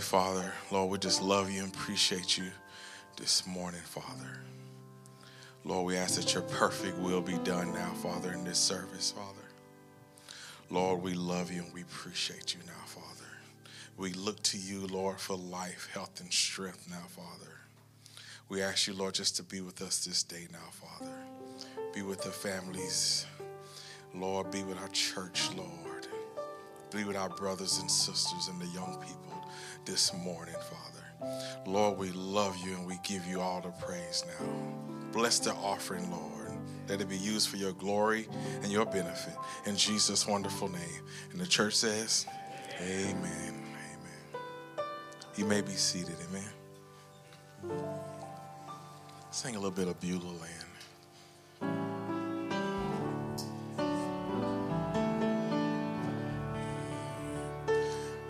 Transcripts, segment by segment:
Heavenly Father, Lord, we just love you and appreciate you this morning, Father. Lord, we ask that your perfect will be done now, Father, in this service, Father. Lord, we love you and we appreciate you now, Father. We look to you, Lord, for life, health, and strength now, Father. We ask you, Lord, just to be with us this day now, Father. Be with the families. Lord, be with our church, Lord. Be with our brothers and sisters and the young people this morning, Father. Lord, we love you and we give you all the praise now. Bless the offering, Lord. Let it be used for your glory and your benefit. In Jesus' wonderful name. And the church says, Amen. Amen. You may be seated. Amen. Sing a little bit of Beulah Land.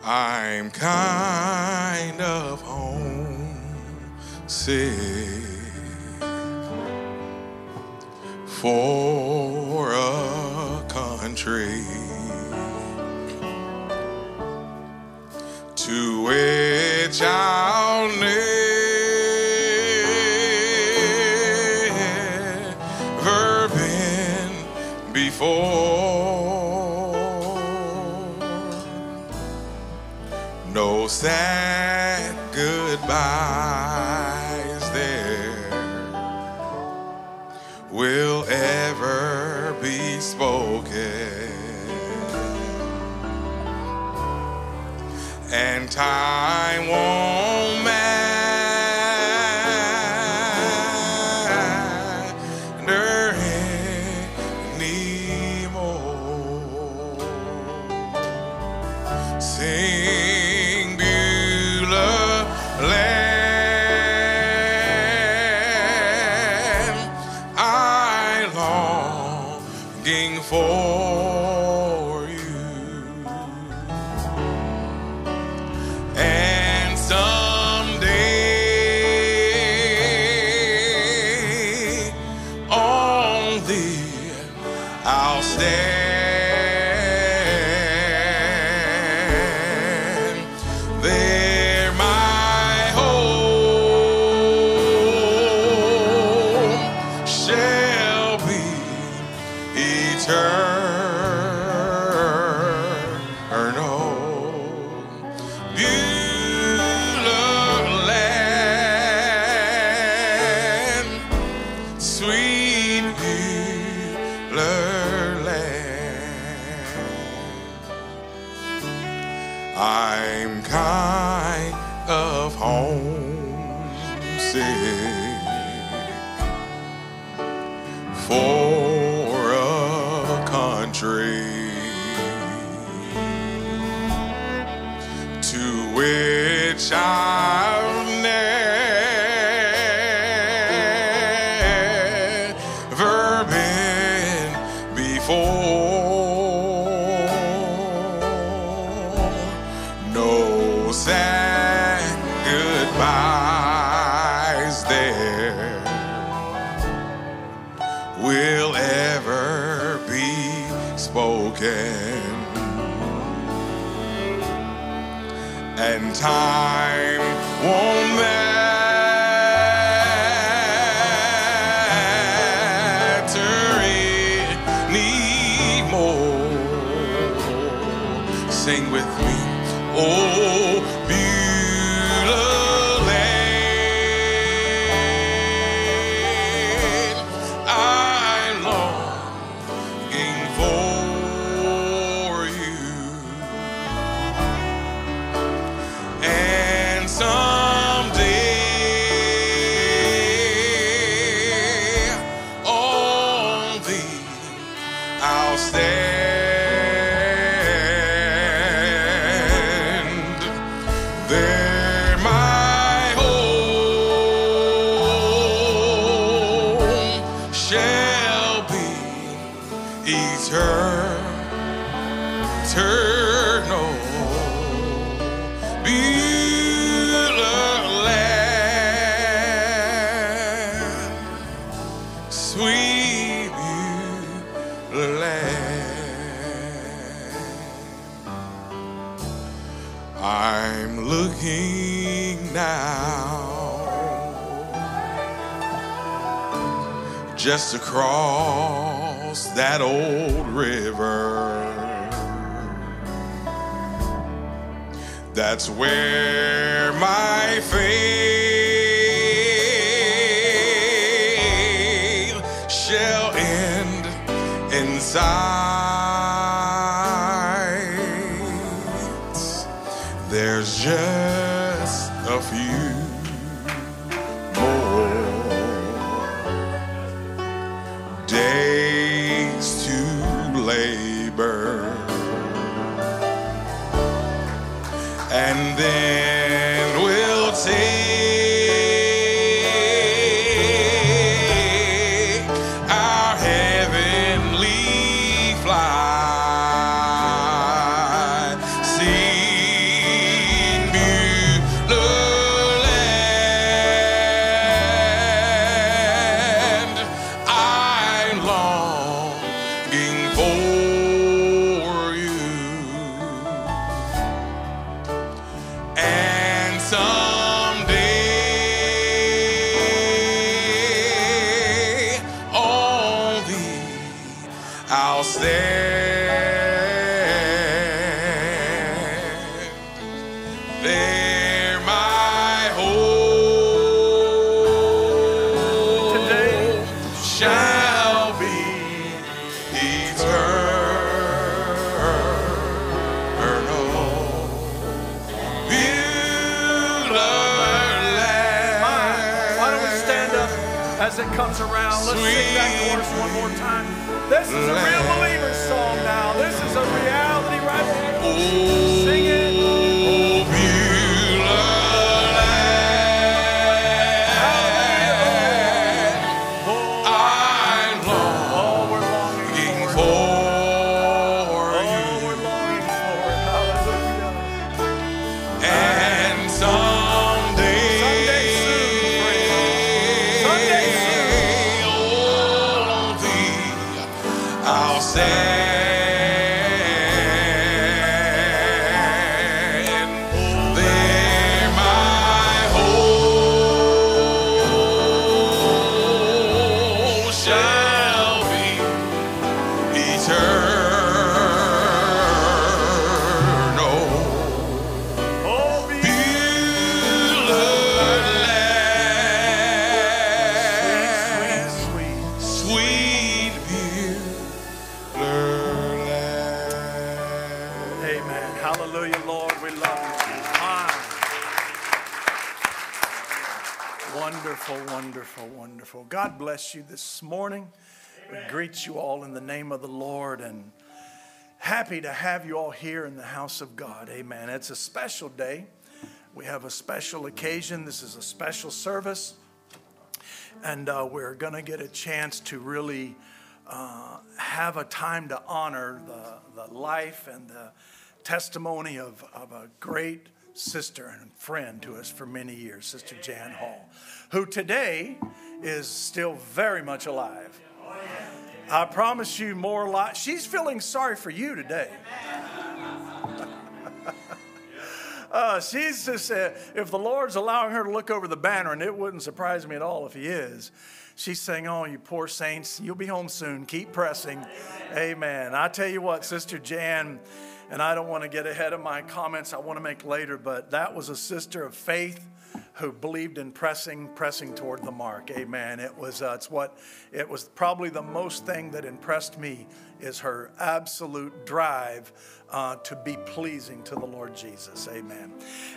I'm kind of homesick for a country to which I'll never sad goodbyes there will ever be spoken. And time won't bless you this morning. We greet you all in the name of the Lord and happy to have you all here in the house of God. Amen. It's a special day. We have a special occasion. This is a special service. And uh, we're going to get a chance to really uh, have a time to honor the, the life and the testimony of, of a great sister and friend to us for many years, Sister Jan Hall, who today is still very much alive. I promise you more alive. She's feeling sorry for you today. Uh, she's just, uh, if the Lord's allowing her to look over the banner, and it wouldn't surprise me at all if He is, she's saying, Oh, you poor saints, you'll be home soon. Keep pressing. Amen. I tell you what, Sister Jan, and I don't want to get ahead of my comments I want to make later, but that was a sister of faith who believed in pressing, pressing toward the mark. Amen. It was, uh, it's what, it was probably the most thing that impressed me is her absolute drive uh, to be pleasing to the Lord Jesus. Amen.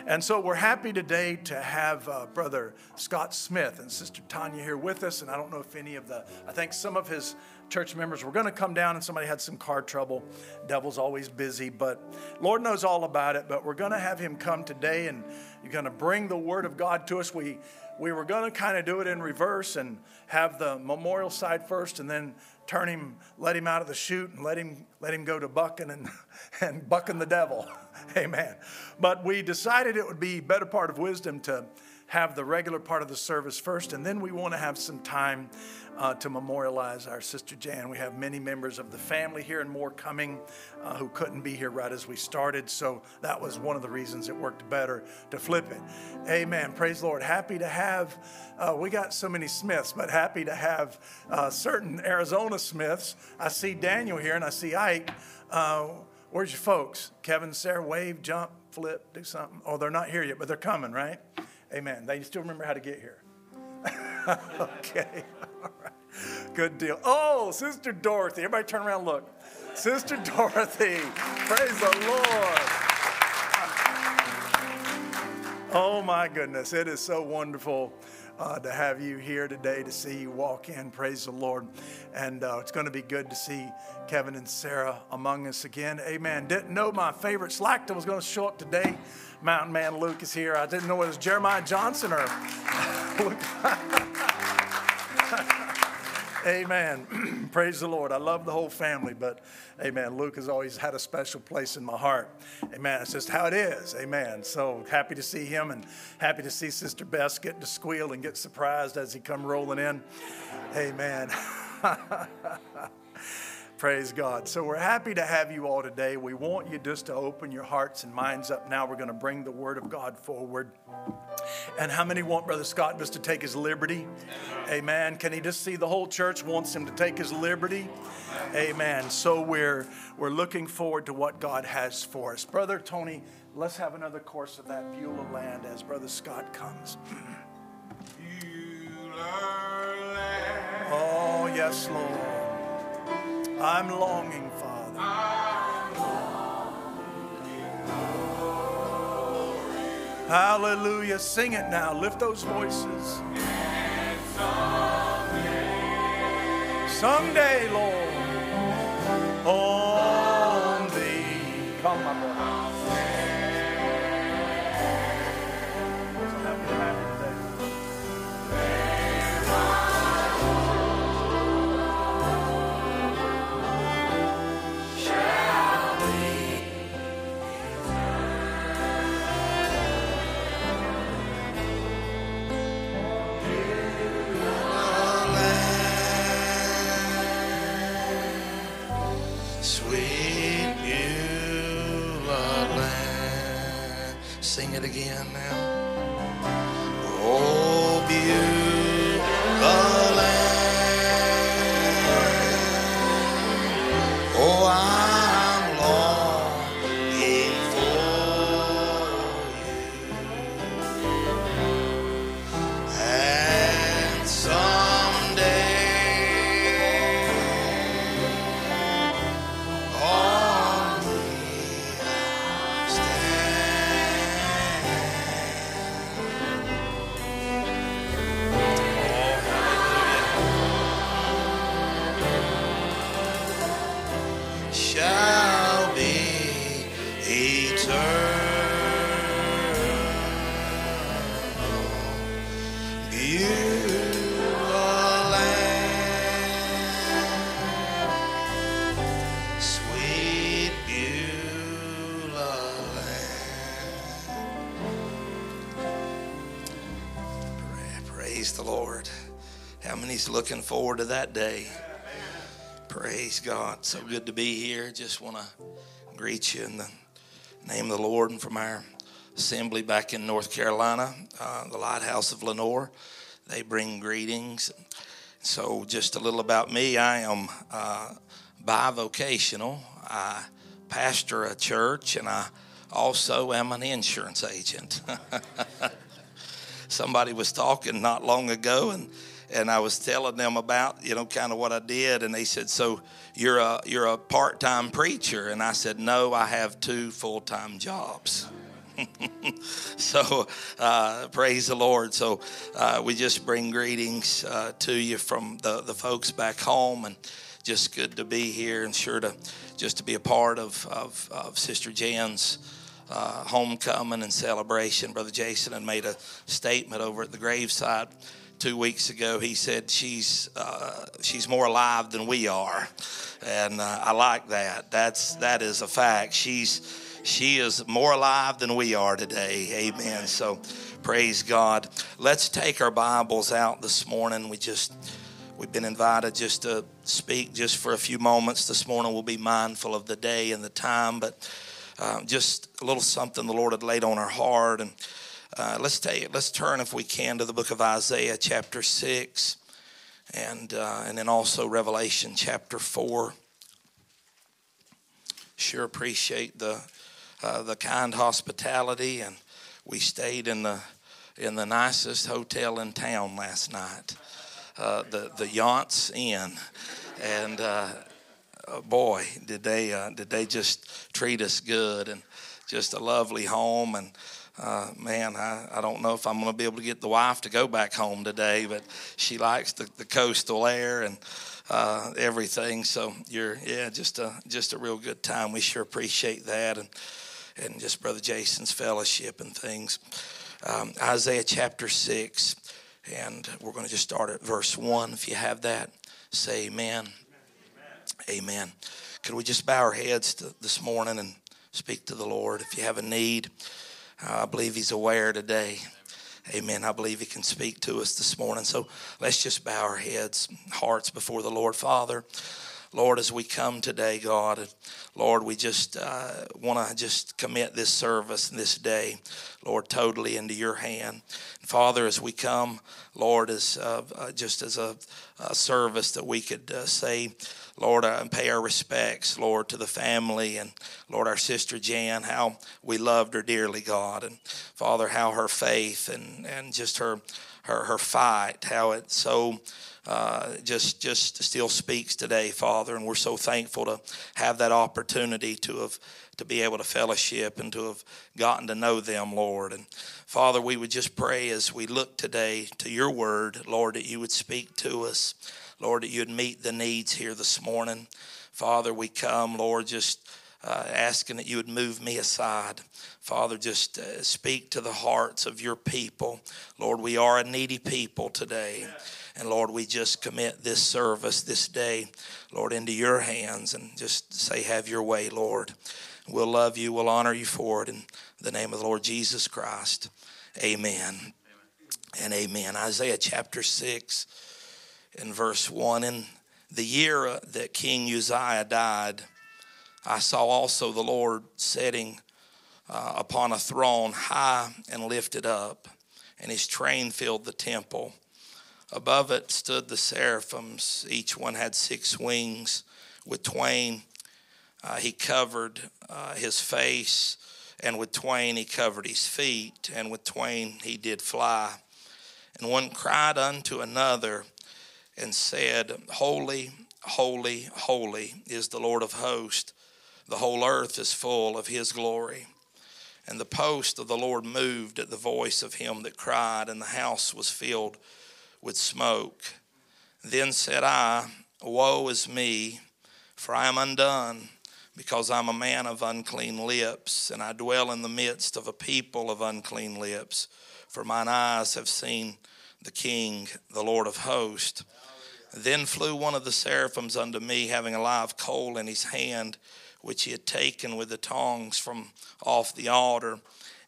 And so we're happy today to have uh, Brother Scott Smith and Sister Tanya here with us. And I don't know if any of the, I think some of his church members were going to come down and somebody had some car trouble. Devil's always busy, but Lord knows all about it. But we're going to have him come today and you're going to bring the word of God to us. We we were going to kind of do it in reverse and have the memorial side first and then turn him, let him out of the chute and let him, let him go to bucking and, and bucking the devil. Amen. But we decided it would be better part of wisdom to have the regular part of the service first, and then we want to have some time uh, to memorialize our sister Jan. We have many members of the family here and more coming uh, who couldn't be here right as we started. So that was one of the reasons it worked better to flip it. Amen. Praise the Lord. Happy to have, uh, we got so many Smiths, but happy to have uh, certain Arizona Smiths. I see Daniel here and I see Ike. Uh, where's your folks? Kevin, Sarah, wave, jump, flip, do something. Oh, they're not here yet, but they're coming, right? Amen. They still remember how to get here. okay. All right. Good deal. Oh, Sister Dorothy. Everybody turn around look. Sister Dorothy. Praise the Lord. Oh, my goodness. It is so wonderful. Uh, to have you here today, to see you walk in. Praise the Lord. And uh, it's going to be good to see Kevin and Sarah among us again. Amen. Didn't know my favorite slacker was going to show up today. Mountain Man Luke is here. I didn't know it was Jeremiah Johnson or Amen. Praise the Lord. I love the whole family, but amen. Luke has always had a special place in my heart. Amen. It's just how it is. Amen. So happy to see him and happy to see Sister Bess get to squeal and get surprised as he come rolling in. Amen. Praise God. So we're happy to have you all today. We want you just to open your hearts and minds up now. We're going to bring the Word of God forward. And how many want Brother Scott just to take his liberty? Amen. Can he just see the whole church wants him to take his liberty? Amen. So we're we're looking forward to what God has for us. Brother Tony, let's have another course of that Beulah land as Brother Scott comes. oh, yes, Lord. I'm longing, Father. Hallelujah. Sing it now. Lift those voices. Someday, Lord, on thee. Come, my. Many's looking forward to that day? Praise God. So good to be here. Just want to greet you in the name of the Lord and from our assembly back in North Carolina, uh, the Lighthouse of Lenoir. They bring greetings. So, just a little about me I am uh, bivocational. I pastor a church and I also am an insurance agent. Somebody was talking not long ago and and I was telling them about you know kind of what I did, and they said, "So you're a you're a part time preacher?" And I said, "No, I have two full time jobs." so uh, praise the Lord. So uh, we just bring greetings uh, to you from the the folks back home, and just good to be here, and sure to just to be a part of of, of Sister Jan's. Uh, homecoming and celebration. Brother Jason had made a statement over at the graveside two weeks ago. He said she's uh, she's more alive than we are, and uh, I like that. That's that is a fact. She's she is more alive than we are today. Amen. So praise God. Let's take our Bibles out this morning. We just we've been invited just to speak just for a few moments this morning. We'll be mindful of the day and the time, but uh, just a little something the Lord had laid on our heart and. Uh, let's take let's turn if we can to the book of Isaiah chapter six, and uh, and then also Revelation chapter four. Sure appreciate the uh, the kind hospitality, and we stayed in the in the nicest hotel in town last night, uh, the the Yance Inn, and uh, boy did they uh, did they just treat us good and just a lovely home and uh, man, I, I don't know if I'm going to be able to get the wife to go back home today, but she likes the, the coastal air and uh, everything. So you're, yeah, just a just a real good time. We sure appreciate that, and and just Brother Jason's fellowship and things. Um, Isaiah chapter six, and we're going to just start at verse one. If you have that, say Amen. Amen. amen. Could we just bow our heads to, this morning and speak to the Lord? If you have a need. I believe He's aware today. Amen. I believe He can speak to us this morning. So let's just bow our heads, hearts before the Lord. Father, Lord, as we come today, God, Lord, we just uh, want to just commit this service and this day, Lord, totally into your hand. And Father, as we come, Lord, as uh, just as a, a, service that we could uh, say, Lord, and pay our respects, Lord, to the family and Lord, our sister Jan, how we loved her dearly, God, and Father, how her faith and and just her her her fight, how it so. Uh, just just still speaks today, Father, and we're so thankful to have that opportunity to have to be able to fellowship and to have gotten to know them, Lord. And Father, we would just pray as we look today to your word, Lord, that you would speak to us. Lord, that you'd meet the needs here this morning. Father, we come, Lord, just uh, asking that you would move me aside. Father, just uh, speak to the hearts of your people. Lord, we are a needy people today. And Lord, we just commit this service this day, Lord, into your hands and just say, Have your way, Lord. We'll love you, we'll honor you for it. In the name of the Lord Jesus Christ, amen. amen. And amen. Isaiah chapter 6 in verse 1 In the year that King Uzziah died, I saw also the Lord sitting uh, upon a throne high and lifted up, and his train filled the temple. Above it stood the seraphims, each one had six wings. With twain uh, he covered uh, his face, and with twain he covered his feet, and with twain he did fly. And one cried unto another, and said, Holy, holy, holy is the Lord of hosts. The whole earth is full of his glory. And the post of the Lord moved at the voice of him that cried, and the house was filled with smoke. Then said I, Woe is me, for I am undone, because I'm a man of unclean lips, and I dwell in the midst of a people of unclean lips for mine eyes have seen the King, the Lord of hosts. Then flew one of the seraphims unto me, having a live coal in his hand, which he had taken with the tongs from off the altar.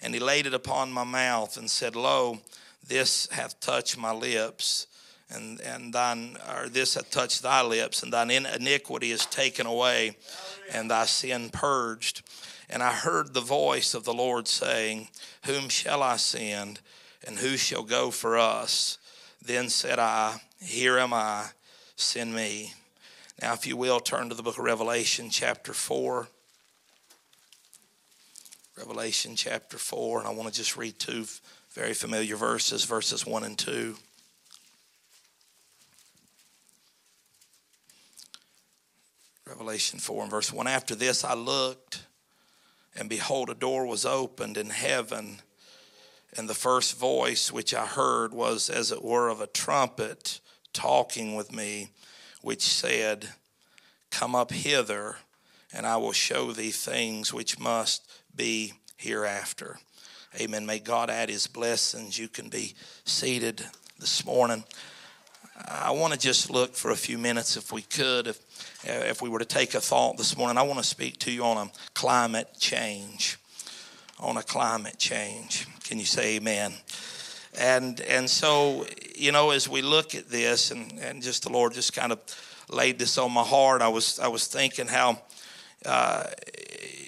And he laid it upon my mouth and said, Lo, this hath touched my lips, and, and thine, or this hath touched thy lips, and thine iniquity is taken away, and thy sin purged. And I heard the voice of the Lord saying, Whom shall I send, and who shall go for us? Then said I, Here am I, send me. Now, if you will, turn to the book of Revelation, chapter 4. Revelation chapter 4, and I want to just read two very familiar verses, verses 1 and 2. Revelation 4 and verse 1. After this I looked, and behold, a door was opened in heaven. And the first voice which I heard was as it were of a trumpet talking with me, which said, Come up hither, and I will show thee things which must be hereafter. Amen. May God add his blessings. You can be seated this morning. I want to just look for a few minutes, if we could, if, if we were to take a thought this morning. I want to speak to you on a climate change. On a climate change. Can you say amen? And and so, you know, as we look at this and, and just the Lord just kind of laid this on my heart, I was I was thinking how uh,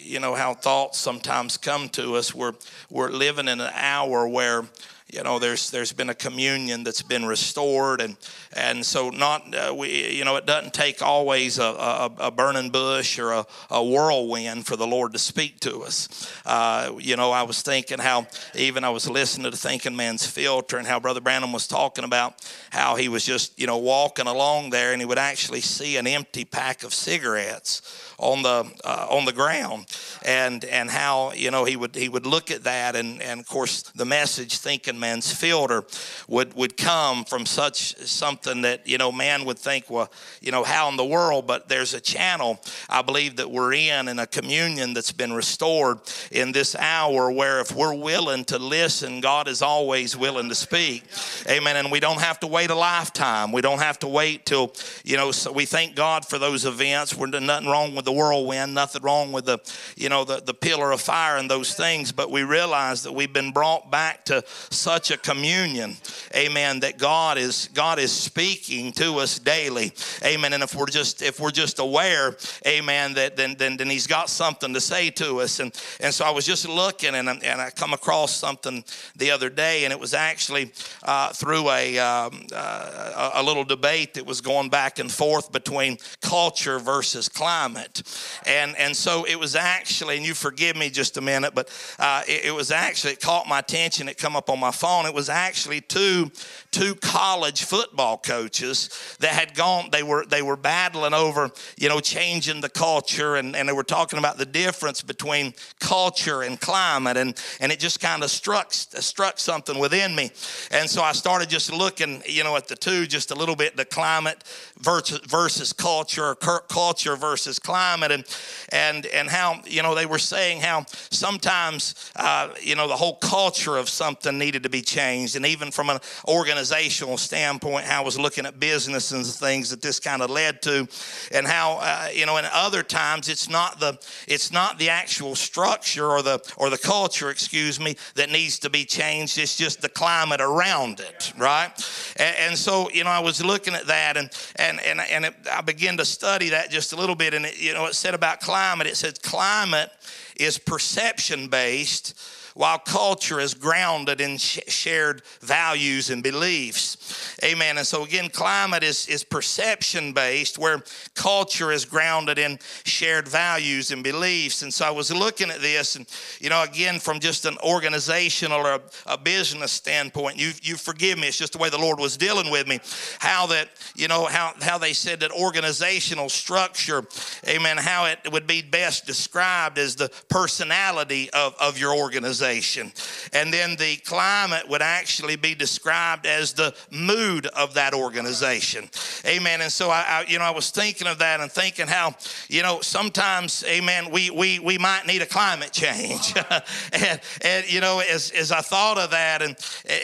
you know how thoughts sometimes come to us. We're we're living in an hour where you know there's there's been a communion that's been restored and and so not uh, we you know it doesn't take always a, a, a burning bush or a, a, whirlwind for the lord to speak to us. Uh, you know i was thinking how even i was listening to thinking man's filter and how brother branham was talking about how he was just you know walking along there and he would actually see an empty pack of cigarettes on the uh, on the ground, and and how you know he would he would look at that, and and of course the message thinking man's filter would would come from such something that you know man would think well you know how in the world, but there's a channel I believe that we're in and a communion that's been restored in this hour where if we're willing to listen, God is always willing to speak, Amen. And we don't have to wait a lifetime. We don't have to wait till you know. So we thank God for those events. We're nothing wrong with the whirlwind, nothing wrong with the, you know, the, the pillar of fire and those things, but we realize that we've been brought back to such a communion, amen, that God is God is speaking to us daily. Amen. And if we're just if we're just aware, amen, that then then, then he's got something to say to us. And and so I was just looking and, and I come across something the other day, and it was actually uh, through a, um, uh, a little debate that was going back and forth between culture versus climate. And, and so it was actually, and you forgive me just a minute, but uh, it, it, was actually, it caught my attention. It come up on my phone. It was actually two, two college football coaches that had gone, they were, they were battling over, you know, changing the culture. And, and they were talking about the difference between culture and climate. And, and it just kind of struck, struck something within me. And so I started just looking, you know, at the two just a little bit, the climate versus, versus culture, culture versus climate climate and and and how you know they were saying how sometimes uh, you know the whole culture of something needed to be changed. And even from an organizational standpoint how I was looking at business and things that this kind of led to and how uh, you know in other times it's not the it's not the actual structure or the or the culture excuse me that needs to be changed. It's just the climate around it right? And, and so you know I was looking at that and and and, and it, I began to study that just a little bit and it, you know, it said about climate, it says climate is perception based while culture is grounded in sh- shared values and beliefs. Amen. And so, again, climate is, is perception based, where culture is grounded in shared values and beliefs. And so, I was looking at this, and, you know, again, from just an organizational or a, a business standpoint, you, you forgive me, it's just the way the Lord was dealing with me. How that, you know, how, how they said that organizational structure, amen, how it would be best described as the personality of, of your organization organization. And then the climate would actually be described as the mood of that organization. Amen. And so I, I you know, I was thinking of that and thinking how, you know, sometimes, amen, we we we might need a climate change. and, and you know, as as I thought of that and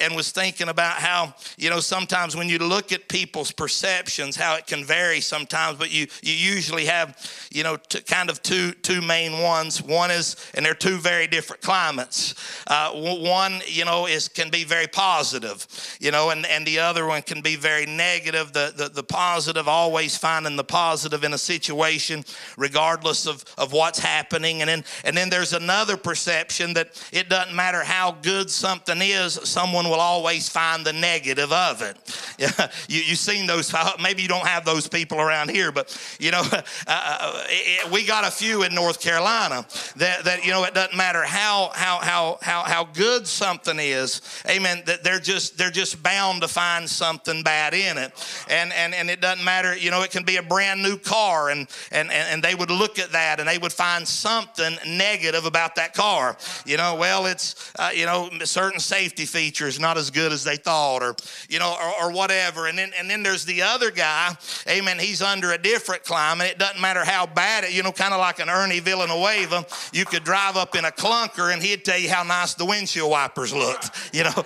and was thinking about how, you know, sometimes when you look at people's perceptions, how it can vary sometimes, but you you usually have, you know, t- kind of two two main ones. One is, and they're two very different climates. Uh, one, you know, is can be very positive, you know, and, and the other one can be very negative. The, the, the positive, always finding the positive in a situation, regardless of, of what's happening. And then, and then there's another perception that it doesn't matter how good something is, someone will always find the negative of it. Yeah, you, you've seen those, maybe you don't have those people around here, but, you know, uh, uh it, we got a few in North Carolina that, that, you know, it doesn't matter how, how, how, how, how good something is, amen, that they're just, they're just bound to find something bad in it. And, and, and it doesn't matter, you know, it can be a brand new car and, and, and they would look at that and they would find something negative about that car. You know, well, it's, uh, you know, certain safety features not as good as they thought or, you know, or, or whatever. And then, and then there's the other guy, amen, he's under a different climate. It doesn't matter how bad it, you know, kind of like an Ernie Villanueva, you could drive up in a clunker and he'd tell you how nice the windshield wipers looked, you know.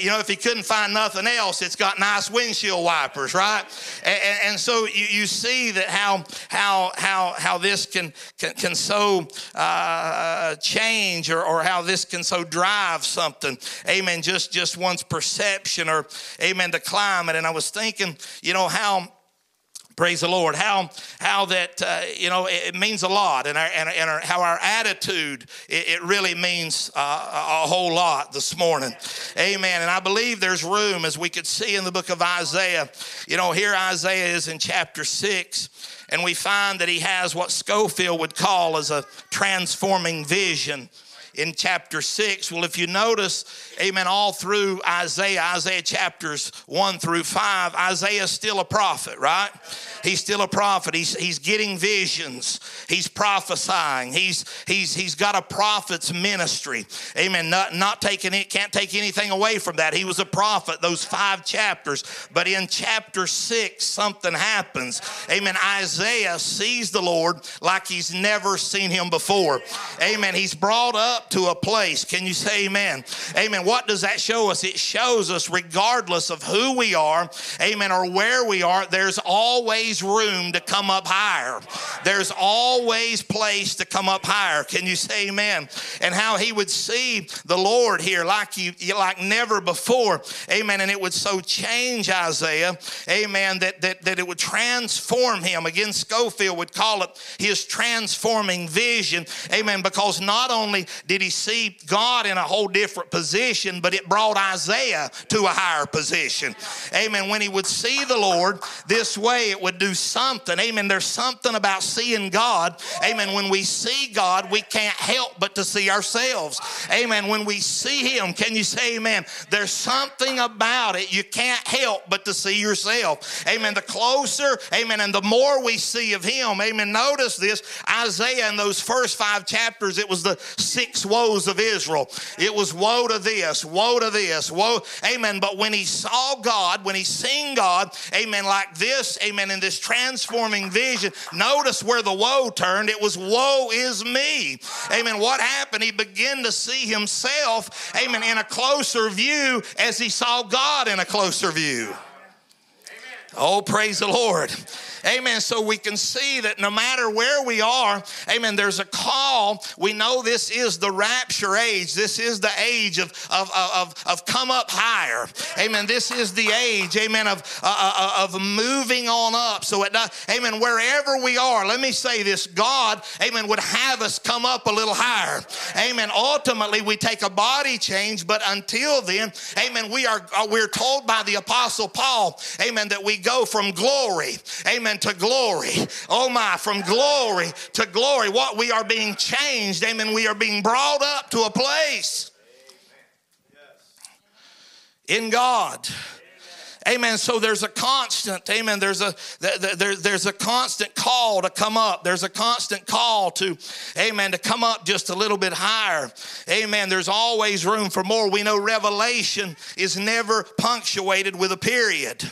you know, if he couldn't find nothing else, it's got nice windshield wipers, right? And, and so you, you see that how how how how this can can, can so uh, change or, or how this can so drive something. Amen. Just just one's perception or amen the climate. And I was thinking, you know, how Praise the Lord. How how that uh, you know it, means a lot, and our, and, and our, how our attitude it, it really means uh, a whole lot this morning. Amen. And I believe there's room, as we could see in the book of Isaiah. You know, here Isaiah is in chapter six, and we find that he has what Scofield would call as a transforming vision in chapter 6. Well, if you notice, amen, all through Isaiah, Isaiah chapters 1 through 5, Isaiah is still a prophet, right? He's still a prophet. He's, he's getting visions. He's prophesying. He's, he's, he's got a prophet's ministry. Amen. Not, not taking it, can't take anything away from that. He was a prophet, those five chapters. But in chapter six, something happens. Amen. Isaiah sees the Lord like he's never seen him before. Amen. He's brought up to a place. Can you say amen? Amen. What does that show us? It shows us, regardless of who we are, amen, or where we are, there's always always room to come up higher. There's always place to come up higher. Can you say amen? And how he would see the Lord here like you like never before. Amen. And it would so change Isaiah, amen, that, that, that it would transform him. Again, Scofield would call it his transforming vision. Amen. Because not only did he see God in a whole different position, but it brought Isaiah to a higher position. Amen. When he would see the Lord this way, it would do something. Amen. There's something about seeing God. Amen. When we see God, we can't help but to see ourselves. Amen. When we see Him, can you say amen? There's something about it you can't help but to see yourself. Amen. The closer, amen, and the more we see of Him, amen. Notice this Isaiah in those first five chapters, it was the six woes of Israel. It was woe to this, woe to this, woe, amen. But when he saw God, when he seen God, amen, like this, amen, in this this transforming vision, notice where the woe turned. It was, Woe is me. Amen. What happened? He began to see himself, amen, in a closer view as he saw God in a closer view. Oh, praise the Lord. Amen. So we can see that no matter where we are, amen, there's a call. We know this is the rapture age. This is the age of, of, of, of come up higher. Amen. This is the age, amen, of, uh, uh, of moving on up. So it does, amen, wherever we are, let me say this God, amen, would have us come up a little higher. Amen. Ultimately, we take a body change, but until then, amen, we are, uh, we're told by the Apostle Paul, amen, that we go from glory, amen amen, to glory. Oh my, from glory to glory. What we are being changed, amen, we are being brought up to a place in God. Amen. So there's a constant, amen. There's a there, there's a constant call to come up. There's a constant call to, amen, to come up just a little bit higher. Amen. There's always room for more. We know revelation is never punctuated with a period.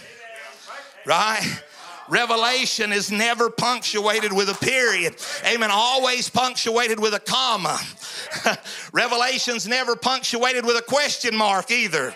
Right? Revelation is never punctuated with a period. Amen. Always punctuated with a comma. Revelation's never punctuated with a question mark either.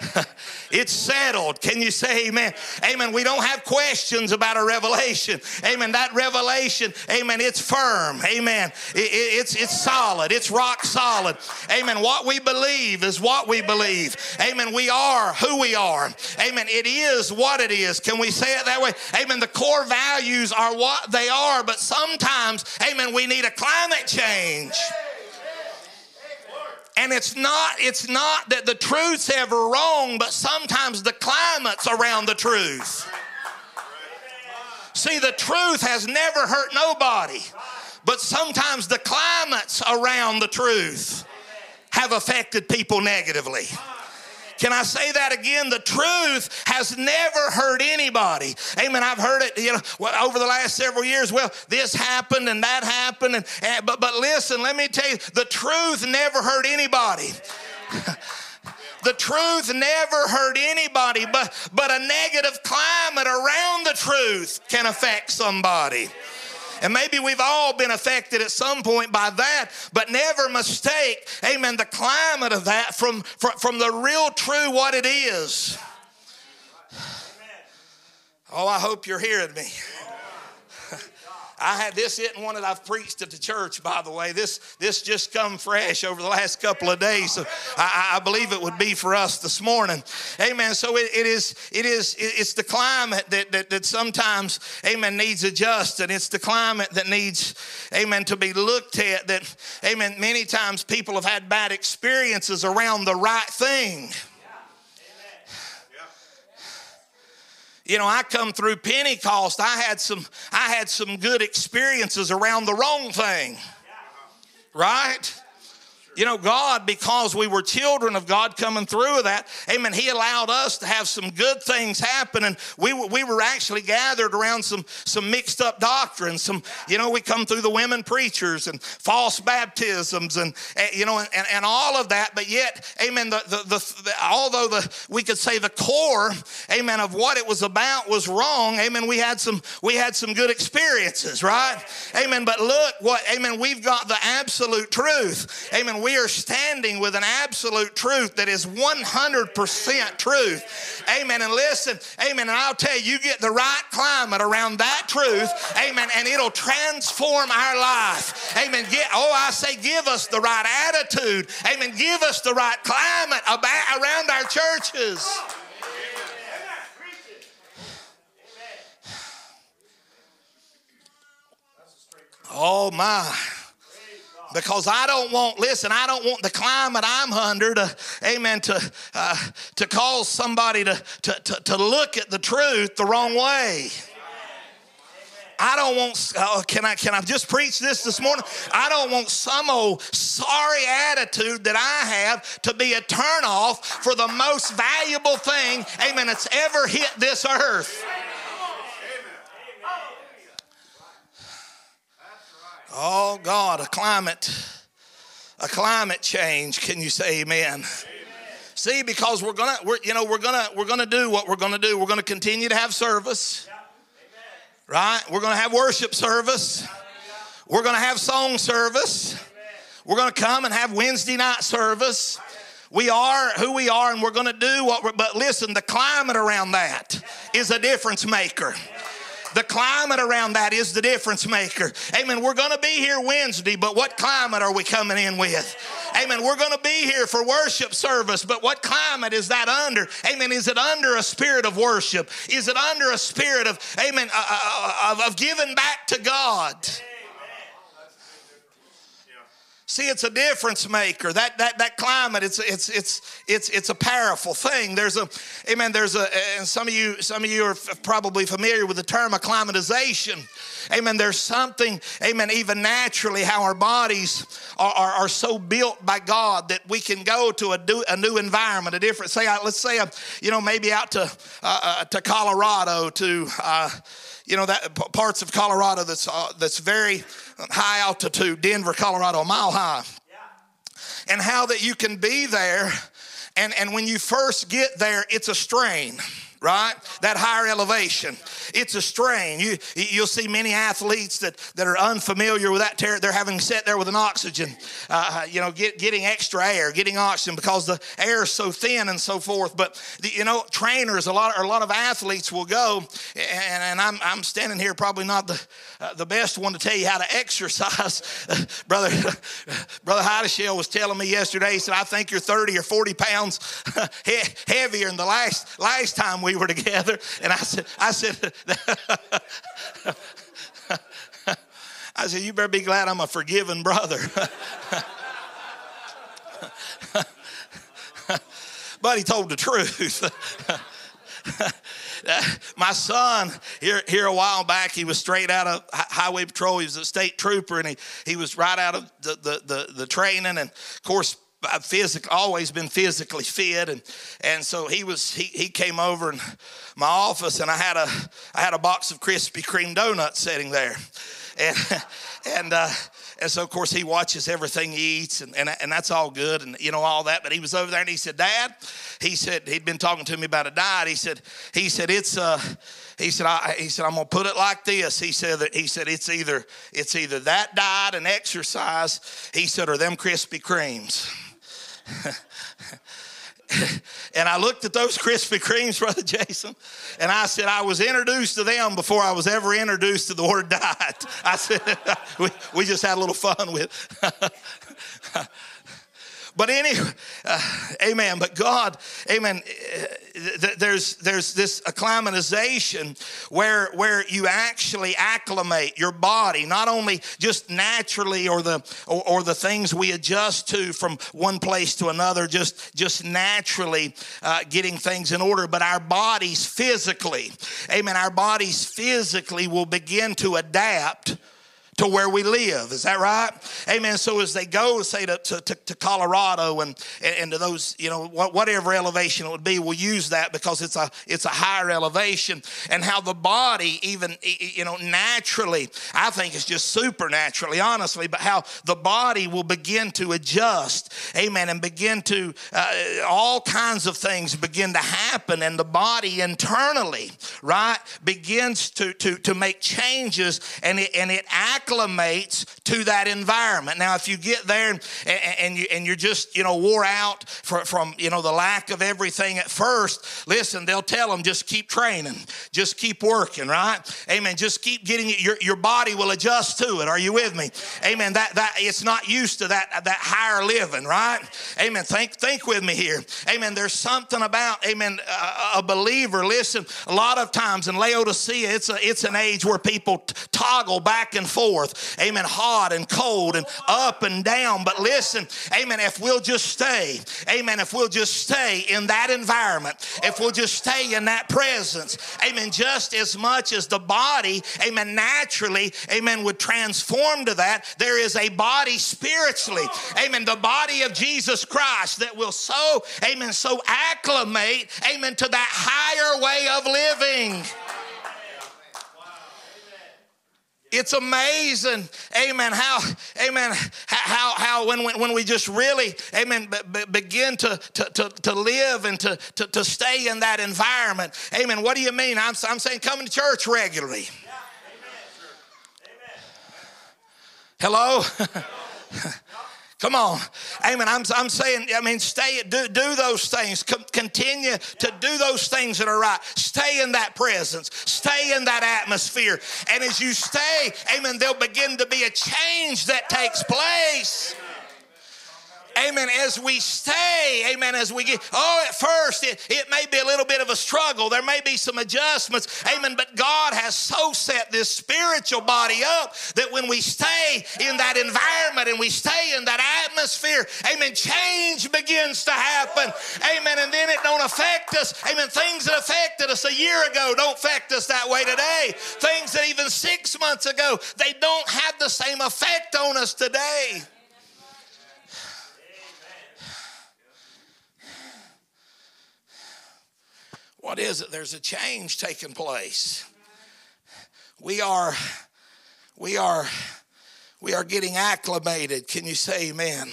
It's settled. Can you say amen? Amen. We don't have questions about a revelation. Amen. That revelation, amen, it's firm. Amen. It, it, it's, it's solid. It's rock solid. Amen. What we believe is what we believe. Amen. We are who we are. Amen. It is what it is. Can we say it that way? Amen. The core values are what they are, but sometimes, amen, we need a climate change. And it's not, it's not that the truth's ever wrong, but sometimes the climate's around the truth. See, the truth has never hurt nobody, but sometimes the climates around the truth have affected people negatively. Can I say that again? The truth has never hurt anybody. Amen. I've heard it, you know, over the last several years. Well, this happened and that happened, and, and but but listen, let me tell you, the truth never hurt anybody. The truth never hurt anybody, but, but a negative climate around the truth can affect somebody. And maybe we've all been affected at some point by that, but never mistake, amen, the climate of that from, from, from the real true what it is. Oh, I hope you're hearing me. I had this isn't one that I've preached at the church, by the way. This this just come fresh over the last couple of days. So I, I believe it would be for us this morning. Amen. So it, it is it is it's the climate that, that that sometimes, amen, needs adjusted. It's the climate that needs, amen, to be looked at. That, amen, many times people have had bad experiences around the right thing. You know i come through pentecost i had some i had some good experiences around the wrong thing. Right you know, God, because we were children of God coming through that, amen, He allowed us to have some good things happen. And we, we were actually gathered around some, some mixed up doctrines. Some, you know, we come through the women preachers and false baptisms and, eh, you know, and, and all of that. But yet, amen, the, the, the, the, although the, we could say the core, amen, of what it was about was wrong, amen, we had some, we had some good experiences, right? Amen. But look what, amen, we've got the absolute truth. Amen we are standing with an absolute truth that is 100% truth. Amen. And listen, amen. And I'll tell you, you get the right climate around that truth, amen, and it'll transform our life. Amen. Get, oh, I say, give us the right attitude. Amen. Give us the right climate about, around our churches. Oh my. Because I don't want, listen, I don't want the climate I'm under to, amen, to, uh, to cause somebody to, to, to, to look at the truth the wrong way. I don't want, oh, can, I, can I just preach this this morning? I don't want some old sorry attitude that I have to be a turnoff for the most valuable thing, amen, that's ever hit this earth. Oh God, a climate, a climate change. Can you say amen? amen. See, because we're gonna, we're, you know, we're gonna, we're gonna do what we're gonna do. We're gonna continue to have service, yeah. right? We're gonna have worship service. We're gonna have song service. We're gonna come and have Wednesday night service. We are who we are, and we're gonna do what we're. But listen, the climate around that is a difference maker. The climate around that is the difference maker. Amen. We're going to be here Wednesday, but what climate are we coming in with? Amen. We're going to be here for worship service, but what climate is that under? Amen. Is it under a spirit of worship? Is it under a spirit of, amen, uh, uh, uh of, of giving back to God? See, it's a difference maker. That that that climate, it's it's it's it's it's a powerful thing. There's a, amen. There's a, and some of you some of you are probably familiar with the term acclimatization. Amen. There's something, amen. Even naturally, how our bodies are, are, are so built by God that we can go to a, do, a new environment, a different. Say, let's say, you know, maybe out to uh, uh, to Colorado, to uh, you know that parts of Colorado that's uh, that's very high altitude, Denver, Colorado, a mile high. Yeah. And how that you can be there, and, and when you first get there, it's a strain right? That higher elevation. It's a strain. You, you'll see many athletes that, that are unfamiliar with that. Ter- they're having sat there with an oxygen, uh, you know, get, getting extra air, getting oxygen because the air is so thin and so forth. But, the, you know, trainers, a lot, a lot of athletes will go, and, and I'm, I'm standing here probably not the, uh, the best one to tell you how to exercise. Brother, Brother Heideshell was telling me yesterday, he said, I think you're 30 or 40 pounds heavier than the last, last time we we were together. And I said, I said, I said, you better be glad I'm a forgiven brother. but he told the truth. my son here here a while back he was straight out of highway patrol he was a state trooper and he, he was right out of the, the, the, the training and of course I've physical, always been physically fit, and and so he was he, he came over in my office, and I had a I had a box of Krispy Kreme donuts sitting there, and and uh, and so of course he watches everything he eats, and, and and that's all good, and you know all that. But he was over there, and he said, "Dad," he said he'd been talking to me about a diet. He said he said it's uh he said, I, he said, I'm gonna put it like this. He said that he said it's either it's either that diet and exercise, he said, or them Krispy Kremes. and I looked at those Krispy Kremes, Brother Jason, and I said, I was introduced to them before I was ever introduced to the word diet. I said, we, we just had a little fun with But anyway, uh, amen. But God, amen. Uh, there's there's this acclimatization where where you actually acclimate your body, not only just naturally or the or, or the things we adjust to from one place to another, just just naturally uh, getting things in order, but our bodies physically, amen. Our bodies physically will begin to adapt to where we live. Is that right? Amen. So as they go, say to, to, to Colorado and, and to those, you know, whatever elevation it would be, we'll use that because it's a it's a higher elevation. And how the body, even you know, naturally, I think it's just supernaturally, honestly, but how the body will begin to adjust. Amen. And begin to uh, all kinds of things begin to happen, and the body internally, right, begins to to to make changes, and it and it acts acclimates to that environment. Now, if you get there and, and, you, and you're just, you know, wore out for, from, you know, the lack of everything at first, listen, they'll tell them just keep training, just keep working, right? Amen. Just keep getting it. Your, your body will adjust to it. Are you with me? Amen. That, that it's not used to that, that higher living, right? Amen. Think, think with me here. Amen. There's something about, amen, a, a believer. Listen, a lot of times in Laodicea, it's, a, it's an age where people t- toggle back and forth forth. Amen. Hot and cold and up and down. But listen, amen. If we'll just stay, amen. If we'll just stay in that environment, if we'll just stay in that presence, amen. Just as much as the body, amen, naturally, amen, would transform to that, there is a body spiritually, amen. The body of Jesus Christ that will so, amen, so acclimate, amen, to that higher way of living. It's amazing, amen, how, amen, how, how when, when we just really, amen, b- begin to, to, to, to live and to, to, to stay in that environment. Amen. What do you mean? I'm, I'm saying coming to church regularly. Yeah. Amen. Hello? Come on. Amen. I'm, I'm saying, I mean, stay, do, do those things. Continue to do those things that are right. Stay in that presence. Stay in that atmosphere. And as you stay, amen, there'll begin to be a change that takes place. amen, as we stay, amen, as we get, oh, at first it, it may be a little bit of a struggle. There may be some adjustments, amen, but God has so set this spiritual body up that when we stay in that environment and we stay in that atmosphere, amen, change begins to happen, amen, and then it don't affect us, amen. Things that affected us a year ago don't affect us that way today. Things that even six months ago, they don't have the same effect on us today. What is it? There's a change taking place. We are, we are, we are getting acclimated. Can you say amen?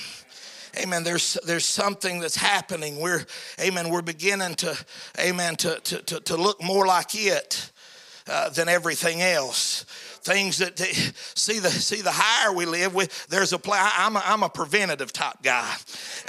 Amen. There's there's something that's happening. We're, amen, we're beginning to, amen, to, to, to, to look more like it uh, than everything else things that see the see the higher we live with there's a play I'm a, I'm a preventative type guy.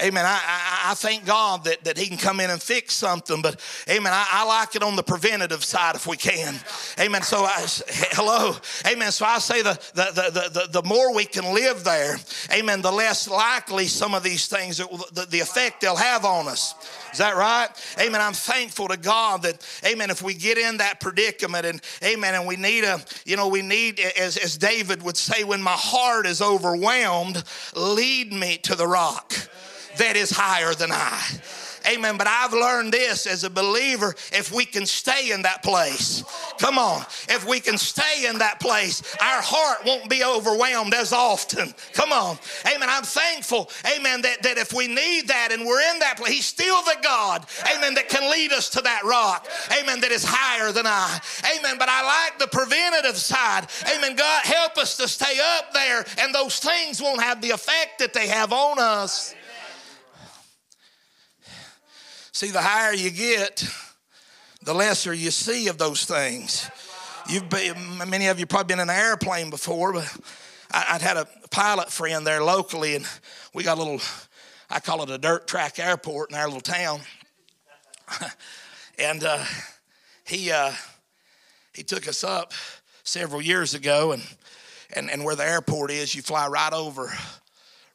Amen. I, I, I thank God that, that he can come in and fix something but amen I, I like it on the preventative side if we can. Amen. So I hello. Amen. So I say the the, the, the, the more we can live there amen the less likely some of these things the, the effect they'll have on us is that right? Amen. I'm thankful to God that, amen, if we get in that predicament and, amen, and we need a, you know, we need, as, as David would say, when my heart is overwhelmed, lead me to the rock that is higher than I. Amen. But I've learned this as a believer if we can stay in that place. Come on. If we can stay in that place, our heart won't be overwhelmed as often. Come on. Amen. I'm thankful, amen, that, that if we need that and we're in that place, He's still the God, amen, that can lead us to that rock, amen, that is higher than I. Amen. But I like the preventative side. Amen. God, help us to stay up there and those things won't have the effect that they have on us. See, the higher you get, the lesser you see of those things. You've been, many of you probably been in an airplane before, but I, would had a pilot friend there locally, and we got a little, I call it a dirt track airport in our little town. and uh, he uh, he took us up several years ago, and, and and where the airport is, you fly right over,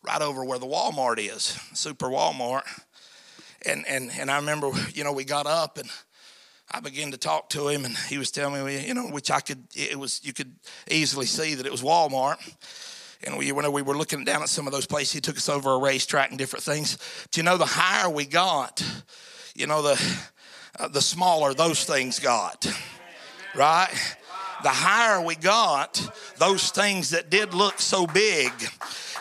right over where the Walmart is, Super Walmart and and and I remember, you know, we got up and I began to talk to him, and he was telling me, you know, which I could, it was, you could easily see that it was Walmart. And we, when we were looking down at some of those places, he took us over a racetrack and different things. But you know, the higher we got, you know, the uh, the smaller those things got, right? The higher we got, those things that did look so big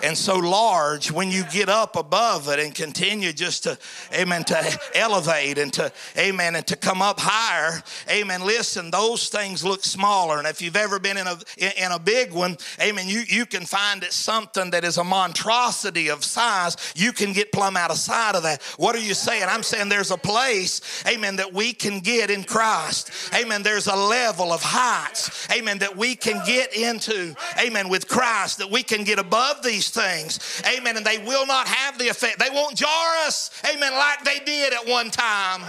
and so large when you get up above it and continue just to, amen, to elevate and to, amen, and to come up higher, amen. Listen, those things look smaller. And if you've ever been in a, in a big one, amen, you, you can find it something that is a monstrosity of size. You can get plumb out of sight of that. What are you saying? I'm saying there's a place, amen, that we can get in Christ. Amen. There's a level of heights, amen, that we can get into, amen, with Christ, that we can get above these things. Amen. And they will not have the effect. They won't jar us, amen, like they did at one time.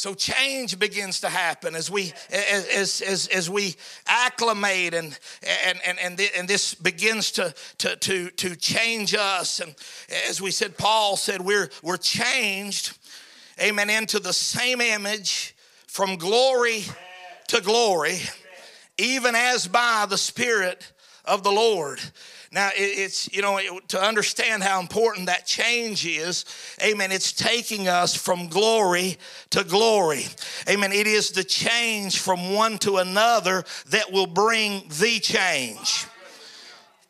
So change begins to happen as we as as as we acclimate and and and and, and this begins to, to to to change us. And as we said, Paul said we're we're changed, amen, into the same image from glory to glory even as by the Spirit of the Lord. Now, it's, you know, to understand how important that change is, amen, it's taking us from glory to glory. Amen. It is the change from one to another that will bring the change.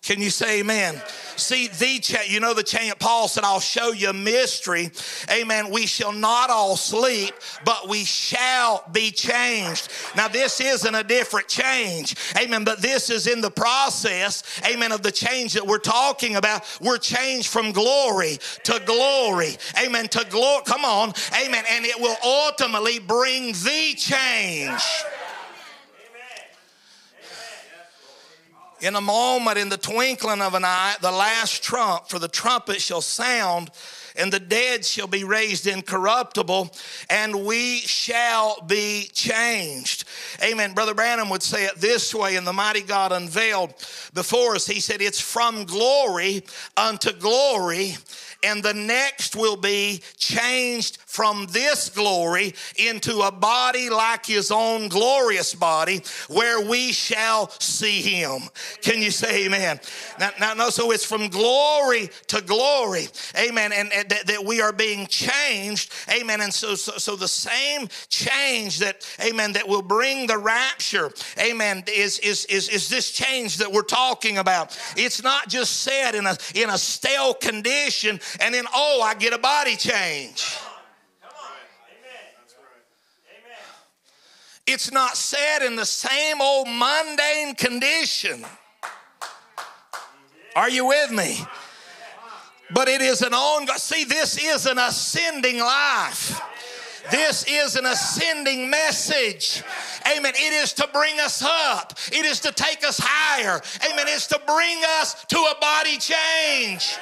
Can you say amen? See, the you know the chain. Paul said, I'll show you a mystery. Amen. We shall not all sleep, but we shall be changed. Now, this isn't a different change. Amen. But this is in the process, amen, of the change that we're talking about. We're changed from glory to glory. Amen. To glory. Come on. Amen. And it will ultimately bring the change. In a moment, in the twinkling of an eye, the last trump, for the trumpet shall sound, and the dead shall be raised incorruptible, and we shall be changed. Amen. Brother Branham would say it this way in the mighty God unveiled before us. He said, It's from glory unto glory and the next will be changed from this glory into a body like his own glorious body where we shall see him. Can you say amen? Now, now no, so it's from glory to glory. Amen. And, and that, that, we are being changed. Amen. And so, so, so the same change that, amen, that will bring the rapture, amen, is, is, is, is this change that we're talking about. It's not just said in a, in a stale condition and then, oh, I get a body change. It's not said in the same old mundane condition. Are you with me? But it is an on. See, this is an ascending life. This is an ascending message. Amen. It is to bring us up. It is to take us higher. Amen. It's to bring us to a body change.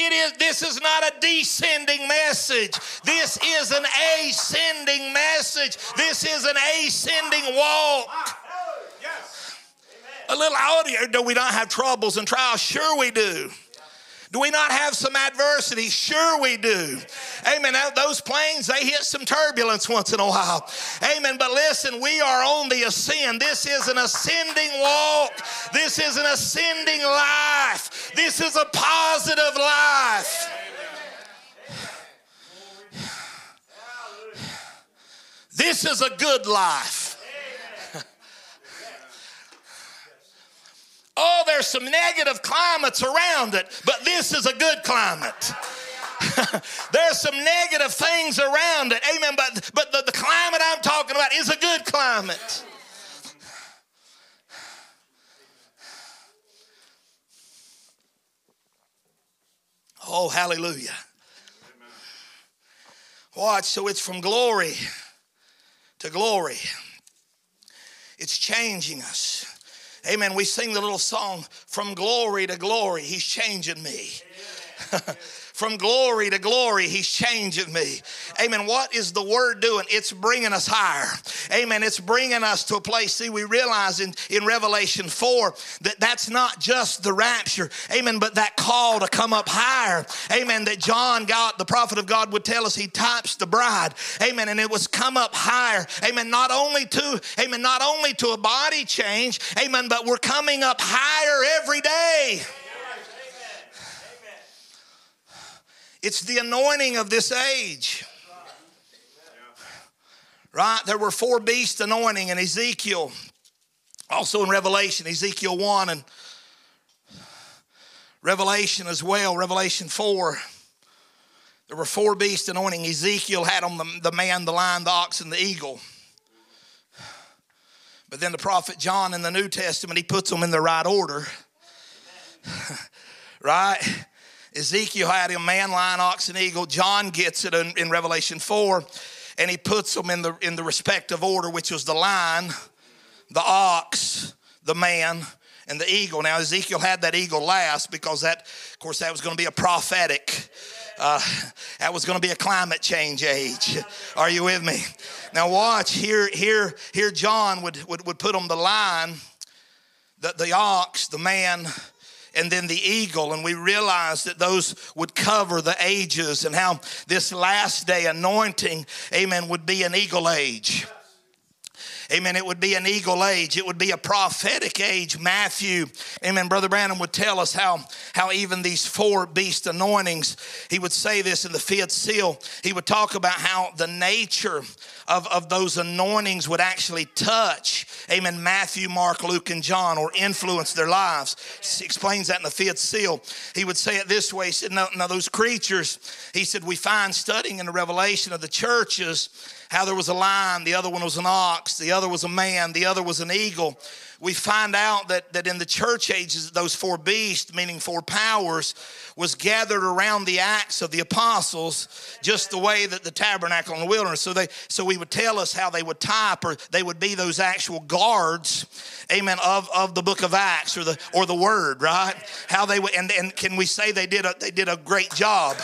It is this is not a descending message. This is an ascending message. This is an ascending walk. A little audio, do we not have troubles and trials? Sure we do. Do we not have some adversity? Sure, we do. Amen. Those planes, they hit some turbulence once in a while. Amen. But listen, we are on the ascend. This is an ascending walk, this is an ascending life, this is a positive life. This is a good life. Oh, there's some negative climates around it, but this is a good climate. there's some negative things around it. Amen. But, but the, the climate I'm talking about is a good climate. Oh, hallelujah. Watch, so it's from glory to glory. It's changing us. Amen. We sing the little song, From Glory to Glory, He's changing me. From glory to glory, He's changing me. Amen. What is the Word doing? It's bringing us higher. Amen. It's bringing us to a place. See, we realize in, in Revelation 4 that that's not just the rapture. Amen. But that call to come up higher. Amen. That John, God, the prophet of God, would tell us he types the bride. Amen. And it was come up higher. Amen. Not only to, amen, not only to a body change. Amen. But we're coming up higher every day. It's the anointing of this age. Right? There were four beast anointing in Ezekiel, also in Revelation, Ezekiel 1 and Revelation as well, Revelation 4. There were four beast anointing. Ezekiel had on the, the man, the lion, the ox, and the eagle. But then the prophet John in the New Testament, he puts them in the right order. right? Ezekiel had him man, lion, ox, and eagle. John gets it in, in, Revelation 4, and he puts them in the, in the respective order, which was the lion, the ox, the man, and the eagle. Now, Ezekiel had that eagle last because that, of course, that was going to be a prophetic. Uh, that was going to be a climate change age. Are you with me? Now watch here. Here, here. John would would, would put on the lion, the, the ox, the man, and then the eagle. And we realized that those would cover the ages and how this last day anointing, amen, would be an eagle age. Amen. It would be an eagle age. It would be a prophetic age. Matthew, amen. Brother Branham would tell us how, how even these four beast anointings, he would say this in the fifth seal. He would talk about how the nature of, of those anointings would actually touch, amen, Matthew, Mark, Luke, and John or influence their lives. He explains that in the fifth seal. He would say it this way He said, Now, now those creatures, he said, we find studying in the revelation of the churches how there was a lion, the other one was an ox, the other was a man, the other was an eagle. We find out that, that in the church ages, those four beasts, meaning four powers, was gathered around the acts of the apostles, just the way that the tabernacle in the wilderness. So they so we would tell us how they would type, or they would be those actual guards, amen, of, of the book of Acts or the or the word, right? How they and, and can we say they did a they did a great job?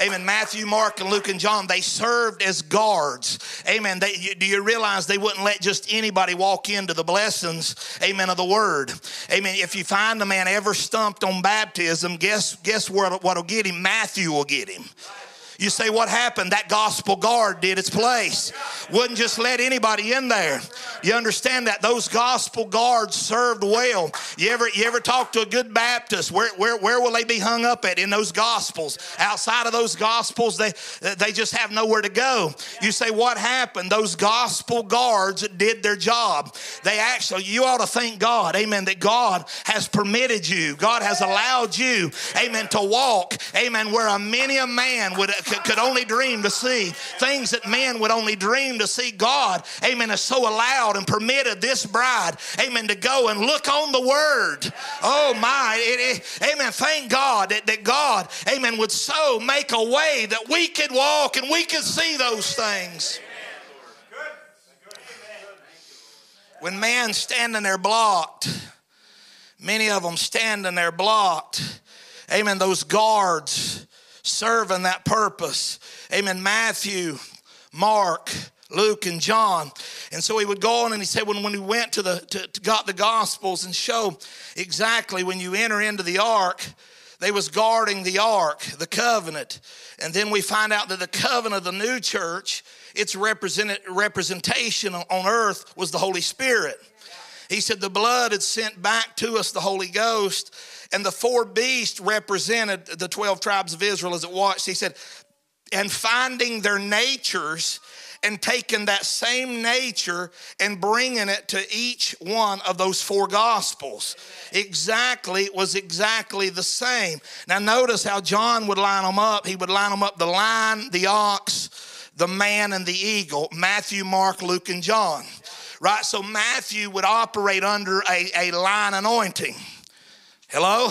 Amen. Matthew, Mark, and Luke and John, they served as guards. Amen. They, you, do you realize they wouldn't let just anybody walk into the blessings, amen, of the word? Amen. If you find a man ever stumped on baptism, guess, guess what, what'll get him? Matthew will get him. You say, what happened? That gospel guard did its place. Wouldn't just let anybody in there. You understand that? Those gospel guards served well. You ever, you ever talk to a good Baptist? Where, where, where will they be hung up at? In those gospels. Outside of those gospels, they, they just have nowhere to go. You say, what happened? Those gospel guards did their job. They actually, you ought to thank God, amen, that God has permitted you, God has allowed you, amen, to walk, amen, where a many a man would could only dream to see, things that men would only dream to see. God, amen, has so allowed and permitted this bride, amen, to go and look on the word. Oh my, it, it, amen. Thank God that, that God, amen, would so make a way that we could walk and we could see those things. When man standing there blocked, many of them standing there blocked, amen, those guards serving that purpose. Amen. Matthew, Mark, Luke and John. And so he would go on and he said, when, when he went to the, to, to got the gospels and show exactly when you enter into the ark, they was guarding the ark, the covenant. And then we find out that the covenant of the new church, its represented representation on earth was the Holy Spirit. He said the blood had sent back to us the Holy Ghost and the four beasts represented the 12 tribes of Israel as it watched. He said, and finding their natures and taking that same nature and bringing it to each one of those four gospels. Exactly, it was exactly the same. Now, notice how John would line them up. He would line them up the lion, the ox, the man, and the eagle Matthew, Mark, Luke, and John. Right? So, Matthew would operate under a, a lion anointing. Hello?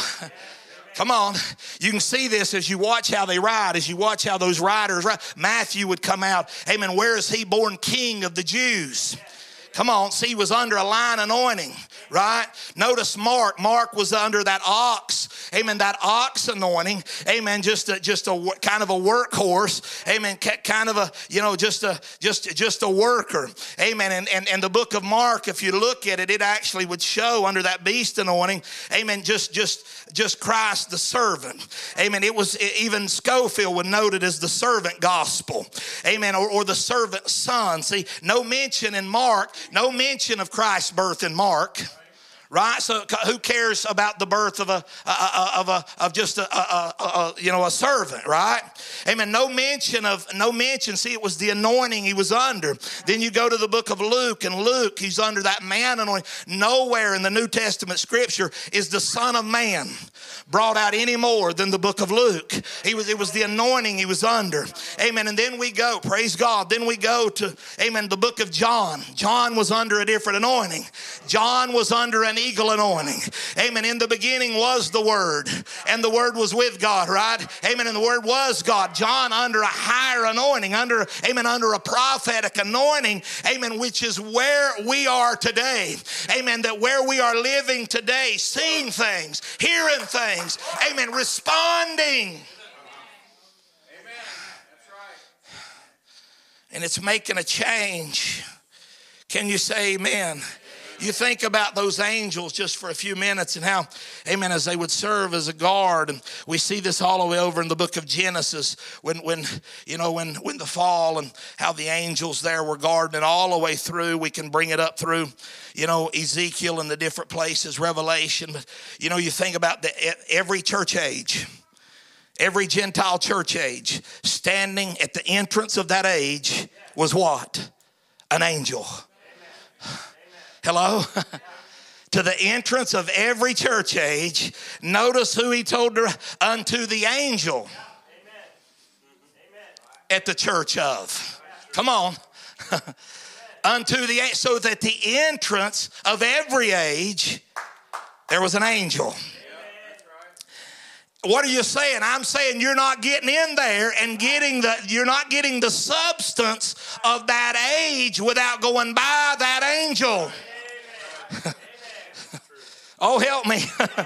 Come on. You can see this as you watch how they ride, as you watch how those riders ride. Matthew would come out. Amen. Where is he born king of the Jews? Come on. See, he was under a lion anointing right? Notice Mark. Mark was under that ox, amen, that ox anointing, amen, just a, just a kind of a workhorse, amen, kind of a, you know, just a, just, just a worker, amen. And, and, and the book of Mark, if you look at it, it actually would show under that beast anointing, amen, just, just, just Christ the servant, amen. It was, even Scofield would note it as the servant gospel, amen, or, or the servant son. See, no mention in Mark, no mention of Christ's birth in Mark right? So who cares about the birth of a, of a of just a, a, a, you know a servant, right? Amen. No mention of no mention. See, it was the anointing he was under. Then you go to the book of Luke, and Luke, he's under that man anointing. Nowhere in the New Testament Scripture is the Son of Man brought out any more than the book of Luke. He was, it was the anointing he was under. Amen. And then we go, praise God. Then we go to, amen, the book of John. John was under a different anointing. John was under an eagle anointing. Amen. In the beginning was the Word, and the Word was with God, right? Amen. And the Word was God. John under a higher anointing, under, amen, under a prophetic anointing, amen, which is where we are today. Amen. That where we are living today, seeing things, hearing things, things. Amen. Responding. And it's making a change. Can you say amen? You think about those angels just for a few minutes and how, amen, as they would serve as a guard. And we see this all the way over in the book of Genesis when, when you know, when, when the fall and how the angels there were guarding it all the way through. We can bring it up through, you know, Ezekiel and the different places, Revelation. But, you know, you think about the, every church age every Gentile church age, standing at the entrance of that age was what? An angel. Hello? to the entrance of every church age, notice who he told her unto the angel at the church of. Come on. unto the so that the entrance of every age there was an angel. What are you saying? I'm saying you're not getting in there and getting the you're not getting the substance of that age without going by that angel. oh, help me.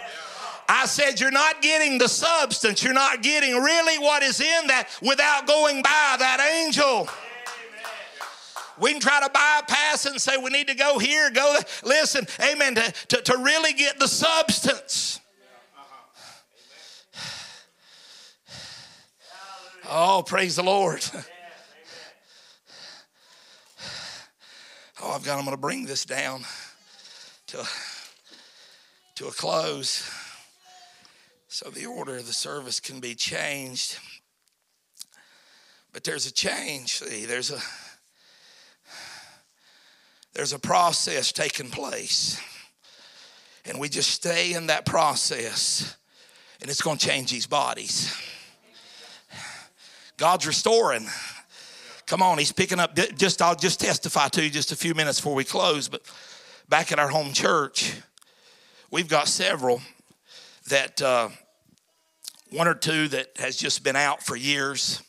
I said, You're not getting the substance. You're not getting really what is in that without going by that angel. We can try to bypass it and say we need to go here, go there. Listen, amen, to, to, to really get the substance. Oh, praise the Lord. Oh, I've got, I'm going to bring this down to, to a close so the order of the service can be changed. But there's a change. See, there's a there's a process taking place. And we just stay in that process, and it's going to change these bodies. God's restoring. Come on, He's picking up. Just I'll just testify to you just a few minutes before we close. But back at our home church, we've got several that uh, one or two that has just been out for years,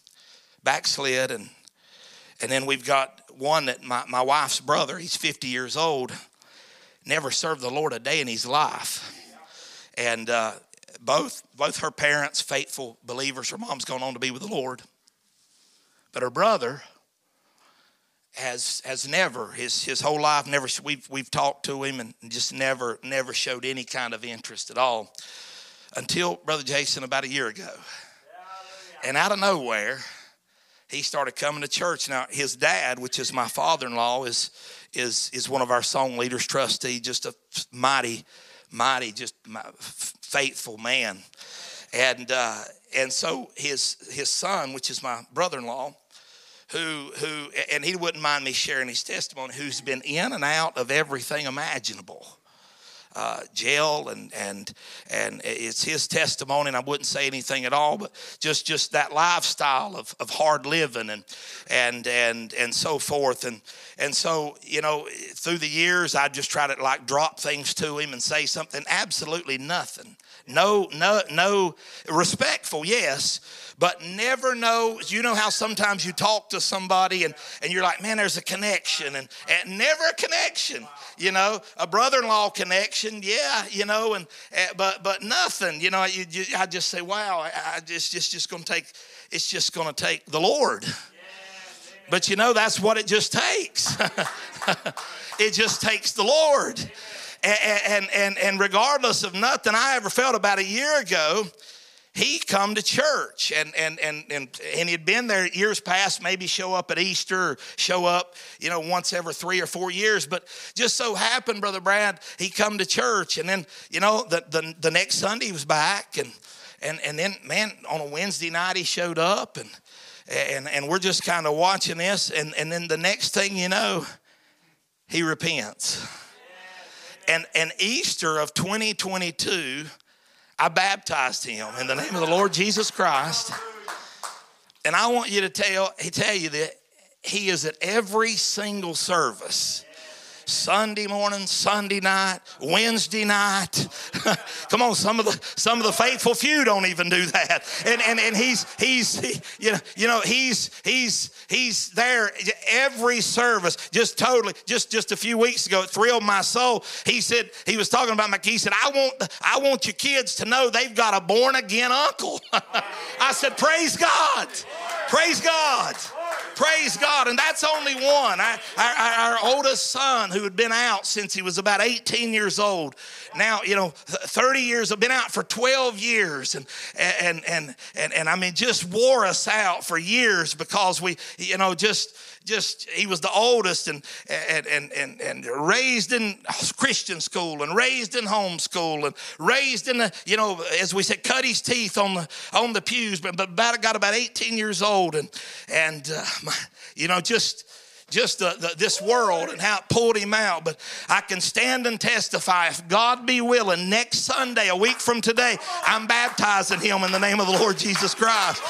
backslid, and and then we've got one that my, my wife's brother, he's 50 years old, never served the Lord a day in his life. And uh, both both her parents, faithful believers, her mom's gone on to be with the Lord. But her brother has has never his his whole life never we've we've talked to him and just never never showed any kind of interest at all until Brother Jason about a year ago. And out of nowhere, he started coming to church. Now, his dad, which is my father in law, is, is, is one of our song leaders, trustee, just a mighty, mighty, just faithful man. And, uh, and so his, his son, which is my brother in law, who, who, and he wouldn't mind me sharing his testimony, who's been in and out of everything imaginable. Uh, jail and and and it's his testimony and I wouldn't say anything at all but just just that lifestyle of, of hard living and and and and so forth. And and so you know through the years I just try to like drop things to him and say something absolutely nothing no no no respectful yes but never know. You know how sometimes you talk to somebody and, and you're like, man, there's a connection, and, and never a connection. You know, a brother-in-law connection, yeah, you know, and eh, but but nothing. You know, you, you, I just say, wow, I, I just just just to take. It's just to take the Lord. But you know, that's what it just takes. it just takes the Lord. And, and, and, regardless of nothing I ever felt about a year ago, he come to church. And and and and, and he'd been there years past maybe show up at easter show up you know once every three or four years. But just so happened brother brad he come to church. And then you know the, the, the next sunday he was back. And and and then man on a wednesday night he showed up. And and and we're just kind of watching this. And and then the next thing you know he repents and and easter of 2022 I baptized him in the name of the Lord Jesus Christ. And I want you to tell, tell you that he is at every single service. Sunday morning, Sunday night, Wednesday night. Come on, some of the some of the faithful few don't even do that. And and, and he's he's he, you know you know he's he's he's there every service. Just totally just just a few weeks ago, it thrilled my soul. He said he was talking about my. He said I want I want your kids to know they've got a born again uncle. I said praise God, praise God. Praise God. And that's only one. I, our, our, oldest son, who had been out since he was about 18 years old, now, you know, 30 years, I've been out for 12 years. And, and, and, and, and I mean, just wore us out for years because we, you know, just just he was the oldest and and and and, and raised in Christian school and raised in homeschool and raised in the you know as we said cut his teeth on the on the pews but but about, got about 18 years old and and uh, my, you know just just the, the, this world and how it pulled him out. But I can stand and testify if God be willing, next Sunday, a week from today, I'm baptizing him in the name of the Lord Jesus Christ.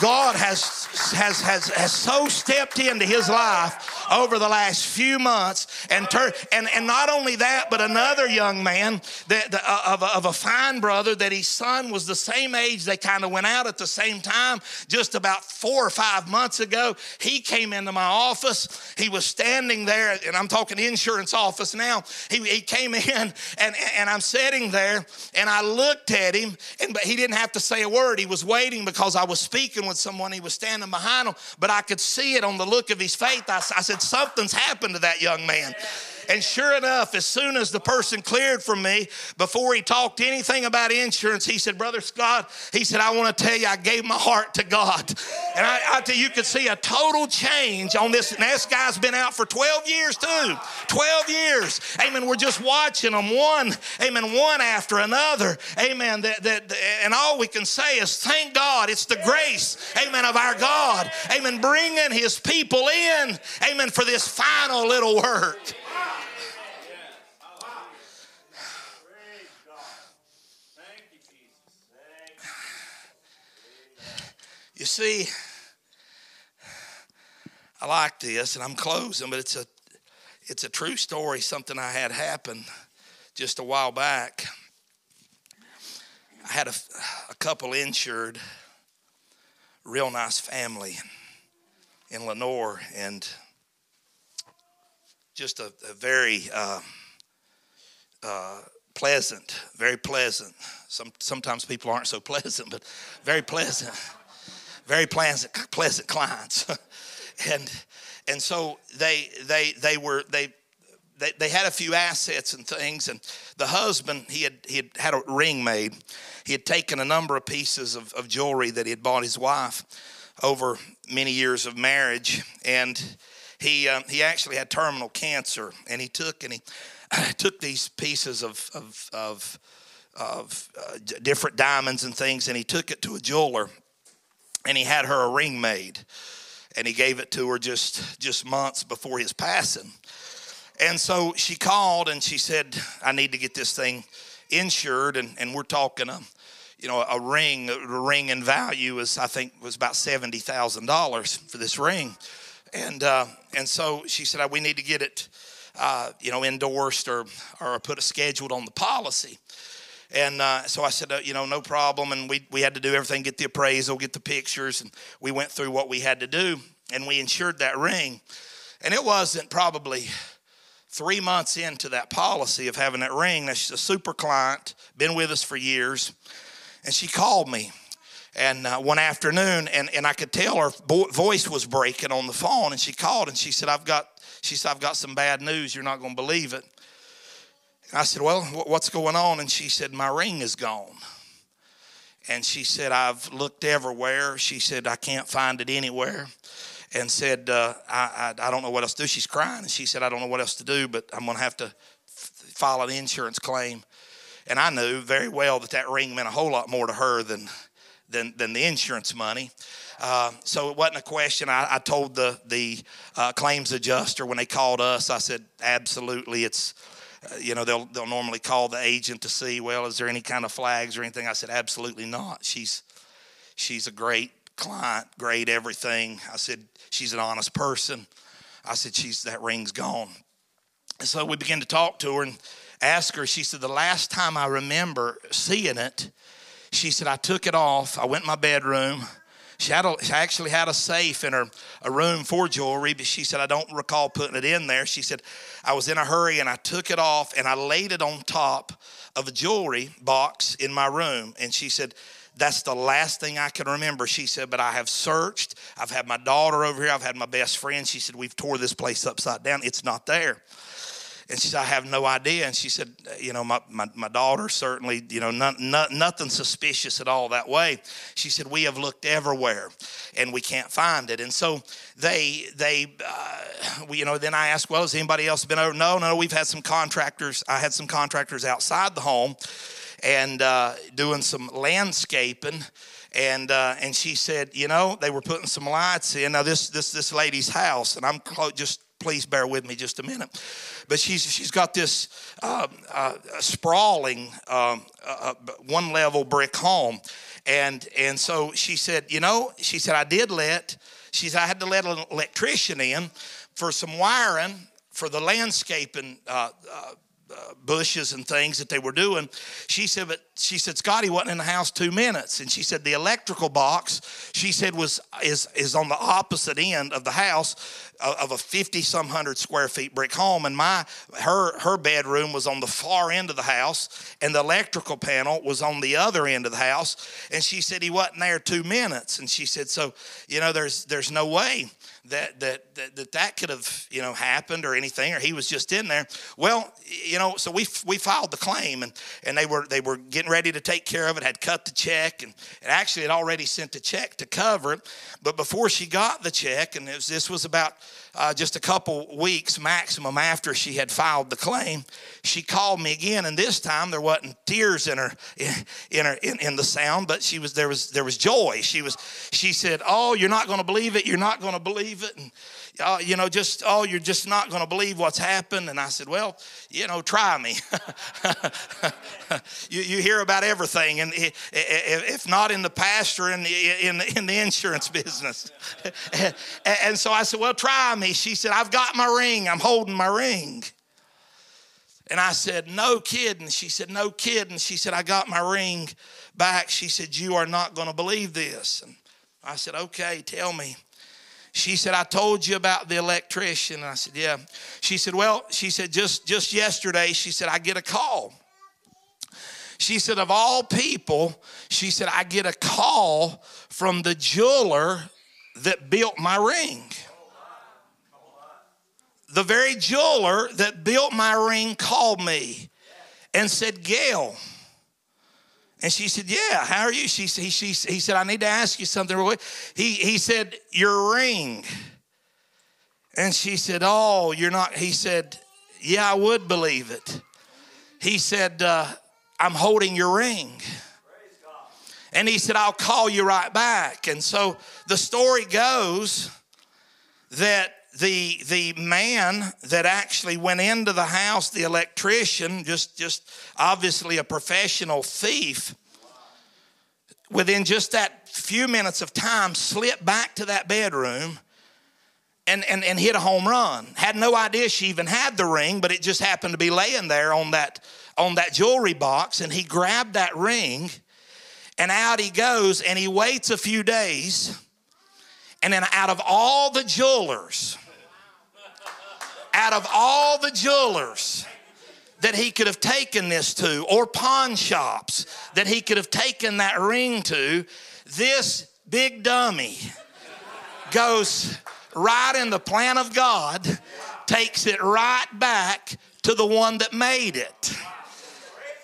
God has, has, has, has so stepped into his life over the last few months. And, and, and not only that, but another young man that, that, uh, of, a, of a fine brother that his son was the same age. They kind of went out at the same time just about four or five months ago. He came into my office. He was standing there, and I'm talking insurance office now. He, he came in, and, and I'm sitting there, and I looked at him, and but he didn't have to say a word. He was waiting because I was speaking with someone. He was standing behind him, but I could see it on the look of his face. I, I said, Something's happened to that young man. And sure enough, as soon as the person cleared from me, before he talked anything about insurance, he said, Brother Scott, he said, I want to tell you, I gave my heart to God. And I, I tell you, you could see a total change on this. And this guy's been out for 12 years too. 12 years. Amen. We're just watching them one, amen, one after another. Amen. That, that, and all we can say is thank God. It's the grace, amen, of our God. Amen. Bringing his people in, amen, for this final little work. You see, I like this, and I'm closing, but it's a it's a true story. Something I had happen just a while back. I had a, a couple insured, real nice family in Lenoir, and just a, a very uh, uh, pleasant, very pleasant. Some, sometimes people aren't so pleasant, but very pleasant very pleasant, pleasant clients. and and so they they they were they they, they had a few assets and things and the husband he had he had had a ring made he had taken a number of pieces of, of jewelry that he had bought his wife over many years of marriage and he um, he actually had terminal cancer and he took and he took these pieces of of of, of uh, different diamonds and things and he took it to a jeweler and he had her a ring made and he gave it to her just just months before his passing. And so she called and she said i need to get this thing insured. And, and we're talking a you know a ring a ring in value is i think was about $70000 for this ring. And uh, and so she said we need to get it uh, you know endorsed or or put a scheduled on the policy and uh, so I said, uh, you know, no problem. And we, we had to do everything, get the appraisal, get the pictures. And we went through what we had to do. And we insured that ring. And it wasn't probably three months into that policy of having that ring. Now, she's a super client, been with us for years. And she called me. And uh, one afternoon, and, and I could tell her voice was breaking on the phone. And she called and she said, I've got, she said, I've got some bad news. You're not going to believe it. I said, Well, what's going on? And she said, My ring is gone. And she said, I've looked everywhere. She said, I can't find it anywhere. And said, uh, I, I, I, don't know what else to do. She's crying. And she said, I don't know what else to do, but I'm going to have to f- file an insurance claim. And I knew very well that that ring meant a whole lot more to her than, than, than the insurance money. Uh, so it wasn't a question. I, I told the, the uh, claims adjuster when they called us, I said, absolutely, it's uh, you know, they'll they'll normally call the agent to see, well, is there any kind of flags or anything? I said, absolutely not. She's she's a great client, great everything. I said, she's an honest person. I said, she's that ring's gone. And so we began to talk to her and ask her. She said, the last time I remember seeing it, she said, I took it off. I went in my bedroom. She, had a, she actually had a safe in her a room for jewelry, but she said, I don't recall putting it in there. She said, I was in a hurry and I took it off and I laid it on top of a jewelry box in my room. And she said, that's the last thing I can remember. She said, but I have searched. I've had my daughter over here. I've had my best friend. She said, we've tore this place upside down. It's not there. And she said, I have no idea. And she said, you know, my, my, my daughter certainly, you know, not, not, nothing suspicious at all that way. She said, we have looked everywhere and we can't find it. And so they, they, uh, we, you know, then I asked, well, has anybody else been over? No, no, we've had some contractors. I had some contractors outside the home and uh, doing some landscaping and uh, and she said, you know, they were putting some lights in. Now this this this lady's house, and I'm close, just please bear with me just a minute. But she's, she's got this uh, uh, sprawling um, uh, uh, one level brick home. and and so she said, you know, she said I did let. She said I had to let an electrician in for some wiring for the landscaping uh, bushes and things that they were doing. She said, but she said Scotty wasn't in the house two minutes, and she said the electrical box she said was is is on the opposite end of the house uh, of a fifty some hundred square feet brick home, and my her her bedroom was on the far end of the house, and the electrical panel was on the other end of the house. And she said he wasn't there two minutes, and she said so you know there's there's no way that that that that, that could have you know happened or anything or he was just in there. Well you know so we we filed the claim and and they were they were getting ready to take care of it had cut the check and, and actually had already sent the check to cover it. But before she got the check and was, this was about uh, just a couple weeks maximum after she had filed the claim, she called me again, and this time there wasn't tears in her in her in, in the sound, but she was there was there was joy. She was she said, "Oh, you're not going to believe it. You're not going to believe it." And uh, you know, just, oh, you're just not going to believe what's happened. And I said, well, you know, try me. you, you hear about everything, and if not in the pastor, in the, in the, in the insurance business. and so I said, well, try me. She said, I've got my ring. I'm holding my ring. And I said, No kidding. She said, No kidding. She said, I got my ring back. She said, You are not going to believe this. And I said, Okay, tell me. She said, I told you about the electrician. And I said, Yeah. She said, Well, she said, just, just yesterday, she said, I get a call. She said, Of all people, she said, I get a call from the jeweler that built my ring. The very jeweler that built my ring called me and said, Gail, and she said, Yeah, how are you? She, he, she, he said, I need to ask you something real quick. He, he said, Your ring. And she said, Oh, you're not. He said, Yeah, I would believe it. He said, uh, I'm holding your ring. And he said, I'll call you right back. And so the story goes that the the man that actually went into the house the electrician just just obviously a professional thief within just that few minutes of time slipped back to that bedroom and, and, and hit a home run. Had no idea she even had the ring but it just happened to be laying there on that on that jewelry box and he grabbed that ring and out he goes and he waits a few days and then out of all the jewelers out of all the jewelers that he could have taken this to, or pawn shops that he could have taken that ring to, this big dummy goes right in the plan of God, takes it right back to the one that made it.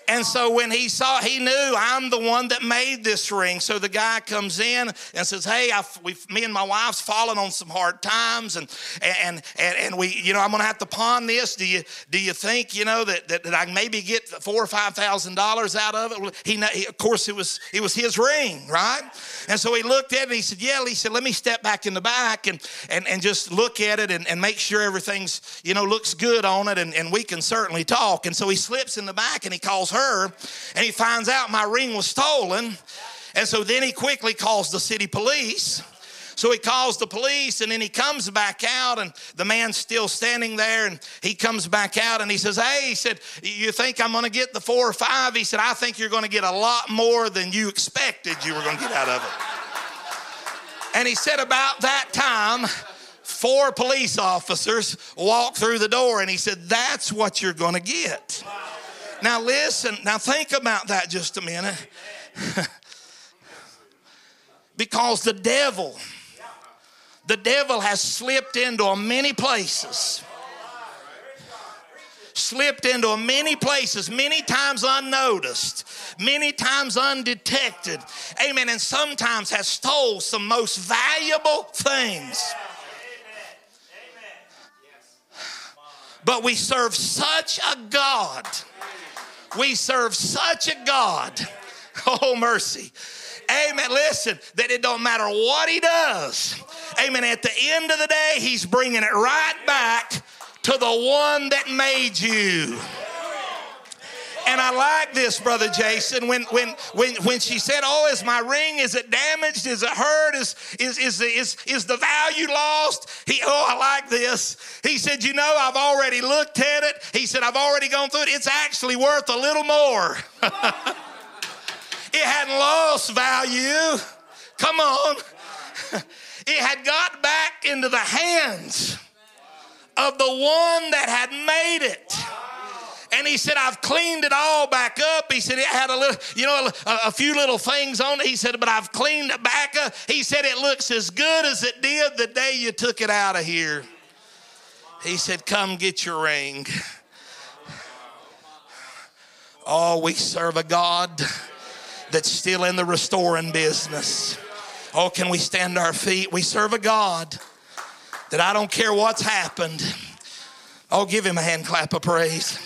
And so when he saw, he knew I'm the one that made this ring. So the guy comes in and says, "Hey, me and my wife's fallen on some hard times, and and and, and we, you know, I'm going to have to pawn this. Do you do you think, you know, that that, that I maybe get four or five thousand dollars out of it? He, he, of course, it was it was his ring, right? And so he looked at it. and He said, "Yeah." He said, "Let me step back in the back and and and just look at it and, and make sure everything's you know looks good on it, and, and we can certainly talk." And so he slips in the back and he calls her her and he finds out my ring was stolen. And so then he quickly calls the city police. So he calls the police and then he comes back out and the man's still standing there and he comes back out and he says, Hey, he said, You think I'm going to get the four or five? He said, I think you're going to get a lot more than you expected you were going to get out of it. And he said, About that time, four police officers walked through the door and he said, That's what you're going to get. Now, listen, now think about that just a minute. because the devil, the devil has slipped into many places. Slipped into many places, many times unnoticed, many times undetected. Amen. And sometimes has stole some most valuable things. But we serve such a God we serve such a God. Oh, mercy. Amen. Listen, that it don't matter what he does. Amen. At the end of the day, he's bringing it right back to the one that made you. And I like this, Brother Jason. When when when when she said, Oh, is my ring? Is it damaged? Is it hurt? Is is is is, is the value lost? He oh, I like this. He said, You know, I've already looked at it. He said, I've already gone through it. It's actually worth a little more. it hadn't lost value. Come on. It had got back into the hands of the one that had made it. And he said, I've cleaned it all back up. He said, it had a little, you know, a, a, few little things on it. He said, but I've cleaned it back up. He said, it looks as good as it did the day you took it out of here. He said, come get your ring. Oh, we serve a God that's still in the restoring business. Oh, can we stand our feet? We serve a God that I don't care what's happened. Oh, give him a hand clap of praise.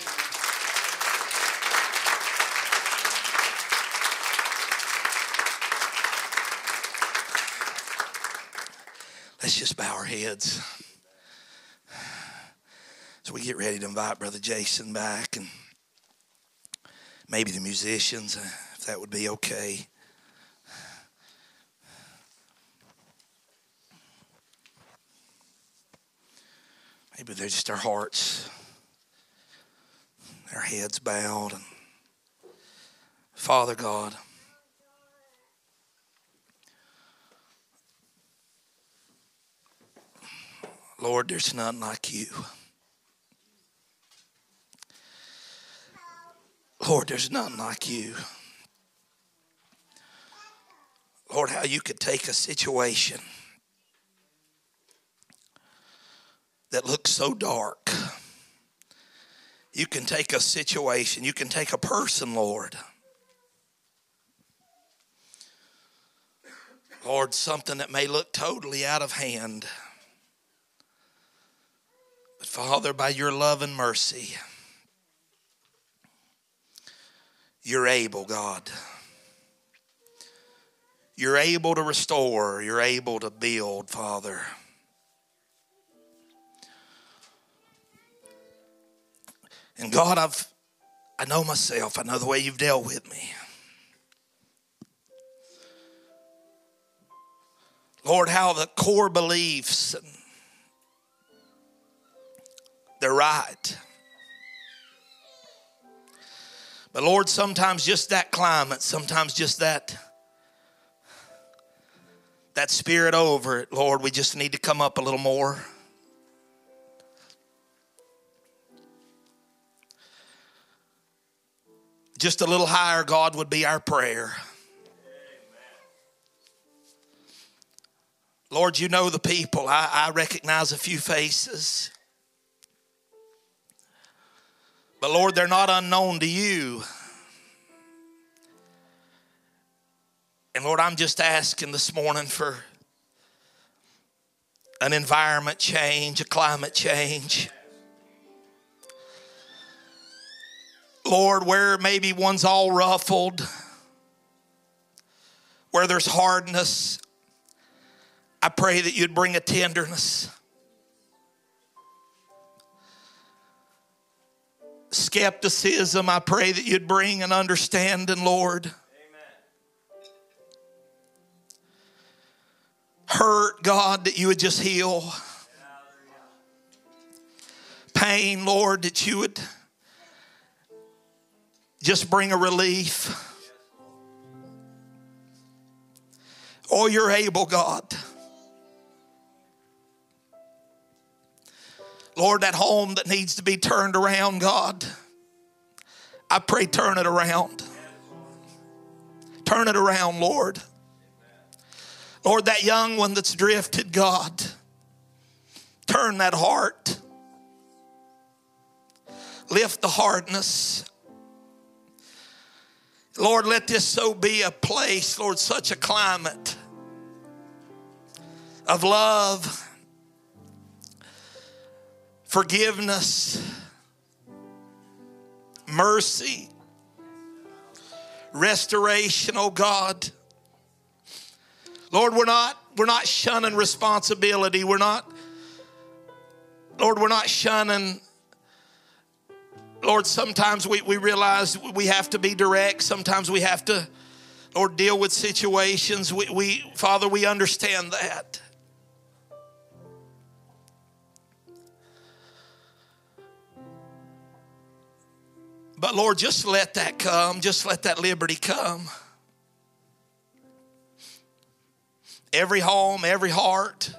Let's just bow our heads. So we get ready to invite Brother Jason back and maybe the musicians, if that would be okay. Maybe they're just our hearts, our heads bowed. And Father God, Lord, there's none like you. Lord, there's none like you. Lord, how you could take a situation that looks so dark. You can take a situation, you can take a person, Lord. Lord, something that may look totally out of hand. Father, by your love and mercy, you're able, God. You're able to restore, you're able to build, Father. And God, I've I know myself. I know the way you've dealt with me. Lord, how the core beliefs they're right. But Lord, sometimes just that climate, sometimes just that that spirit over it, Lord, we just need to come up a little more. just a little higher, God, would be our prayer. Lord, you know the people. I, I, recognize a few faces. But Lord, they're not unknown to you. And Lord, I'm just asking this morning for an environment change, a climate change. Lord, where maybe one's all ruffled, where there's hardness, I pray that you'd bring a tenderness. Skepticism, I pray that you'd bring an understanding, Lord. Hurt, God, that you would just heal. Pain, Lord, that you would just bring a relief. Oh, you're able, God. Lord, that home that needs to be turned around, God, I pray turn it around. Turn it around, Lord. Lord, that young one that's drifted, God, turn that heart. Lift the hardness. Lord, let this so be a place, Lord, such a climate of love, forgiveness, mercy, restoration, oh God. Lord, we're not we're not shunning responsibility. We're not Lord, we're not shunning Lord, sometimes we, we realize we have to be direct. Sometimes we have to, Lord, deal with situations. We, we Father, we understand that. But Lord, just let that come. Just let that liberty come. Every home, every heart.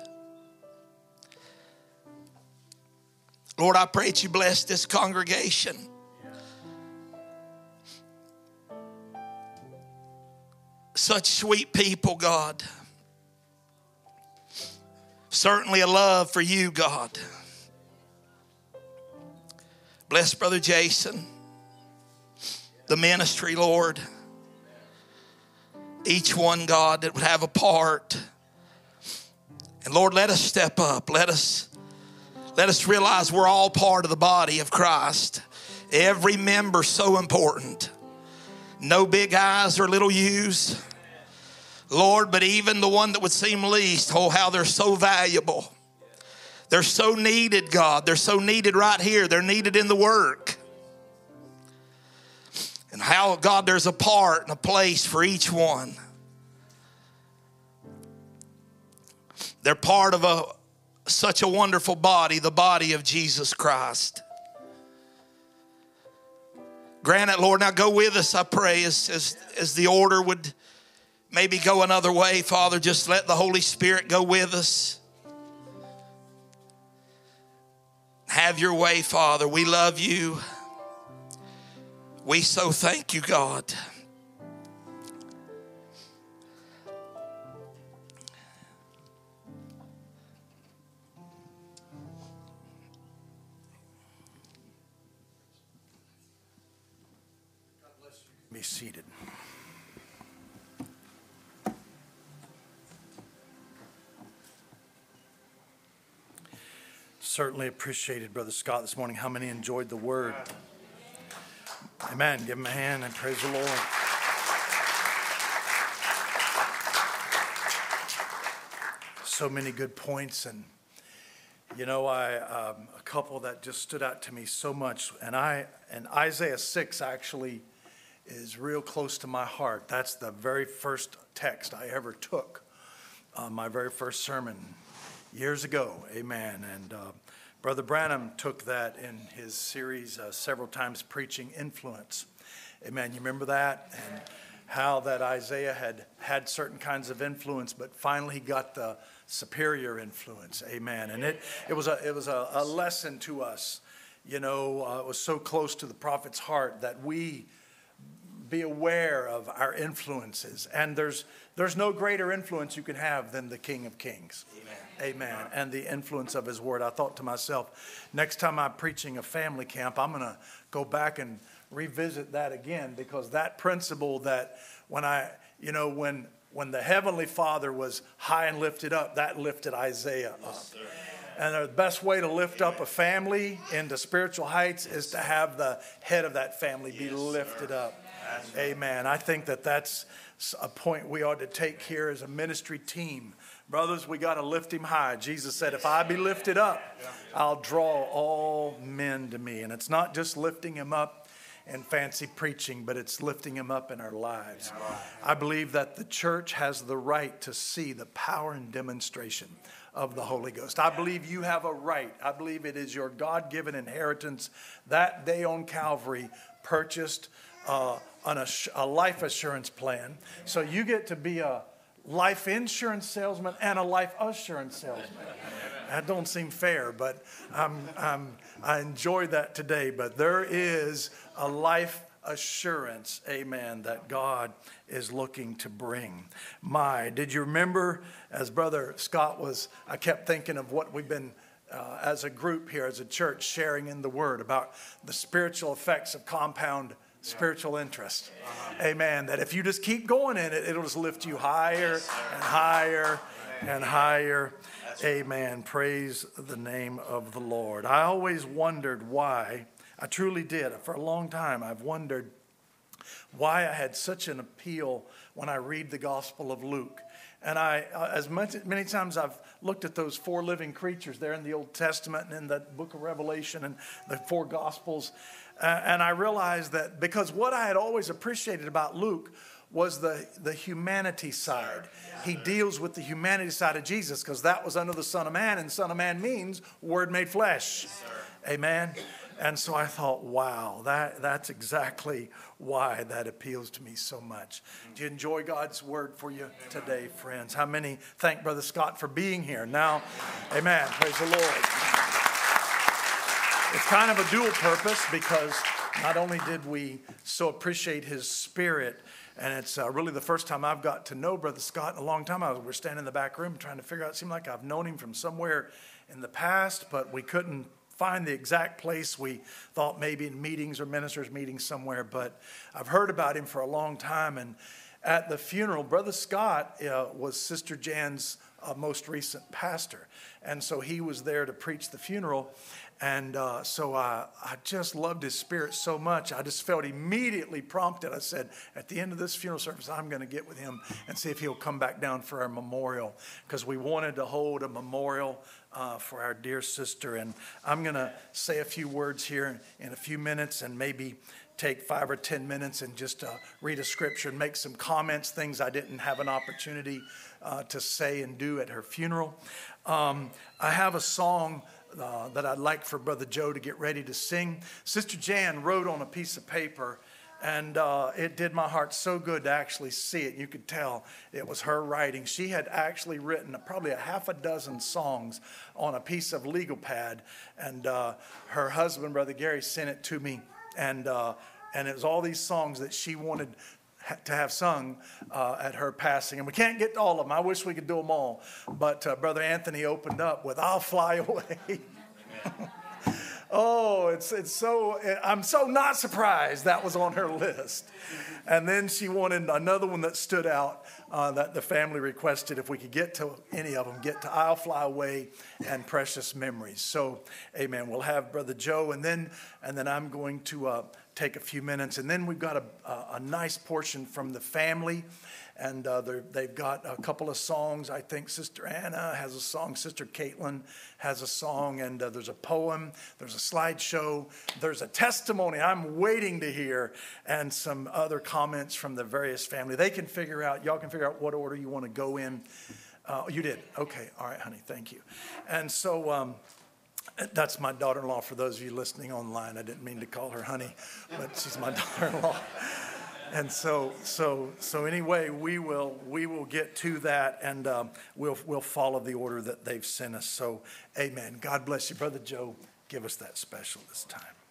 Lord, I pray that you bless this congregation. Such sweet people, God. Certainly a love for you, God. Bless Brother Jason, the ministry, Lord. Each one, God, that would have a part. And Lord, let us step up. Let us let us realize we're all part of the body of Christ. Every member so important. No big eyes or little U's. Lord, but even the one that would seem least, oh, how they're so valuable. They're so needed, God. They're so needed right here. They're needed in the work. And how, God, there's a part and a place for each one. They're part of a, such a wonderful body, the body of Jesus Christ. Grant it, Lord. Now go with us, I pray, as, as, as the order would maybe go another way, Father. Just let the Holy Spirit go with us. Have your way, Father. We love you. We so thank you, God. Be seated. Certainly appreciated, Brother Scott, this morning. How many enjoyed the word? Amen. Give him a hand and praise the Lord. So many good points, and you know, I um, a couple that just stood out to me so much, and I and Isaiah six actually is real close to my heart. That's the very first text I ever took, my very first sermon years ago. Amen. And uh, Brother Branham took that in his series uh, several times, preaching influence. Amen. You remember that? And how that Isaiah had had certain kinds of influence, but finally he got the superior influence. Amen. And it, it was, a, it was a, a lesson to us. You know, uh, it was so close to the prophet's heart that we be aware of our influences. And there's, there's no greater influence you can have than the King of Kings. Amen. Amen. And the influence of His Word. I thought to myself, next time I'm preaching a family camp, I'm going to go back and revisit that again because that principle that when I, you know, when when the heavenly Father was high and lifted up, that lifted Isaiah up. And the best way to lift up a family into spiritual heights is to have the head of that family be lifted up. Amen. I think that that's a point we ought to take here as a ministry team. Brothers, we got to lift him high. Jesus said, If I be lifted up, I'll draw all men to me. And it's not just lifting him up and fancy preaching, but it's lifting him up in our lives. I believe that the church has the right to see the power and demonstration of the Holy Ghost. I believe you have a right. I believe it is your God given inheritance that day on Calvary purchased uh, an, a life assurance plan. So you get to be a life insurance salesman and a life assurance salesman. That don't seem fair, but I'm, I'm, I enjoy that today. But there is a life assurance, amen, that God is looking to bring. My, did you remember, as Brother Scott was, I kept thinking of what we've been. Uh, as a group here, as a church, sharing in the Word about the spiritual effects of compound spiritual interest. Amen. That if you just keep going in it, it'll just lift you higher and higher and higher. Amen. Praise the name of the Lord. I always wondered why, I truly did. For a long time, I've wondered why I had such an appeal when I read the Gospel of Luke. And I, uh, as much, many times I've looked at those four living creatures there in the Old Testament and in the book of Revelation and the four Gospels, Uh, and I realized that because what I had always appreciated about Luke was the, the humanity side. He deals with the humanity side of Jesus because that was under the Son of Man, and Son of Man means Word made flesh. Amen. And so I thought, wow, that, that's exactly why that appeals to me so much. Do you enjoy God's word for you today, friends? How many thank Brother Scott for being here? Now, amen. Praise the Lord. It's kind of a dual purpose because not only did we so appreciate his spirit, and it's uh, really the first time I've got to know Brother Scott in a long time. I was, we're standing in the back room trying to figure out. It seemed like I've known him from somewhere in the past, but we couldn't find the exact place. We thought maybe in meetings or ministers' meetings somewhere, but I've heard about him for a long time. And at the funeral, Brother Scott uh, was Sister Jan's uh, most recent pastor. And so he was there to preach the funeral. And uh, so I, I just loved his spirit so much. I just felt immediately prompted. I said, at the end of this funeral service, I'm going to get with him and see if he'll come back down for our memorial because we wanted to hold a memorial uh, for our dear sister. And I'm going to say a few words here in, a few minutes and maybe take five or 10 minutes and just uh, read a scripture and make some comments, things I didn't have an opportunity uh, to say and do at her funeral. Um, I have a song uh, that I'd like for Brother Joe to get ready to sing. Sister Jan wrote on a piece of paper, and uh, it did my heart so good to actually see it. You could tell it was her writing. She had actually written probably a half a dozen songs on a piece of legal pad, and uh, her husband, Brother Gary, sent it to me, and uh, and it was all these songs that she wanted to have sung uh, at her passing. And we can't get all of them. I wish we could do them all. But uh, Brother Anthony opened up with I'll Fly Away. oh, it's, it's so, I'm so not surprised that was on her list. And then she wanted another one that stood out uh, that the family requested if we could get to any of them, get to I'll Fly Away and Precious Memories. So, amen. We'll have Brother Joe, and then, and then I'm going to uh, take a few minutes. And then we've got a, a, a nice portion from the family. And uh, they've got a couple of songs. I think Sister Anna has a song, Sister Caitlin has a song, and uh, there's a poem, there's a slideshow, there's a testimony I'm waiting to hear, and some other comments from the various family. They can figure out, y'all can figure out what order you want to go in. Uh, you did? Okay. All right, honey. Thank you. And so, um, that's my daughter in law for those of you listening online. I didn't mean to call her honey, but she's my daughter in law. And so, so, so anyway, we will we will get to that, and um, we'll we'll follow the order that they've sent us. So, Amen. God bless you, brother Joe. Give us that special this time.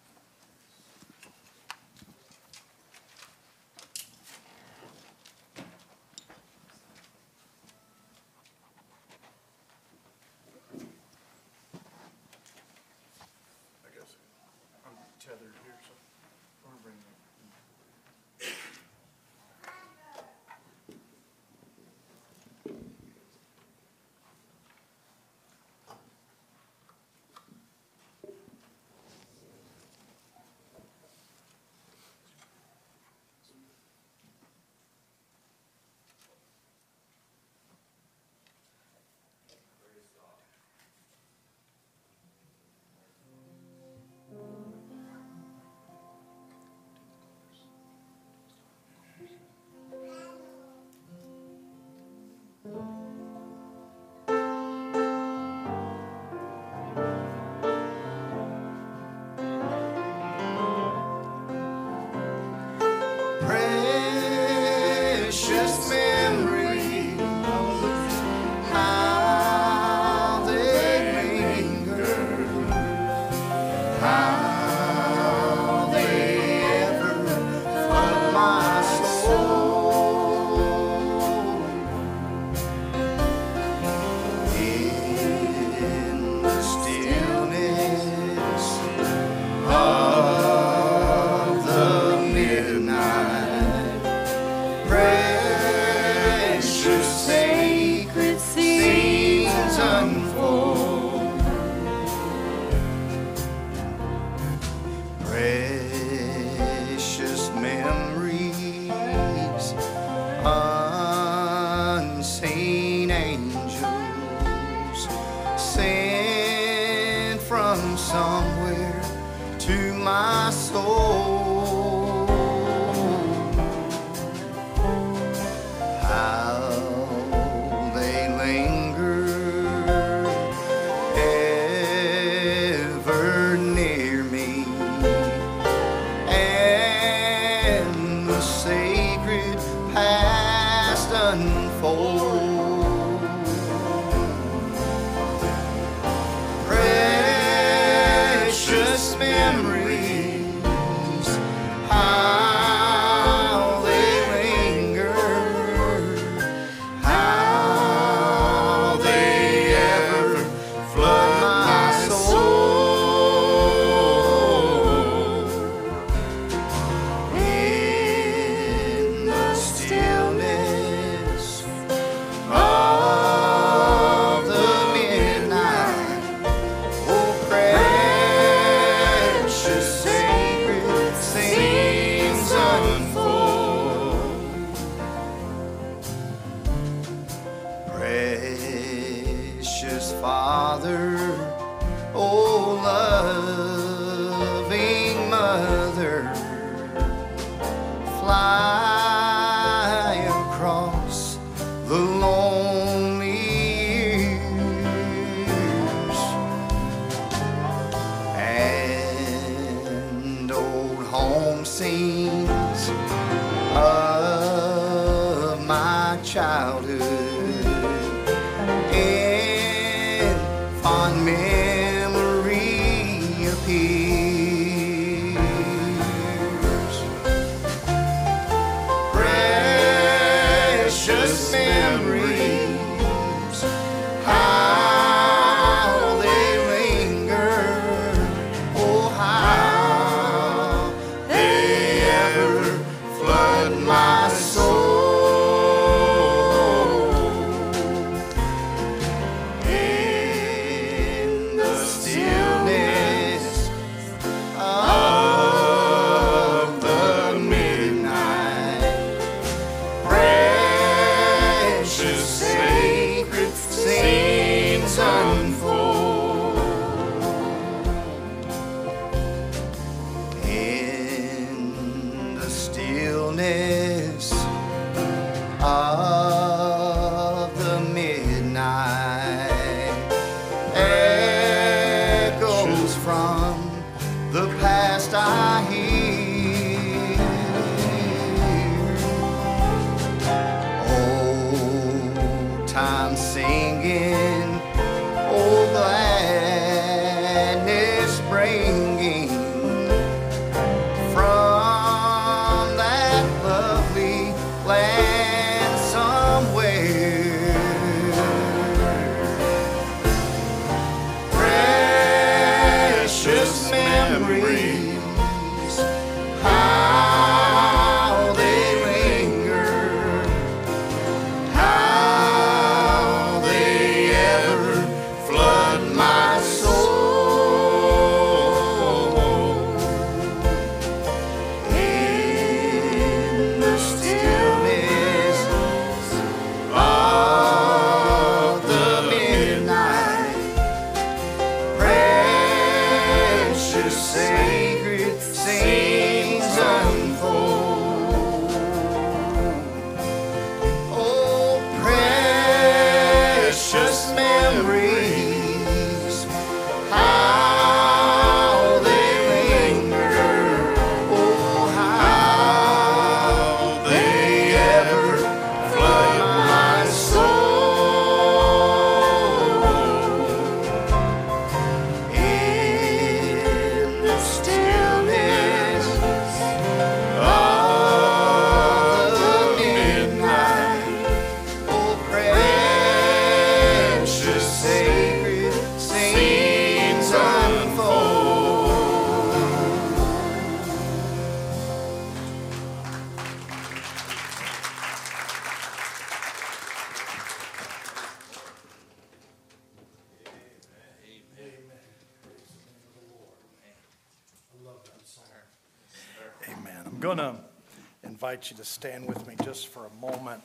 Stand with me just for a moment,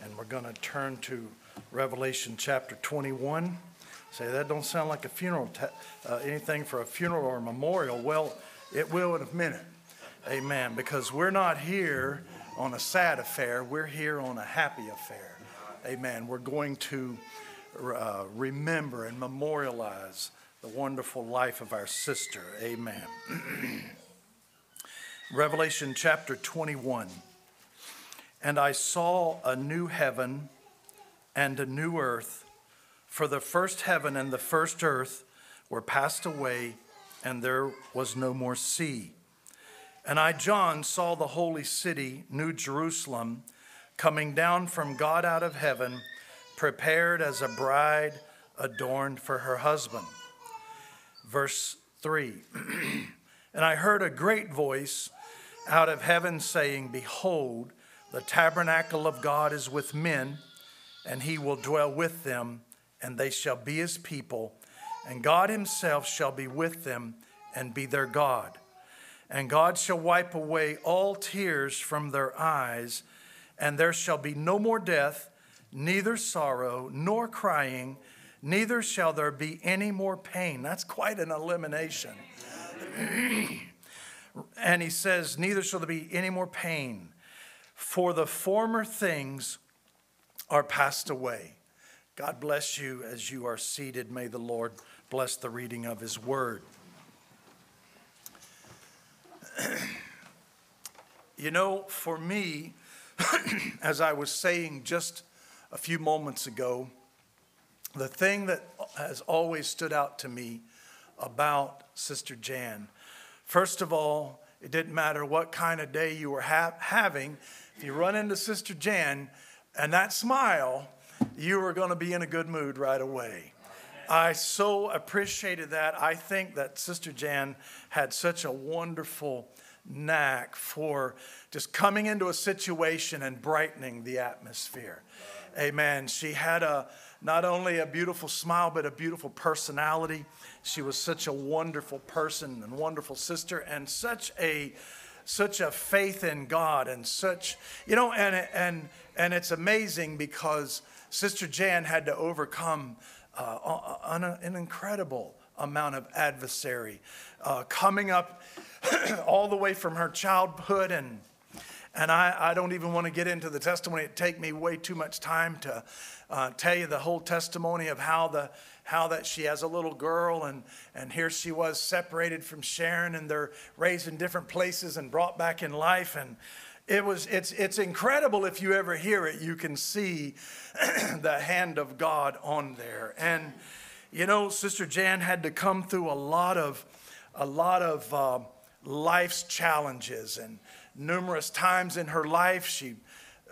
and we're going to turn to Revelation chapter 21. Say, that don't sound like a funeral, uh, anything for a funeral or a memorial. Well, It will in a minute. Amen. Because we're not here on a sad affair, we're here on a happy affair. Amen. We're going to uh, remember and memorialize the wonderful life of our sister. Amen. Revelation chapter 21. And I saw a new heaven and a new earth, for the first heaven and the first earth were passed away, and there was no more sea. And I, John, saw the holy city, New Jerusalem, coming down from God out of heaven, prepared as a bride adorned for her husband. Verse 3 And I heard a great voice out of heaven saying, Behold, the tabernacle of God is with men, and he will dwell with them, and they shall be his people, and God himself shall be with them and be their God. And God shall wipe away all tears from their eyes, and there shall be no more death, neither sorrow, nor crying neither shall there be any more pain. That's quite an elimination. and he says, Neither shall there be any more pain, for the former things are passed away. God bless you as you are seated. May the Lord bless the reading of his word. you know, for me, as I was saying just a few moments ago, the thing that has always stood out to me about Sister Jan, first of all, it didn't matter what kind of day you were ha- having. If you run into Sister Jan and that smile, you are going to be in a good mood right away. I so appreciated that. I think that Sister Jan had such a wonderful knack for just coming into a situation and brightening the atmosphere. Amen. She had a not only a beautiful smile, but a beautiful personality. She was such a wonderful person and wonderful sister, and such a such a faith in God, and such you know, and and and it's amazing because Sister Jan had to overcome uh, an, incredible amount of adversary uh, coming up all the way from her childhood and and I, I don't even want to get into the testimony. It'd take me way too much time to uh, tell you the whole testimony of how the how that she has a little girl and and here she was separated from Sharon and they're raised in different places and brought back in life and it was it's it's incredible if you ever hear it you can see the hand of God on there and you know Sister Jan had to come through a lot of a lot of uh, life's challenges and numerous times in her life. She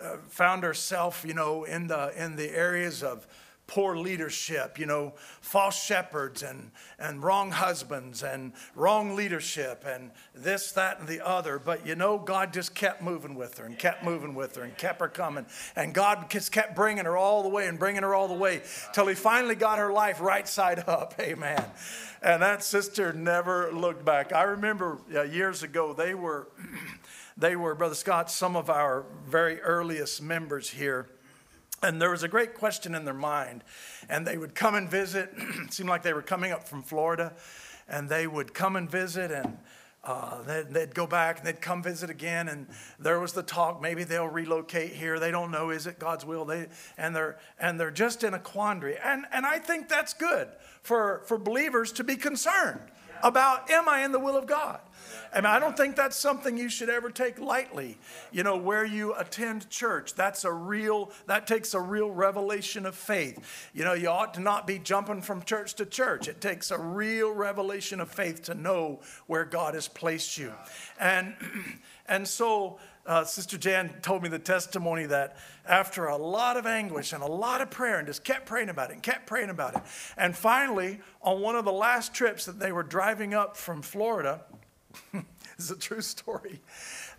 uh, found herself, you know, in the, in the areas of poor leadership, you know, false shepherds and, and wrong husbands and wrong leadership and this, that, and the other. But you know, God just kept moving with her and kept moving with her and kept her coming. And God just kept bringing her all the way and bringing her all the way till He finally got her life right side up. Amen. And that sister never looked back. I remember uh, years ago, they were. They were, Brother Scott, some of our very earliest members here. And there was a great question in their mind. And they would come and visit. it seemed like they were coming up from Florida. And they would come and visit and uh, they'd, they'd, go back and they'd come visit again. And there was the talk, maybe they'll relocate here. They don't know, is it God's will? They, and, they're, and they're just in a quandary. And, and I think that's good for, for believers to be concerned about, am I in the will of God? Mean, I don't think that's something you should ever take lightly. You know, where you attend church, that's a real, that takes a real revelation of faith. You know, you ought to not be jumping from church to church. It takes a real revelation of faith to know where God has placed you. And, and so, uh, Sister Jan told me the testimony that after a lot of anguish and a lot of prayer, and just kept praying about it and kept praying about it. And finally, on one of the last trips that they were driving up from Florida, it's a true story.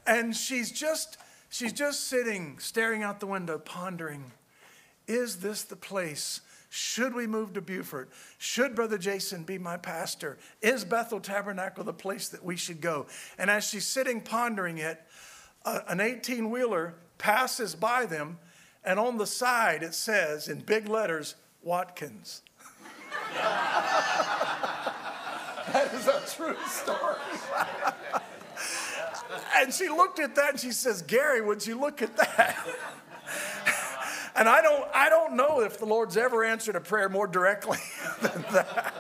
And she's just she's just sitting staring out the window pondering, is this the place? Should we move to Beaufort? Should Brother Jason be my pastor? Is Bethel Tabernacle the place that we should go? And as she's sitting pondering it, uh, an 18 wheeler passes by them, and on the side it says in big letters, Watkins. that is a true story. and she looked at that and she says, Gary, would you look at that? and I don't, I don't know if the Lord's ever answered a prayer more directly than that,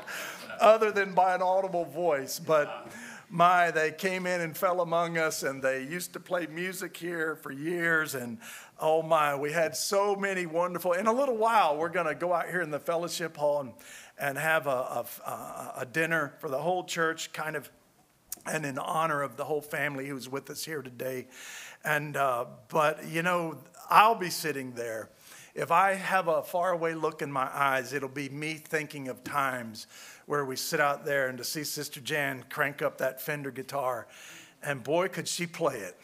other than by an audible voice. But my, they came in and fell among us, and they used to play music here for years. And oh my, we had so many wonderful. In a little while, we're going to go out here in the fellowship hall and, and have a, a, a dinner for the whole church, kind of and in honor of the whole family who's with us here today. And uh, but you know, I'll be sitting there. If I have a faraway look in my eyes, it'll be me thinking of times where we sit out there and to see Sister Jan crank up that Fender guitar, and boy, could she play it.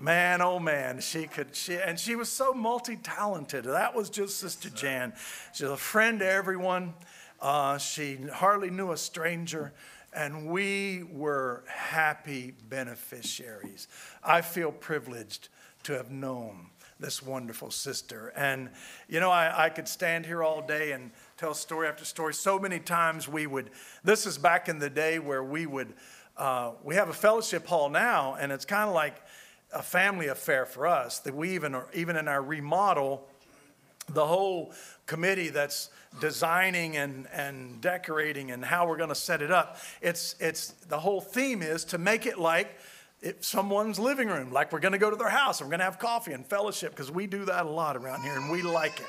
Man, oh man, she could, she, and she was so multi talented. That was just Sister Jan. She's a friend to everyone. Uh, she hardly knew a stranger and we were happy beneficiaries. I feel privileged to have known this wonderful sister. And, you know, I, I, could stand here all day and tell story after story. So many times we would, this is back in the day where we would, uh, we have a fellowship hall now, and it's kind of like a family affair for us that we even, even in our remodel, the whole committee that's designing and, and decorating and how we're going to set it up. It's, it's, the whole theme is to make it like it, someone's living room, like we're going to go to their house and we're going to have coffee and fellowship because we do that a lot around here and we like it.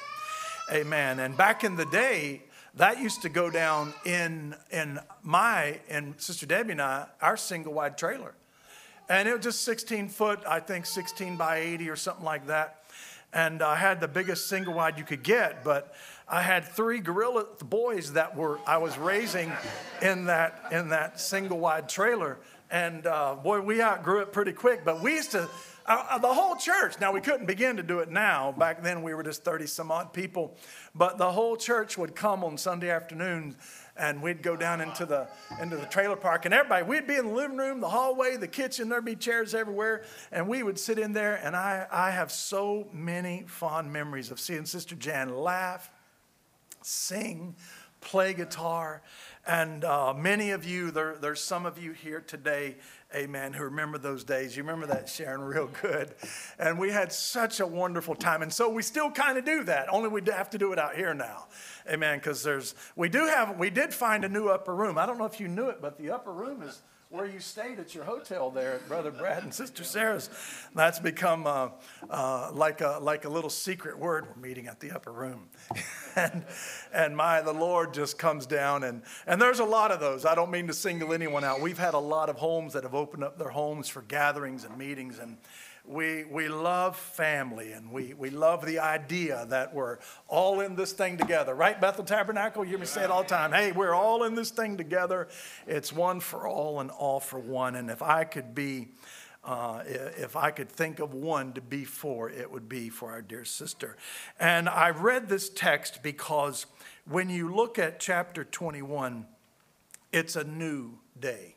Amen. And back in the day, that used to go down in, in my, and Sister Debbie and I, our single wide trailer. And it was just 16 foot, I think 16 by 80 or something like that. And I had the biggest single wide you could get, but I had three gorilla boys that were I was raising in that in that single wide trailer, and uh, boy, we outgrew it pretty quick. But we used to. Uh, uh the whole church. Now we couldn't begin to do it now. Back then we were just thirty some odd people, but the whole church would come on Sunday afternoon, and we'd go down into the into the trailer park, and everybody we'd be in the living room, the hallway, the kitchen. There'd be chairs everywhere, and we would sit in there. And I I have so many fond memories of seeing Sister Jan laugh sing, play guitar. And uh, many of you, there, there's some of you here today, amen, who remember those days. You remember that, Sharon, real good. And we had such a wonderful time. And so we still kind of do that, only we have to do it out here now. Amen, because there's, we do have, we did find a new upper room. I don't know if you knew it, but the upper room is where you stayed at your hotel there at Brother Brad and Sister Sarah's. That's become uh, uh, like, a, like a little secret word. We're meeting at the upper room. and, and my, the Lord just comes down. And, and there's a lot of those. I don't mean to single anyone out. We've had a lot of homes that have opened up their homes for gatherings and meetings. And we, we love family and we, we love the idea that we're all in this thing together. Right, Bethel Tabernacle? You hear me say it all the time. Hey, we're all in this thing together. It's one for all and all for one. And if I could be, uh, if I could think of one to be for, it would be for our dear sister. And I read this text because when you look at chapter 21, it's a new day.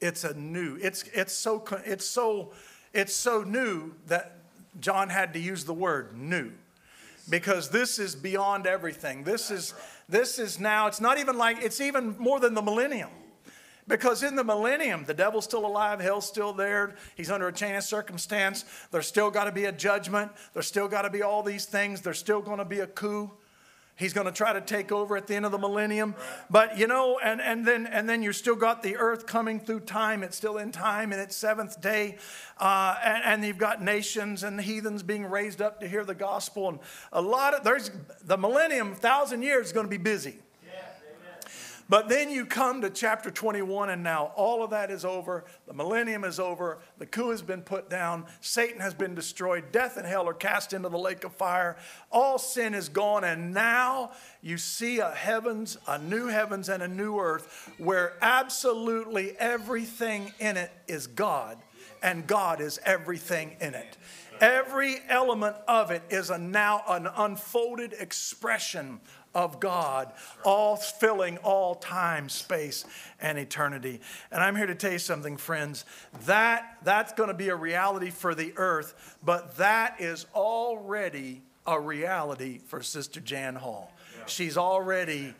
It's a new, it's, it's so, it's so, it's so new that John had to use the word new because this is beyond everything. This is this is now it's not even like it's even more than the millennium. Because in the millennium, the devil's still alive, hell's still there, he's under a chain of circumstance. There's still got to be a judgment, there's still got to be all these things, there's still going to be a coup. He's going to try to take over at the end of the millennium. But you know, and, and then and then you still got the earth coming through time. It's still in time in its seventh day. Uh, and, and you've got nations and heathens being raised up to hear the gospel. And a lot of there's the millennium, thousand years is going to be busy. But then you come to chapter 21, and now all of that is over. The millennium is over. The coup has been put down. Satan has been destroyed. Death and hell are cast into the lake of fire. All sin is gone. And now you see a heavens, a new heavens, and a new earth where absolutely everything in it is God, and God is everything in it. Every element of it is now an unfolded expression of God, all filling all time, space, and eternity. And I'm here to tell you something, friends. That that's going to be a reality for the earth, but that is already a reality for Sister Jan Hall. She's already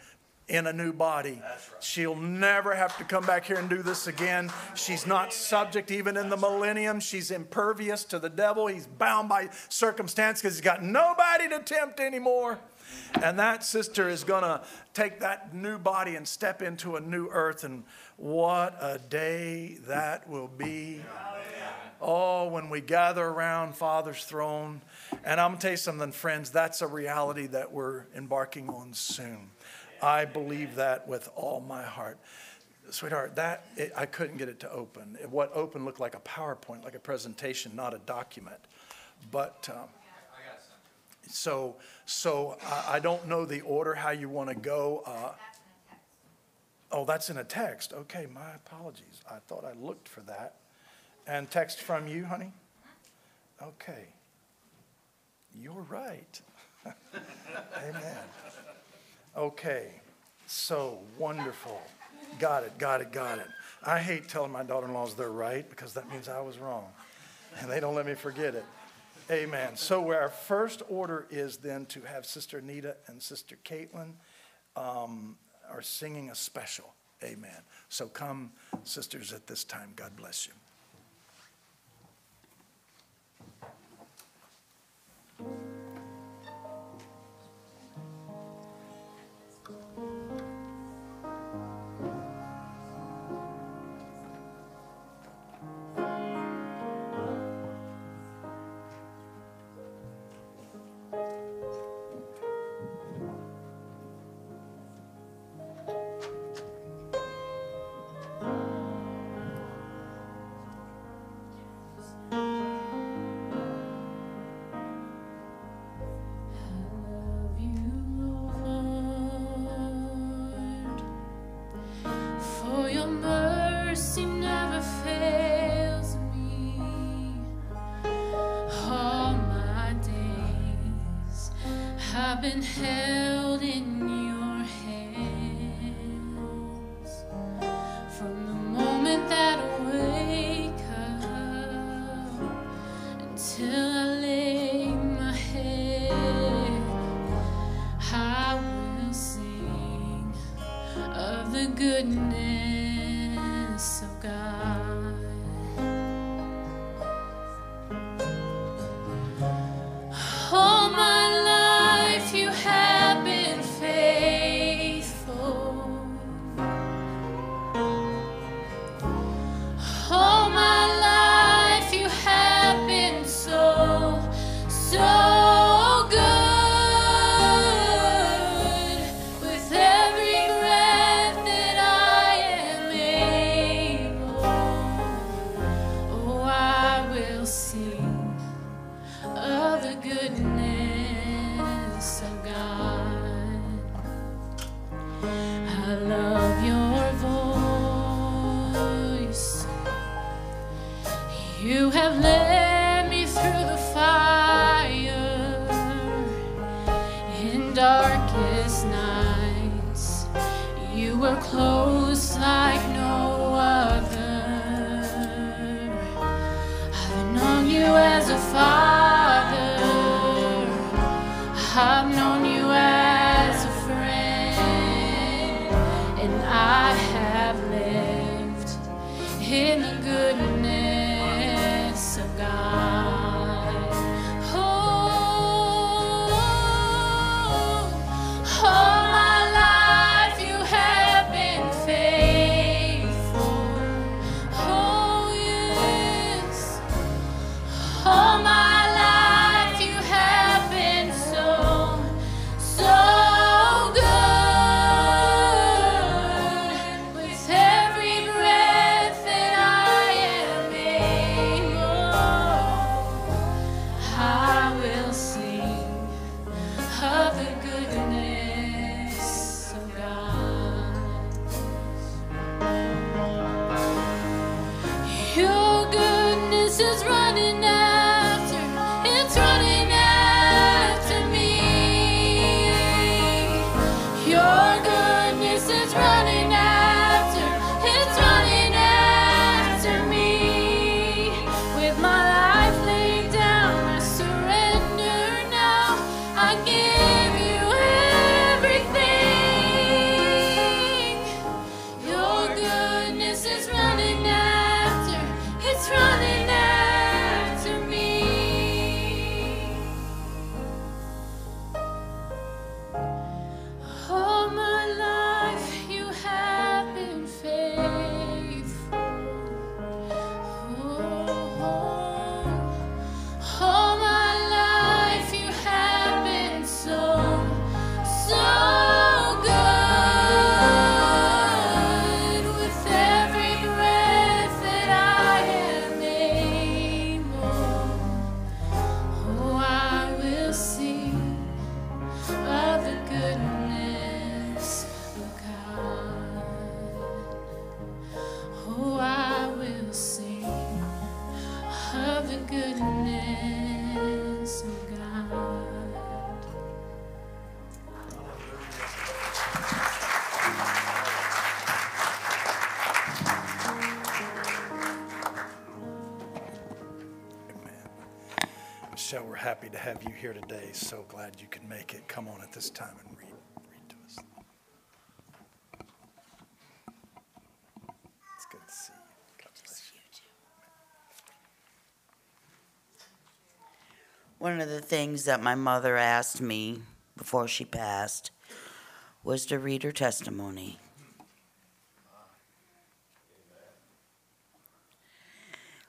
in a new body. She'll never have to come back here and do this again. She's not subject, even in the millennium. She's impervious to the devil. He's bound by circumstance because he's got nobody to tempt anymore. And that sister is going to take that new body and step into a new earth. And what a day that will be. Oh, when we gather around Father's throne. And I'm going to tell you something, friends, that's a reality that we're embarking on soon. I believe that with all my heart. Sweetheart, that it, I couldn't get it to open. What open looked like a PowerPoint, like a presentation, not a document. But um, so, so I, I don't know the order how you want to go. Uh, oh, that's in a text. Okay, my apologies. I thought I looked for that. And text from you, honey. Okay, you're right. Amen. Okay, so wonderful. Got it, got it, got it. I hate telling my daughter in laws they're right because that means I was wrong. And they don't let me forget it. Amen. So, our first order is then to have Sister Anita and Sister Caitlin um, are singing a special. Amen. So, come, sisters, at this time. God bless you. Have have you here today. So glad you can make it. Come on at this time and read, read to us. It's good to see you. God bless you. One of the things that my mother asked me before she passed was to read her testimony.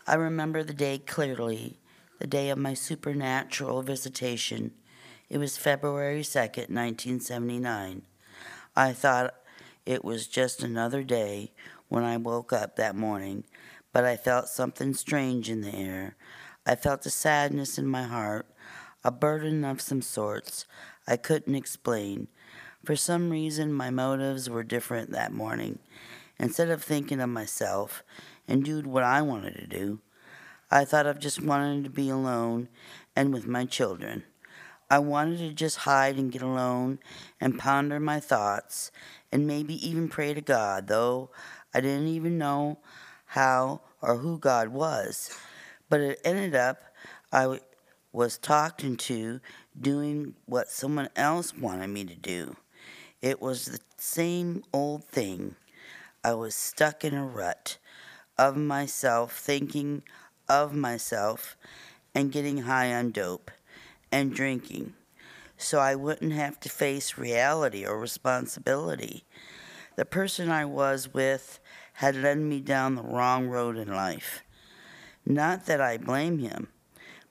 I remember the day clearly, the day of my supernatural visitation. It was February 2nd, 1979. I thought it was just another day when I woke up that morning, but I felt something strange in the air. I felt a sadness in my heart, a burden of some sorts I couldn't explain. For some reason, my motives were different that morning. Instead of thinking of myself and doing what I wanted to do, I thought of just wanting to be alone and with my children. I wanted to just hide and get alone and ponder my thoughts and maybe even pray to God, though I didn't even know how or who God was. But it ended up I was talked into doing what someone else wanted me to do. It was the same old thing. I was stuck in a rut of myself, thinking of myself, and getting high on dope and drinking so I wouldn't have to face reality or responsibility. The person I was with had led me down the wrong road in life. Not that I blame him,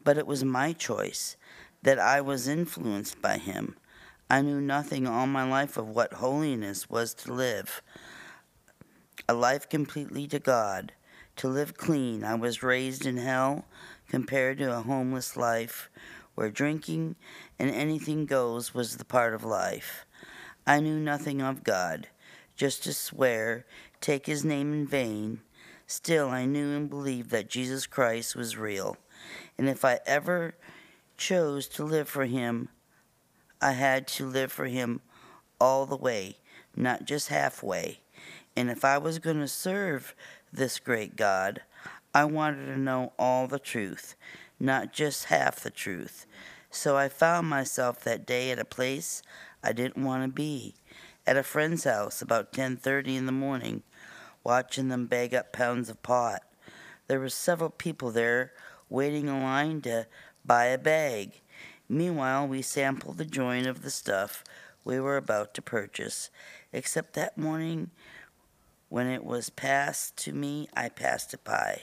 but it was my choice, that I was influenced by him. I knew nothing all my life of what holiness was to live. A life completely to God, to live clean. I was raised in hell compared to a homeless life where drinking and anything goes was the part of life. I knew nothing of God, just to swear, take his name in vain. Still, I knew and believed that Jesus Christ was real. And if I ever chose to live for him, I had to live for him all the way, not just halfway. And if I was going to serve this great God, I wanted to know all the truth, not just half the truth. So I found myself that day at a place I didn't want to be, at a friend's house about 10:30 in the morning, watching them bag up pounds of pot. There were several people there waiting in line to buy a bag. Meanwhile, we sampled the joint of the stuff we were about to purchase, except that morning when it was passed to me, I passed it by.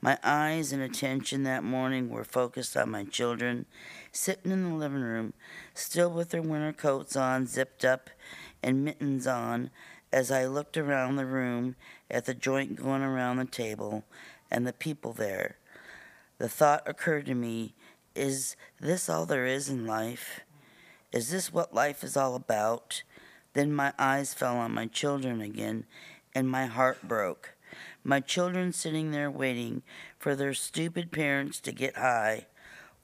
My eyes and attention that morning were focused on my children, sitting in the living room, still with their winter coats on, zipped up, and mittens on, as I looked around the room at the joint going around the table and the people there. The thought occurred to me is this all there is in life? Is this what life is all about? Then my eyes fell on my children again and my heart broke. My children sitting there waiting for their stupid parents to get high.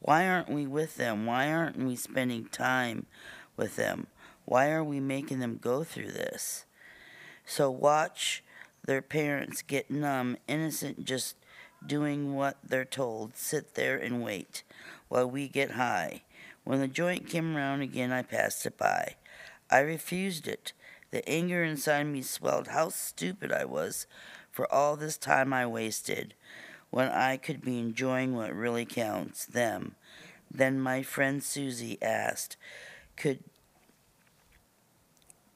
Why aren't we with them? Why aren't we spending time with them? Why are we making them go through this? So watch their parents get numb, innocent, just doing what they're told. Sit there and wait while we get high. When the joint came around again, I passed it by. I refused it. The anger inside me swelled how stupid I was for all this time I wasted when I could be enjoying what really counts them. Then my friend Susie asked, could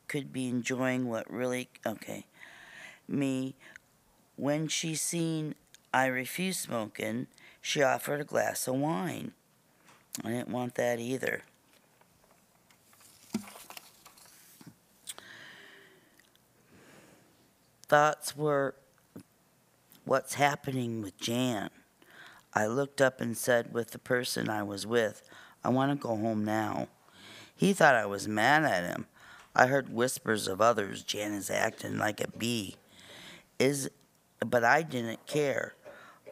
could be enjoying what really okay me when she seen I refused smoking, she offered a glass of wine. I didn't want that either. Thoughts were what's happening with Jan. I looked up and said with the person I was with, I want to go home now. He thought I was mad at him. I heard whispers of others, Jan is acting like a bee. Is but I didn't care.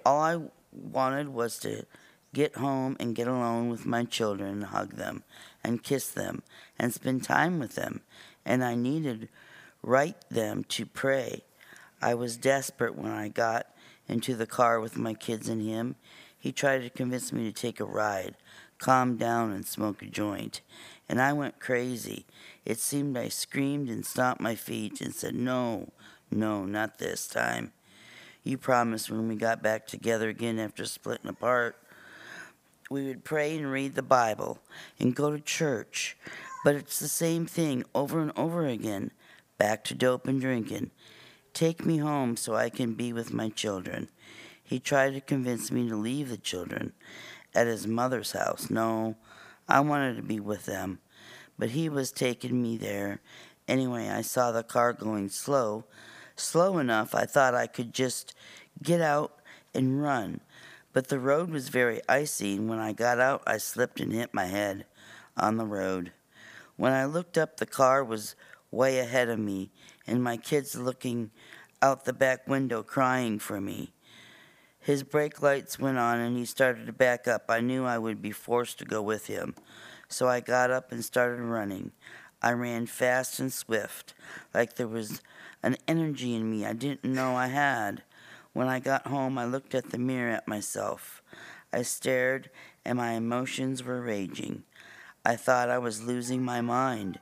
All I wanted was to get home and get alone with my children hug them and kiss them and spend time with them. And I needed right them to pray. I was desperate when I got into the car with my kids and him. He tried to convince me to take a ride, calm down, and smoke a joint. And I went crazy. It seemed I screamed and stomped my feet and said, No, no, not this time. You promised when we got back together again after splitting apart, we would pray and read the Bible and go to church. But it's the same thing over and over again back to dope and drinking. Take me home so I can be with my children. He tried to convince me to leave the children at his mother's house. No, I wanted to be with them, but he was taking me there. Anyway, I saw the car going slow, slow enough I thought I could just get out and run. But the road was very icy, and when I got out, I slipped and hit my head on the road. When I looked up, the car was way ahead of me, and my kids looking out the back window crying for me. His brake lights went on and he started to back up. I knew I would be forced to go with him. So I got up and started running. I ran fast and swift, like there was an energy in me I didn't know I had. When I got home, I looked at the mirror at myself. I stared, and my emotions were raging. I thought I was losing my mind,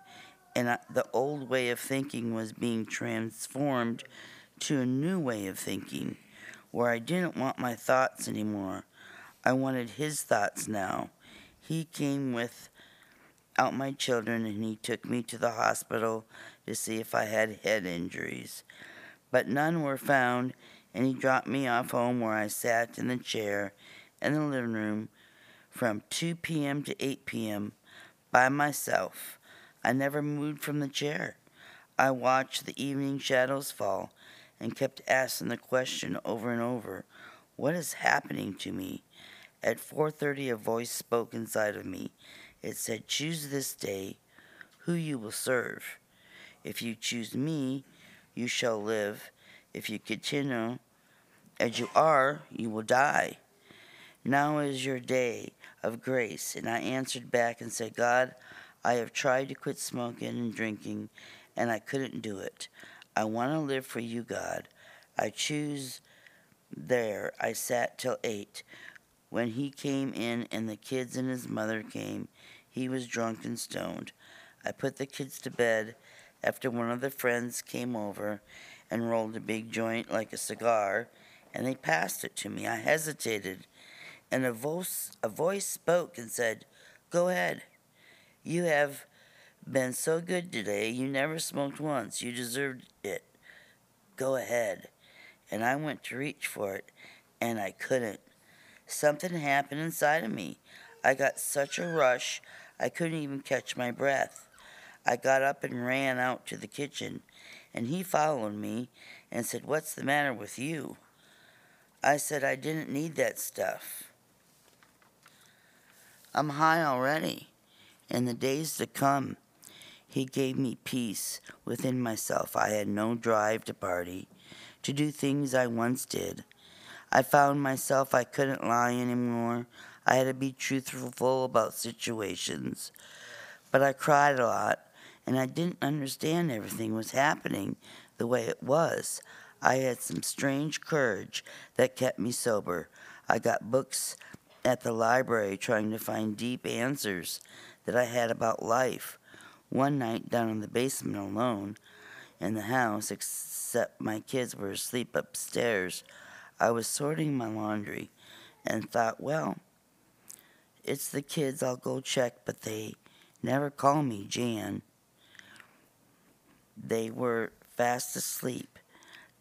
and I, the old way of thinking was being transformed to a new way of thinking, where I didn't want my thoughts anymore. I wanted his thoughts now. He came with out my children and he took me to the hospital to see if I had head injuries. But none were found, and he dropped me off home where I sat in the chair in the living room from 2 p.m. to 8 p.m. by myself. I never moved from the chair. I watched the evening shadows fall and kept asking the question over and over, what is happening to me? At 4:30 a voice spoke inside of me. It said, "Choose this day who you will serve. If you choose me, you shall live. If you continue as you are, you will die. Now is your day of grace. And I answered back and said, God, I have tried to quit smoking and drinking, and I couldn't do it. I want to live for you, God. I choose there. I sat till eight. When he came in and the kids and his mother came, he was drunk and stoned. I put the kids to bed after one of the friends came over and rolled a big joint like a cigar, and they passed it to me. I hesitated, and a voice, a voice spoke and said, Go ahead. You have been so good today. You never smoked once. You deserved it. Go ahead. And I went to reach for it, and I couldn't. Something happened inside of me. I got such a rush, I couldn't even catch my breath. I got up and ran out to the kitchen, and he followed me and said, What's the matter with you? I said, I didn't need that stuff. I'm high already. In the days to come, he gave me peace within myself. I had no drive to party, to do things I once did. I found myself I couldn't lie anymore. I had to be truthful about situations. But I cried a lot, and I didn't understand everything was happening the way it was. I had some strange courage that kept me sober. I got books at the library trying to find deep answers that I had about life. One night down in the basement alone in the house, except my kids were asleep upstairs, I was sorting my laundry and thought, well, it's the kids, I'll go check, but they never call me Jan. They were fast asleep.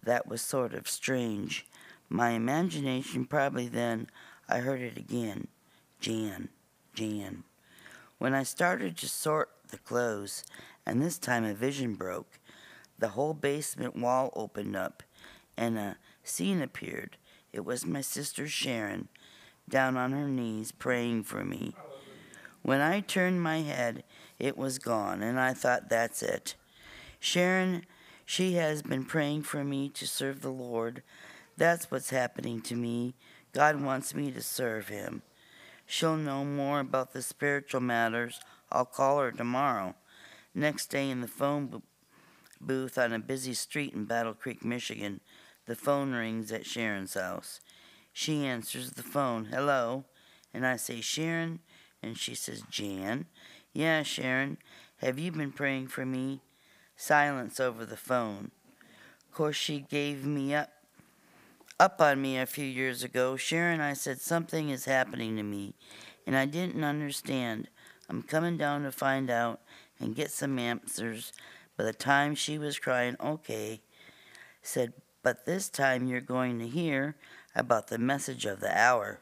That was sort of strange. My imagination probably then I heard it again. Jan, Jan. When I started to sort the clothes, and this time a vision broke, the whole basement wall opened up, and a scene appeared. It was my sister Sharon, down on her knees praying for me. When I turned my head, it was gone, and I thought, that's it. Sharon, she has been praying for me to serve the Lord. That's what's happening to me. God wants me to serve Him. She'll know more about the spiritual matters. I'll call her tomorrow. Next day, in the phone booth on a busy street in Battle Creek, Michigan, the phone rings at Sharon's house. She answers the phone, hello. And I say, Sharon? And she says, Jan. Yeah, Sharon. Have you been praying for me? Silence over the phone. Of course, she gave me up up on me a few years ago. Sharon, I said, something is happening to me, and I didn't understand. I'm coming down to find out and get some answers. By the time she was crying, okay, said, but this time you're going to hear about the message of the hour.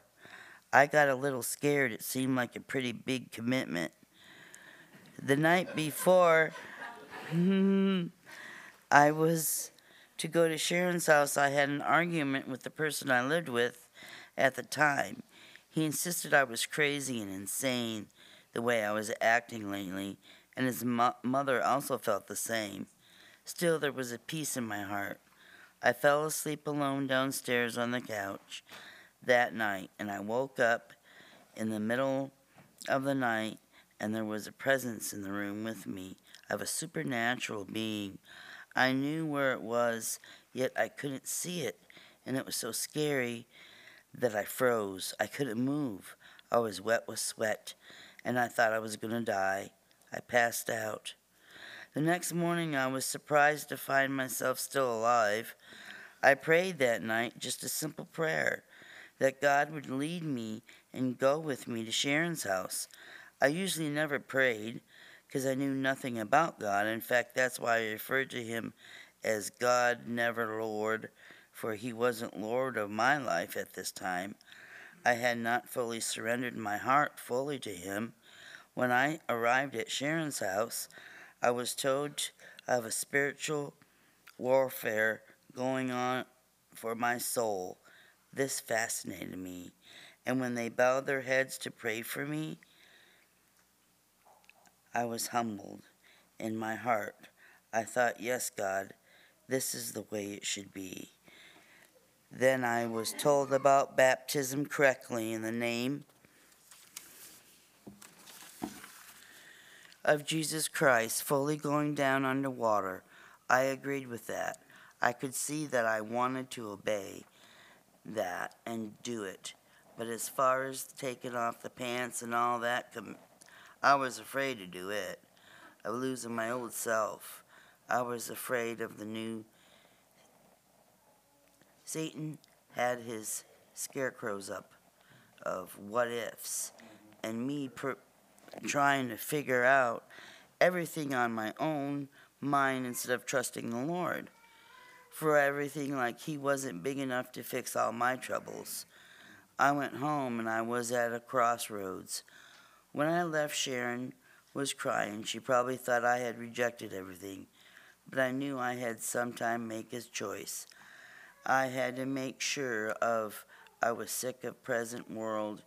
I got a little scared. It seemed like a pretty big commitment. The night before, I was to go to Sharon's house. I had an argument with the person I lived with at the time. He insisted I was crazy and insane the way I was acting lately, and his mo- mother also felt the same. Still, there was a peace in my heart. I fell asleep alone downstairs on the couch that night, and I woke up in the middle of the night, and there was a presence in the room with me of a supernatural being. I knew where it was, yet I couldn't see it, and it was so scary that I froze. I couldn't move. I was wet with sweat, and I thought I was going to die. I passed out. The next morning, I was surprised to find myself still alive. I prayed that night just a simple prayer that God would lead me and go with me to Sharon's house. I usually never prayed because I knew nothing about God. In fact, that's why I referred to him as God, never Lord, for he wasn't Lord of my life at this time. I had not fully surrendered my heart fully to him. When I arrived at Sharon's house, I was told of a spiritual warfare going on for my soul. This fascinated me. And when they bowed their heads to pray for me, I was humbled in my heart. I thought, yes, God, this is the way it should be. Then I was told about baptism correctly in the name of Jesus Christ, fully going down under water. I agreed with that. I could see that I wanted to obey that and do it. But as far as taking off the pants and all that, I was afraid to do it, of losing my old self. I was afraid of the new. Satan had his scarecrows up of what ifs, and me per- trying to figure out everything on my own mind instead of trusting the Lord for everything like he wasn't big enough to fix all my troubles. I went home and I was at a crossroads. When I left, Sharon was crying. She probably thought I had rejected everything, but I knew I had sometime make his choice. I had to make sure of I was sick of present world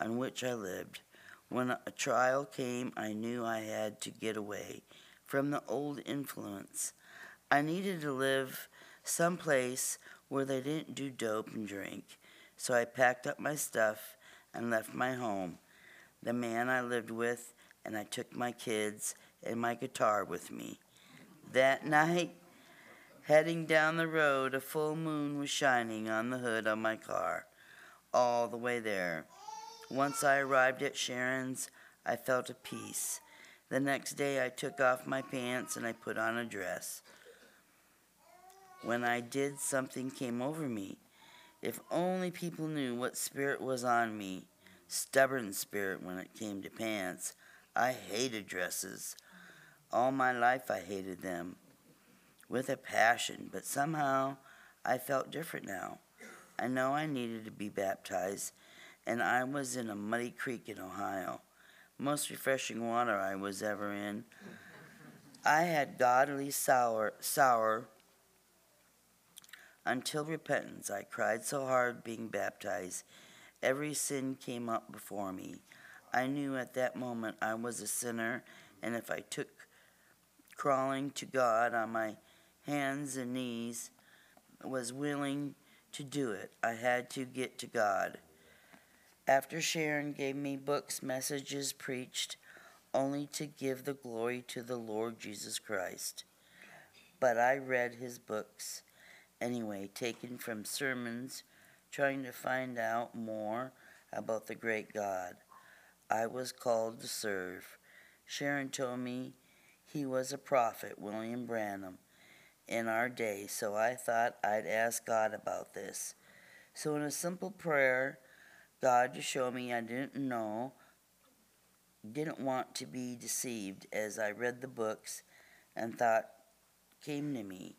on which I lived. When a trial came, I knew I had to get away from the old influence. I needed to live someplace where they didn't do dope and drink. So I packed up my stuff and left my home, the man I lived with, and I took my kids and my guitar with me. That night, heading down the road, a full moon was shining on the hood of my car, all the way there. Once I arrived at Sharon's, I felt a peace. The next day, I took off my pants and I put on a dress when I did, something came over me. If only people knew what spirit was on me. Stubborn spirit when it came to pants. I hated dresses. All my life I hated them with a passion, but somehow I felt different now. I know I needed to be baptized, and I was in a muddy creek in Ohio. Most refreshing water I was ever in. I had godly sour, sour until repentance, I cried so hard being baptized. Every sin came up before me. I knew at that moment I was a sinner, and if I took crawling to God on my hands and knees, was willing to do it, I had to get to God. After Sharon gave me books, messages preached, only to give the glory to the Lord Jesus Christ. But I read his books anyway, taken from sermons, trying to find out more about the great God I was called to serve. Sharon told me he was a prophet, William Branham, in our day, so I thought I'd ask God about this. So, in a simple prayer, God to show me I didn't know, didn't want to be deceived as I read the books and thought came to me.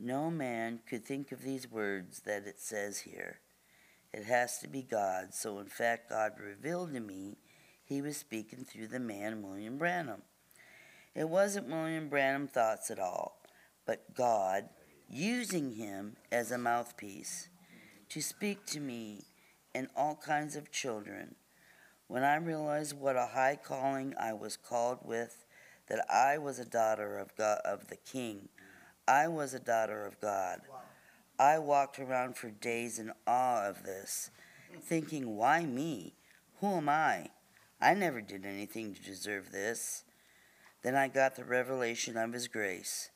No man could think of these words that it says here. It has to be God. So, in fact, God revealed to me he was speaking through the man William Branham. It wasn't William Branham thoughts at all, but God using him as a mouthpiece to speak to me and all kinds of children. When I realized what a high calling I was called with, that I was a daughter of God of the King, I was a daughter of God. I walked around for days in awe of this, thinking, why me? Who am I? I never did anything to deserve this. Then I got the revelation of His grace.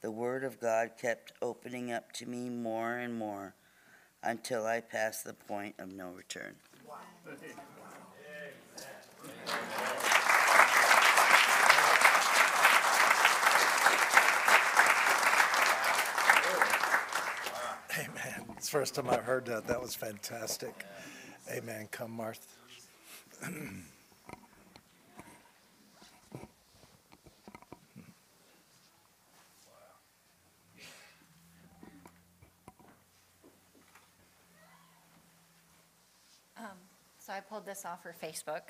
The Word of God kept opening up to me more and more until I passed the point of no return. Amen. It's the first time I've heard that. That was fantastic. Amen. Come, Martha. So I pulled this off her Facebook.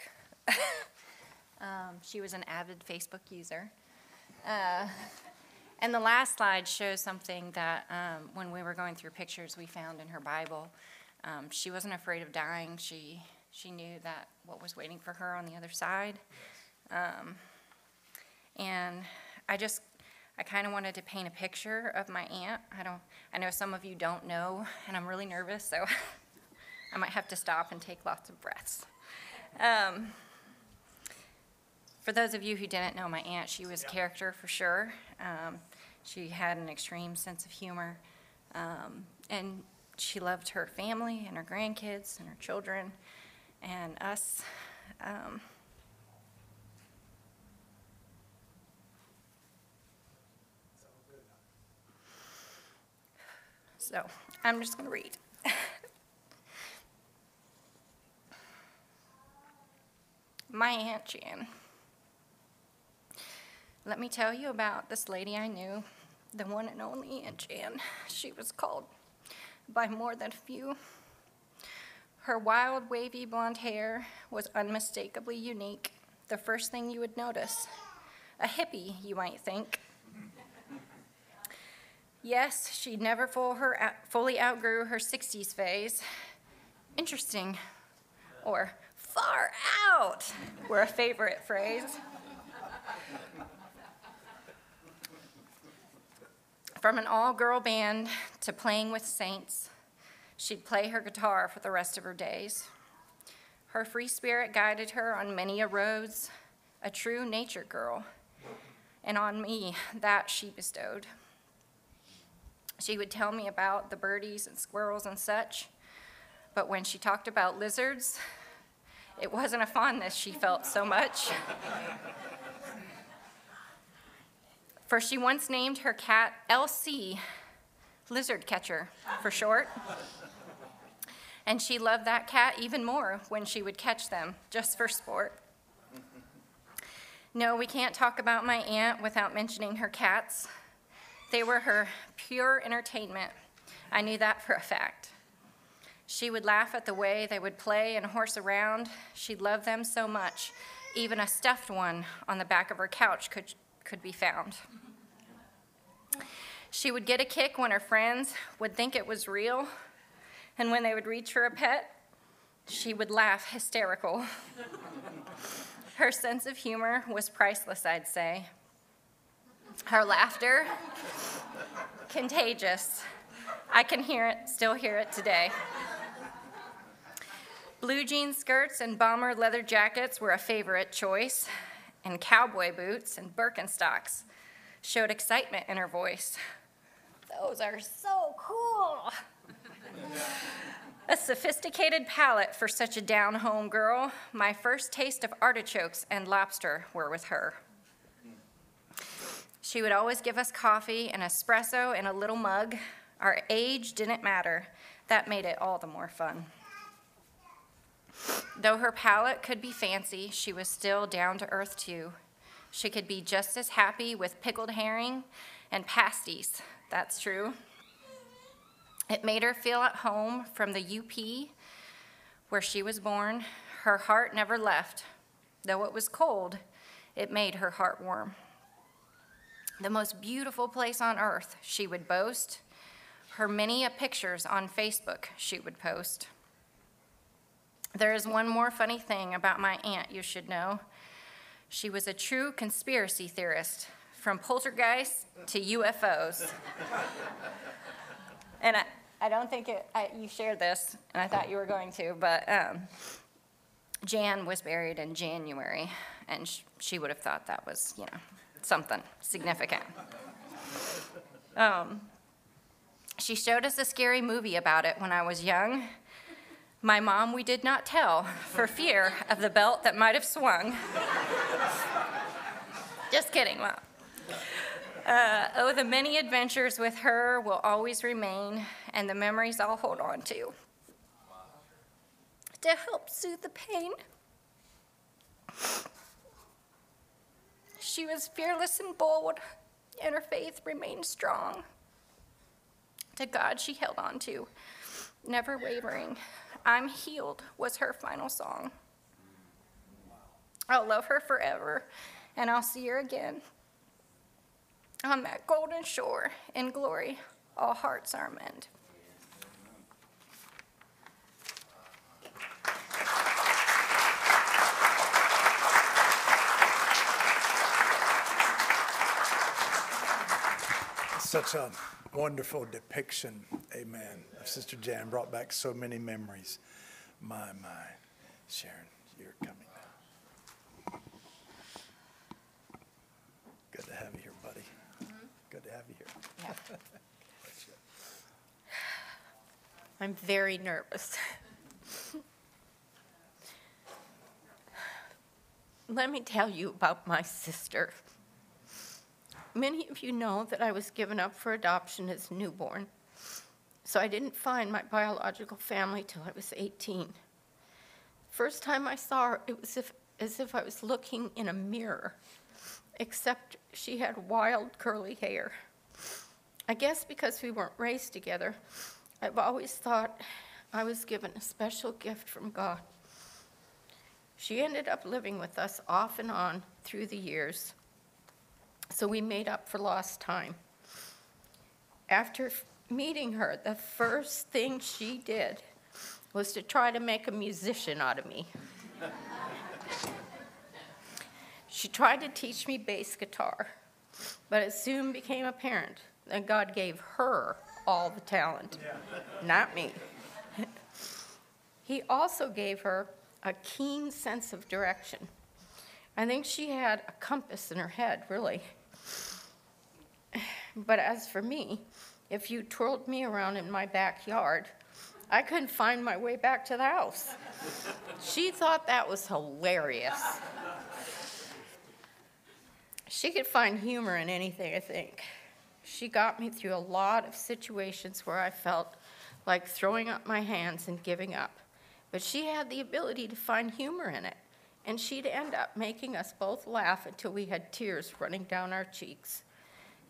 um, she was an avid Facebook user. Uh, and the last slide shows something that um, when we were going through pictures we found in her Bible. Um, she wasn't afraid of dying. She she knew that what was waiting for her on the other side. Um, and I just I kind of wanted to paint a picture of my aunt. I don't I know some of you don't know, and I'm really nervous, so I might have to stop and take lots of breaths. Um, for those of you who didn't know my aunt, she was a character for sure. Um, she had an extreme sense of humor, um, and she loved her family and her grandkids and her children and us. Um, so I'm just going to read. my Aunt Jan. Let me tell you about this lady I knew, the one and only Aunt Jan. She was called by more than a few. Her wild, wavy blonde hair was unmistakably unique, the first thing you would notice. A hippie, you might think. Yes, she never full her, fully outgrew her 60s phase. Interesting. Or far out were a favorite phrase. From an all girl band to playing with saints, she'd play her guitar for the rest of her days. Her free spirit guided her on many a roads, a true nature girl, and on me that she bestowed. She would tell me about the birdies and squirrels and such, but when she talked about lizards, it wasn't a fondness she felt so much. For she once named her cat LC, lizard catcher for short. And she loved that cat even more when she would catch them just for sport. No, we can't talk about my aunt without mentioning her cats. They were her pure entertainment. I knew that for a fact. She would laugh at the way they would play and horse around. She loved them so much. Even a stuffed one on the back of her couch could, could be found. She would get a kick when her friends would think it was real, and when they would reach for a pet, she would laugh hysterical. her sense of humor was priceless, I'd say. Her laughter, contagious. I can hear it, still hear it today. Blue jean skirts and bomber leather jackets were a favorite choice, and cowboy boots and Birkenstocks showed excitement in her voice. Those are so cool. A sophisticated palate for such a down home girl. My first taste of artichokes and lobster were with her. She would always give us coffee, an espresso, in a little mug. Our age didn't matter. That made it all the more fun. Though her palate could be fancy, she was still down to earth too. She could be just as happy with pickled herring and pasties. That's true. It made her feel at home from the UP where she was born. Her heart never left. Though it was cold, it made her heart warm. The most beautiful place on earth, she would boast. Her many a pictures on Facebook she would post. There is one more funny thing about my aunt you should know. She was a true conspiracy theorist, from poltergeists to UFOs. and I, I don't think it, I, you shared this, and I thought you were going to, but um, Jan was buried in January, and sh- she would have thought that was, you know, something significant. Um, she showed us a scary movie about it when I was young. My mom, we did not tell for fear of the belt that might have swung. Just kidding, Mom. Uh, oh, the many adventures with her will always remain, and the memories I'll hold on to. To help soothe the pain. She was fearless and bold, and her faith remained strong. To God she held on to, never wavering. I'm healed was her final song. I'll love her forever, and I'll see her again on that golden shore in glory, all hearts are mend. Such a wonderful depiction, amen, of Sister Jan. Brought back so many memories. My, my. Sharon, you're coming now. Good to have you here, buddy. Mm-hmm. Good to have you here. I'm very nervous. Let me tell you about my sister. Many of you know that I was given up for adoption as newborn, so I didn't find my biological family till I was 18. First time I saw her, it was if, as if I was looking in a mirror, except she had wild curly hair. I guess because we weren't raised together, I've always thought I was given a special gift from God. She ended up living with us off and on through the years, so we made up for lost time. After meeting her, the first thing she did was to try to make a musician out of me. she tried to teach me bass guitar, but it soon became apparent that God gave her all the talent, not me. he also gave her a keen sense of direction. I think she had a compass in her head, really. But as for me, if you twirled me around in my backyard, I couldn't find my way back to the house. She thought that was hilarious. She could find humor in anything, I think. She got me through a lot of situations where I felt like throwing up my hands and giving up. But she had the ability to find humor in it, and she'd end up making us both laugh until we had tears running down our cheeks.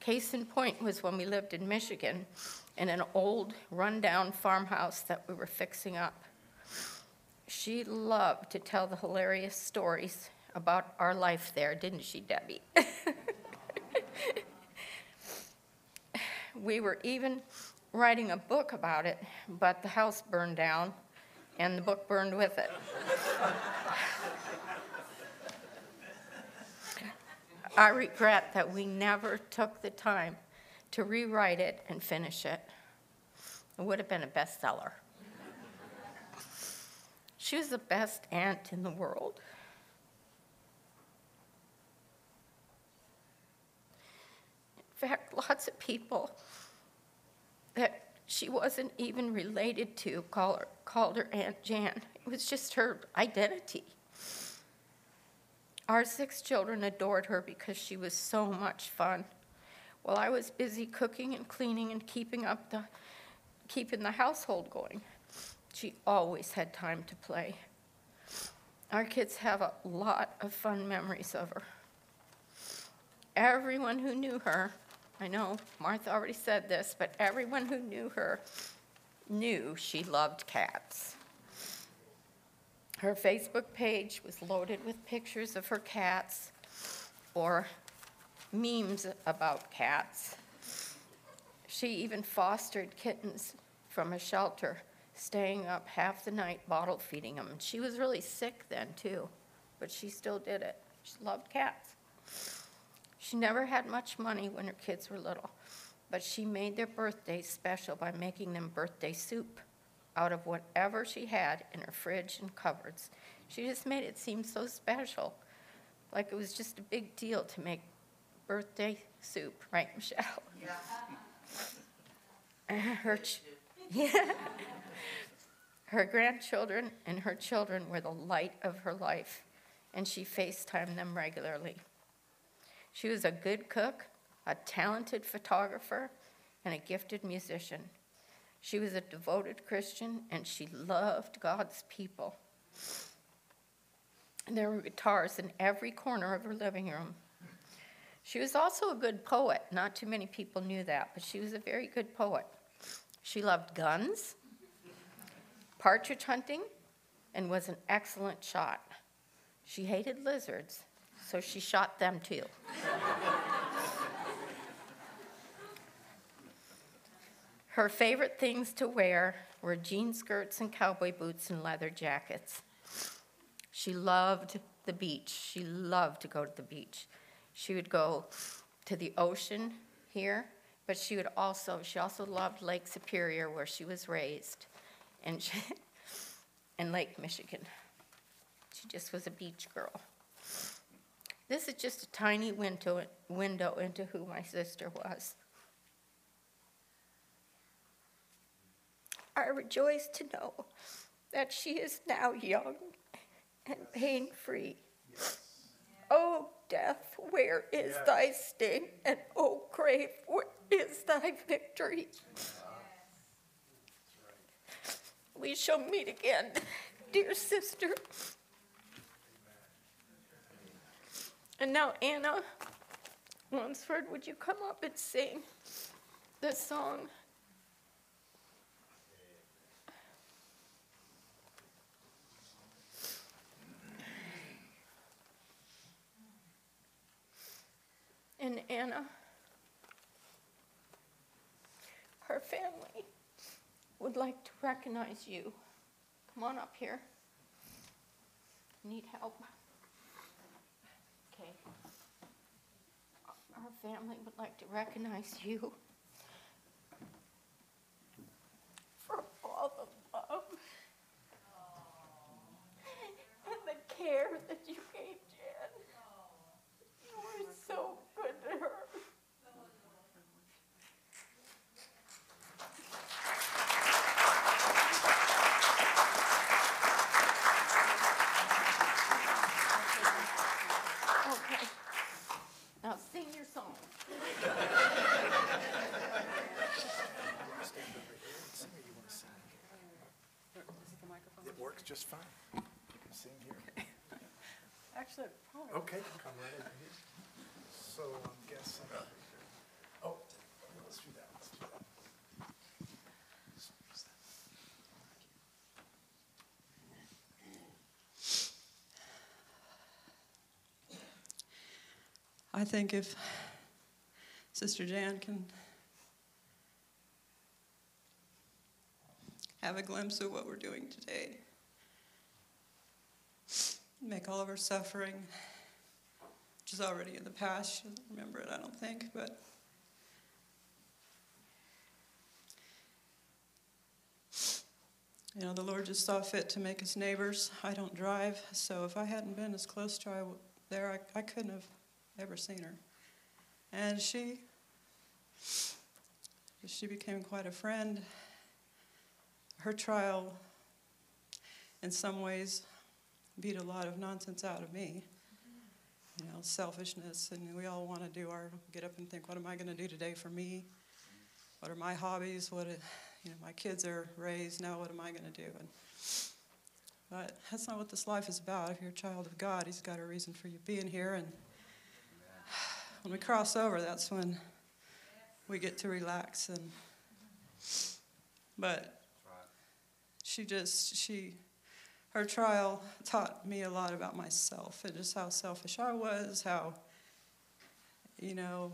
Case in point was when we lived in Michigan in an old, rundown farmhouse that we were fixing up. She loved to tell the hilarious stories about our life there, didn't she, Debbie? we were even writing a book about it, but the house burned down and the book burned with it. I regret that we never took the time to rewrite it and finish it. It would have been a bestseller. She was the best aunt in the world. In fact, lots of people that she wasn't even related to, call her, called her Aunt Jan. It was just her identity. Our six children adored her because she was so much fun. While I was busy cooking and cleaning and keeping up the keeping the household going, she always had time to play. Our kids have a lot of fun memories of her. Everyone who knew her, I know Martha already said this, but everyone who knew her knew she loved cats. Her Facebook page was loaded with pictures of her cats or memes about cats. She even fostered kittens from a shelter, staying up half the night bottle feeding them. She was really sick then, too, but she still did it. She loved cats. She never had much money when her kids were little, but she made their birthdays special by making them birthday soup out of whatever she had in her fridge and cupboards. She just made it seem so special, like it was just a big deal to make birthday soup, right, Michelle? Yeah. her, ch- yeah. Her grandchildren and her children were the light of her life, and she FaceTimed them regularly. She was a good cook, a talented photographer, and a gifted musician. She was a devoted Christian, and she loved God's people. And there were guitars in every corner of her living room. She was also a good poet. Not too many people knew that, but she was a very good poet. She loved guns, partridge hunting, and was an excellent shot. She hated lizards, so she shot them too. Her favorite things to wear were jean skirts and cowboy boots and leather jackets. She loved the beach. She loved to go to the beach. She would go to the ocean here, but she would also, she also loved Lake Superior where she was raised, and, she, and Lake Michigan. She just was a beach girl. This is just a tiny window, window into who my sister was. I rejoice to know that she is now young and pain free. Oh, death, where is thy sting? And oh, grave, where is thy victory? We shall meet again, dear sister. And now, Anna Lunsford, would you come up and sing the song? And Anna, her family would like to recognize you. Come on up here. Need help? Okay. Our family would like to recognize you for all the love and the care that you gave Jan. You were so good to her. Okay. Now sing your song. It works just fine. You can sing here. Actually, probably. Okay, come right in here. So I'm guessing. Oh, let's do that. Let's do that. I think if Sister Jan can have a glimpse of what we're doing today, make all of her suffering, which is already in the past, she doesn't remember it, I don't think, but you know, the Lord just saw fit to make us neighbors. I don't drive, so if I hadn't been as close to her there, I, I couldn't have ever seen her. And she She became quite a friend. Her trial, in some ways, beat a lot of nonsense out of me. You know, selfishness, and we all want to do our get up and think, what am I going to do today for me? What are my hobbies? What, you know, my kids are raised now. What am I going to do? And but that's not what this life is about. If you're a child of God, He's got a reason for you being here. And when we cross over, that's when we get to relax. And but she just she her trial taught me a lot about myself and just how selfish I was. How you know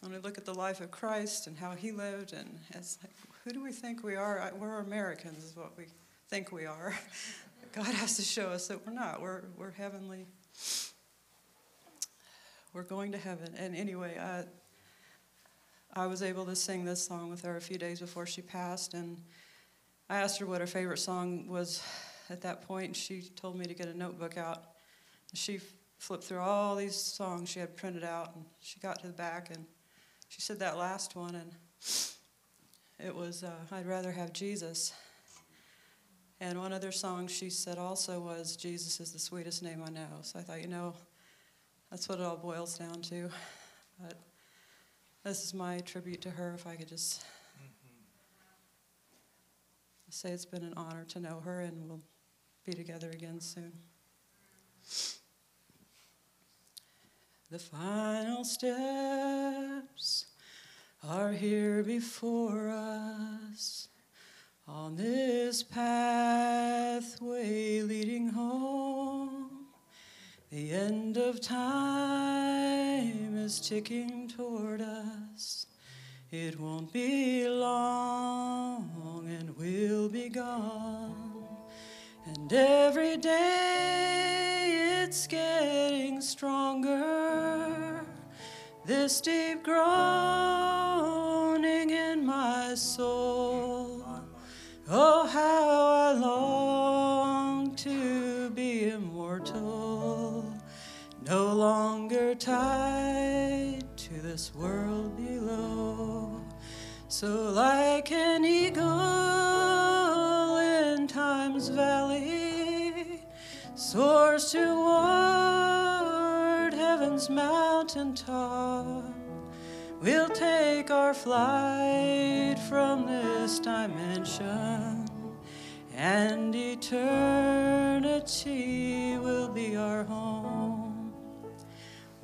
when we look at the life of Christ and how He lived, and it's like, who do we think we are? We're Americans, is what we think we are. God has to show us that we're not. We're, we're heavenly. We're going to heaven. And anyway, I, I was able to sing this song with her a few days before she passed. And I asked her what her favorite song was at that point. She told me to get a notebook out. She flipped through all these songs she had printed out. And she got to the back and she said that last one. And it was, uh, I'd rather have Jesus. And one other song she said also was, Jesus is the sweetest name I know. So I thought, you know, that's what it all boils down to. But this is my tribute to her, if I could just mm-hmm. say it's been an honor to know her, and we'll be together again soon. The final steps are here before us. On this pathway leading home, the end of time is ticking toward us. It won't be long and we'll be gone. And every day it's getting stronger. This deep groaning in my soul Oh, how I long to be immortal, no longer tied to this world below. So, like an eagle soars toward heaven's mountain top We'll take our flight from this dimension, and eternity will be our home.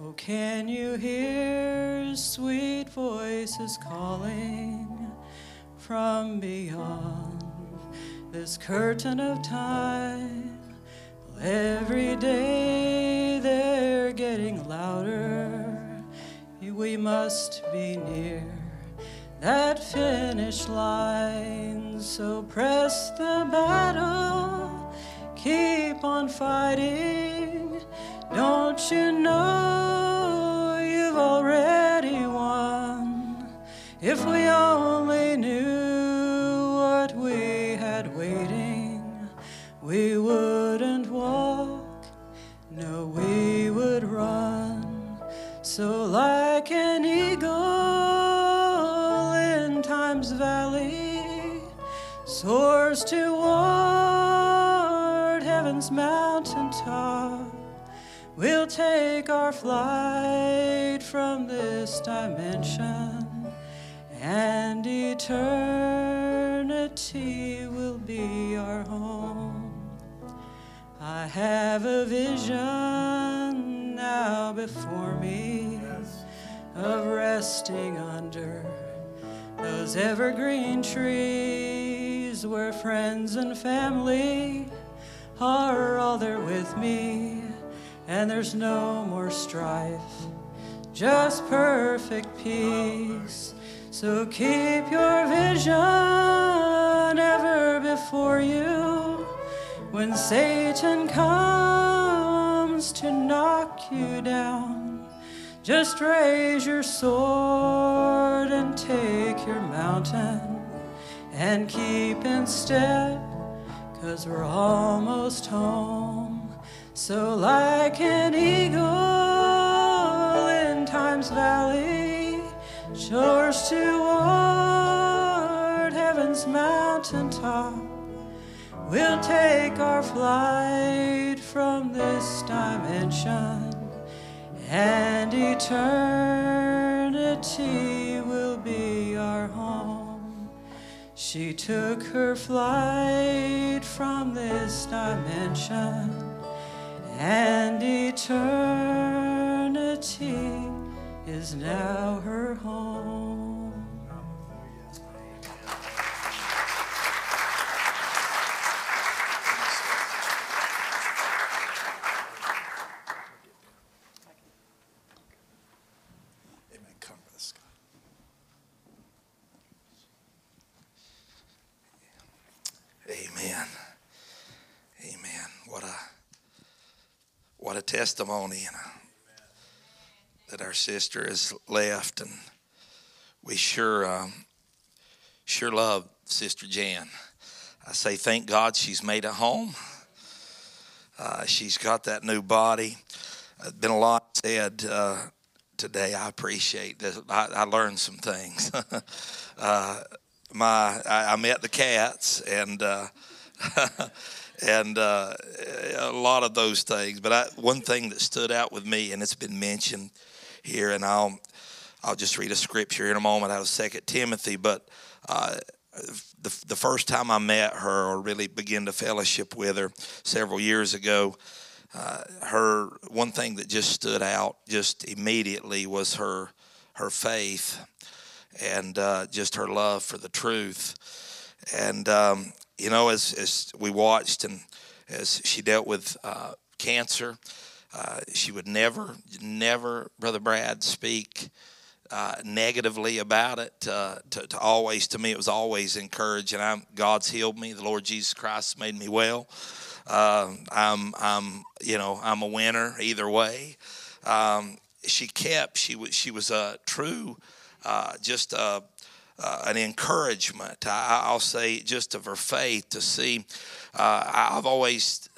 Oh, can you hear sweet voices calling from beyond this curtain of time? Every day they're getting louder we must be near that finish line. So press the battle, keep on fighting. Don't you know you've already won? If we only knew what we had waiting, we wouldn't So, like an eagle in time's valley, soars toward heaven's mountain top. We'll take our flight from this dimension, and eternity will be our home. I have a vision now before me of resting under those evergreen trees where friends and family are all there with me, and there's no more strife, just perfect peace. So keep your vision ever before you when Satan comes to knock you down. Just raise your sword and take your mountain and keep in step, cause we're almost home. So, like an eagle in time's valley, shores to heaven's mountaintop. We'll take our flight from this dimension, and eternity will be our home. She took her flight from this dimension, and eternity is now her home. Testimony and that our sister has left, and we sure um, sure love Sister Jan. I say thank God she's made it home. Uh, she's got that new body. Uh, been a lot said uh, today. I appreciate this. I, I learned some things. uh, my I, I met the cats and uh, and uh, a lot of those things. But I, one thing that stood out with me, and it's been mentioned here, and I'll I'll just read a scripture in a moment out of Second Timothy. But uh, the the first time I met her or really began to fellowship with her several years ago. Uh, her one thing that just stood out just immediately was her her faith and uh, just her love for the truth. And um, you know, as as we watched and as she dealt with uh, cancer, uh, she would never, never, Brother Brad, speak uh, negatively about it. Uh, to, to always, to me, it was always encouraging. I'm God's healed me. The Lord Jesus Christ made me well. Uh, I'm, I'm, you know, I'm a winner either way. Um, she kept. She was. She was a true uh, just uh, uh, an encouragement. I, will say just of her faith to see. Uh, I've always,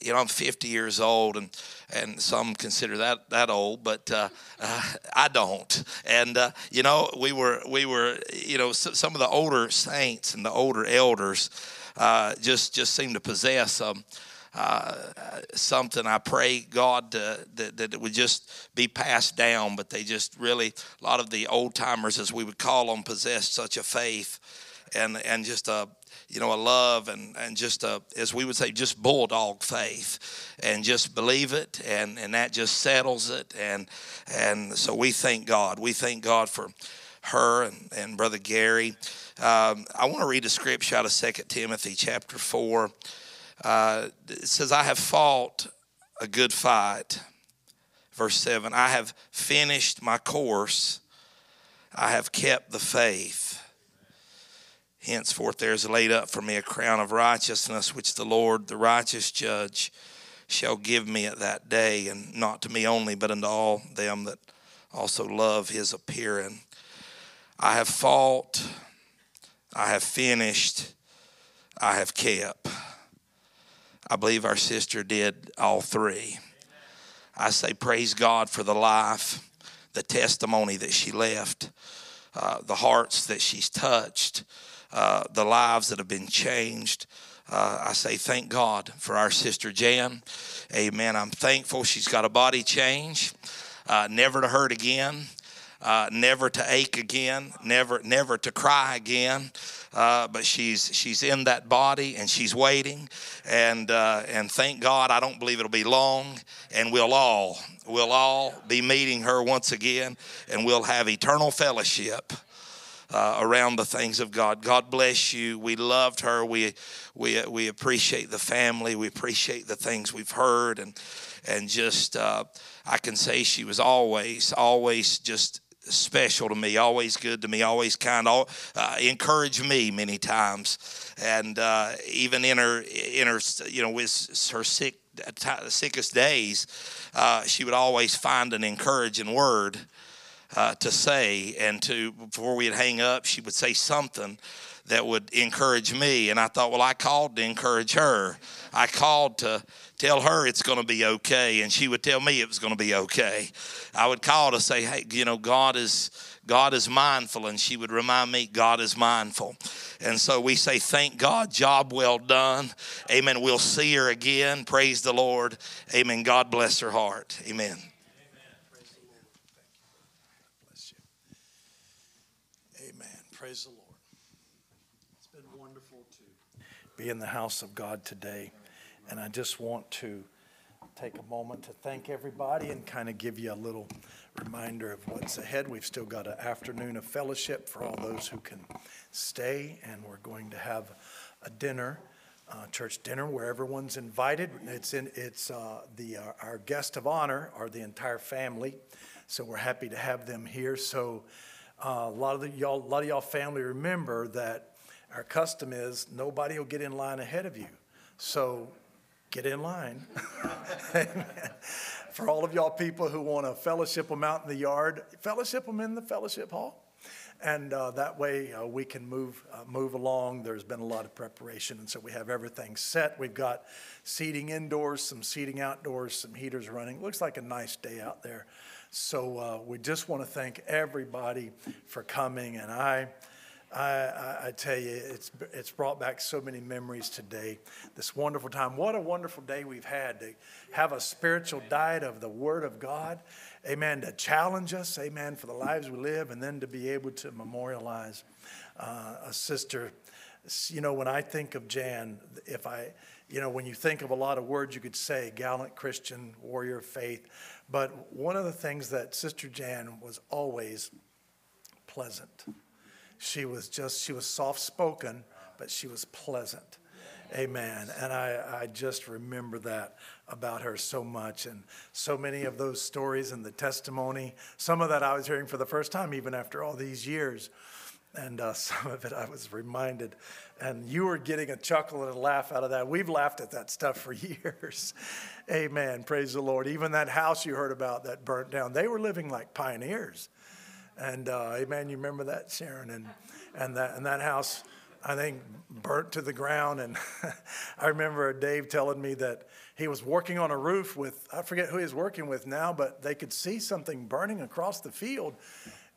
you know, I'm 50 years old, and and some consider that that old, but uh, uh, I don't. And you know, we were we were, you know, some of the older saints and the older elders just just seem to possess um, uh, something I pray God uh, that, that it would just be passed down, but they just really, a lot of the old timers, as we would call them, possessed such a faith and, and just a, you know, a love and, and just a, as we would say, just bulldog faith and just believe it and, and that just settles it. And, and so we thank God. We thank God for her and, and Brother Gary. Um, I want to read a scripture out of Second Timothy chapter 4. Uh, it says, I have fought a good fight. Verse 7 I have finished my course, I have kept the faith. Henceforth, there is laid up for me a crown of righteousness, which the Lord, the righteous judge, shall give me at that day, and not to me only, but unto all them that also love his appearing. I have fought, I have finished, I have kept. I believe our sister did all three. I say, praise God for the life, the testimony that she left, uh, the hearts that she's touched, uh, the lives that have been changed. Uh, I say, thank God for our sister Jan. Amen. I'm thankful she's got a body change, uh, never to hurt again. Uh, never to ache again, never, never to cry again. Uh, but she's she's in that body and she's waiting, and uh, and thank God I don't believe it'll be long, and we'll all we'll all be meeting her once again, and we'll have eternal fellowship. Uh, around the things of God. God bless you. We loved her. We we we appreciate the family. We appreciate the things we've heard, and and just uh, I can say she was always always just special to me, always good to me, always kind, all, uh, encouraged me many times, and uh, even in her in her you know with her sick sickest days, uh, she would always find an encouraging word uh, to say, and to before we'd hang up, she would say something that would encourage me, and I thought, well, I called to encourage her. I called to tell her it's going to be okay, and she would tell me it was going to be okay. I would call to say, hey, you know, God is God is mindful, and she would remind me God is mindful. And so we say, Thank God, job well done. Amen. We'll see her again. Praise the Lord. Amen. God bless her heart. Amen. Praise the Lord. It's been wonderful to be in the house of God today. And I just want to take a moment to thank everybody and kind of give you a little reminder of what's ahead. We've still got an afternoon of fellowship for all those who can stay, and we're going to have a dinner. Uh, church dinner where everyone's invited. It's in. It's uh, the uh, our guest of honor are the entire family, so we're happy to have them here. So uh, a lot of the, y'all, a lot of y'all family remember that our custom is nobody will get in line ahead of you. So get in line. For all of y'all people who want to fellowship them out in the yard, fellowship them in the fellowship hall. And uh, that way uh, we can move, uh, move along. There's been a lot of preparation, and so we have everything set. We've got seating indoors, some seating outdoors, some heaters running. Looks like a nice day out there. So uh, we just want to thank everybody for coming. And I, I, I, tell you, it's, it's brought back so many memories today. This wonderful time. What a wonderful day we've had to have a spiritual diet of the Word of God. Amen. To challenge us, amen, for the lives we live, and then to be able to memorialize uh, a sister. You know, when I think of Jan, if I, you know, when you think of a lot of words you could say, gallant Christian, warrior of faith, but one of the things that Sister Jan was always pleasant. She was just, she was soft spoken, but she was pleasant. Amen. And I, I just remember that about her so much. And so many of those stories and the testimony, some of that I was hearing for the first time, even after all these years. And uh, some of it I was reminded. And you were getting a chuckle and a laugh out of that. We've laughed at that stuff for years. Amen. Praise the Lord. Even that house you heard about that burnt down, they were living like pioneers. And uh, amen, you remember that, Sharon? And, and, that, and that house, I think, burnt to the ground. And I remember Dave telling me that he was working on a roof with, I forget who he was working with now, but they could see something burning across the field.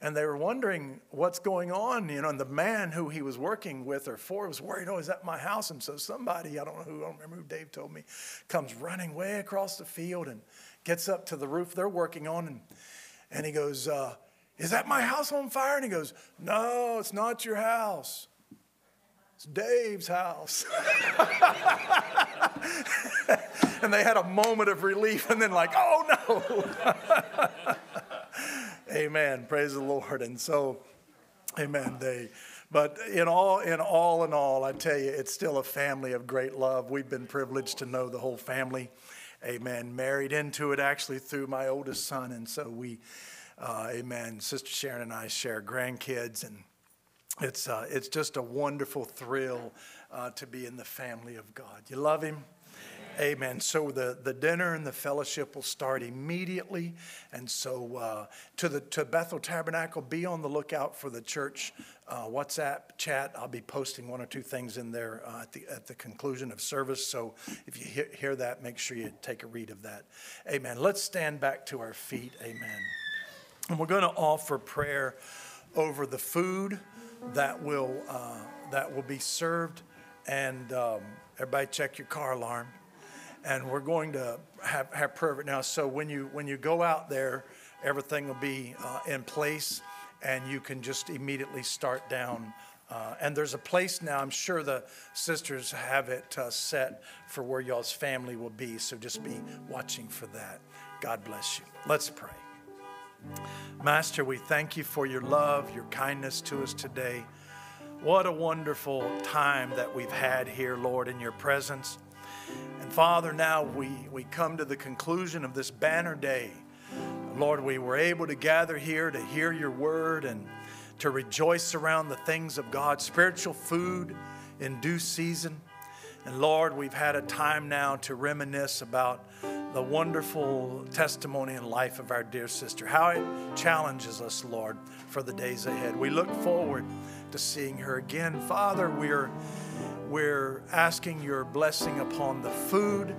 And they were wondering what's going on, you know. And the man who he was working with or for was worried, oh, is that my house? And so somebody, I don't know who, I don't remember who Dave told me, comes running way across the field and gets up to the roof they're working on. And, and he goes, uh, Is that my house on fire? And he goes, No, it's not your house. It's Dave's house. and they had a moment of relief and then, like, oh no. amen. Praise the Lord. And so, amen. They, but in all, in all, in all, I tell you, it's still a family of great love. We've been privileged to know the whole family. Amen. Married into it actually through my oldest son. And so we, uh, amen. Sister Sharon and I share grandkids and it's, uh, it's just a wonderful thrill uh, to be in the family of God. You love Him? Amen. So the, the dinner and the fellowship will start immediately. And so uh, to the to Bethel Tabernacle, be on the lookout for the church uh, WhatsApp chat. I'll be posting one or two things in there uh, at, the, at the conclusion of service. So if you hear, hear that, make sure you take a read of that. Amen. Let's stand back to our feet. Amen. And we're going to offer prayer over the food that will uh, that will be served. And um, everybody, check your car alarm. And we're going to have, have prayer right now. So when you when you go out there, everything will be uh, in place, and you can just immediately start down. Uh, and there's a place now. I'm sure the sisters have it uh, set for where y'all's family will be. So just be watching for that. God bless you. Let's pray. Master, we thank you for your love, your kindness to us today. What a wonderful time that we've had here, Lord, in your presence. And Father, now we, we come to the conclusion of this banner day. Lord, we were able to gather here to hear your word and to rejoice around the things of God, spiritual food in due season. And Lord, we've had a time now to reminisce about the wonderful testimony and life of our dear sister, how it challenges us, Lord, for the days ahead. We look forward to seeing her again. Father, we're, we're asking your blessing upon the food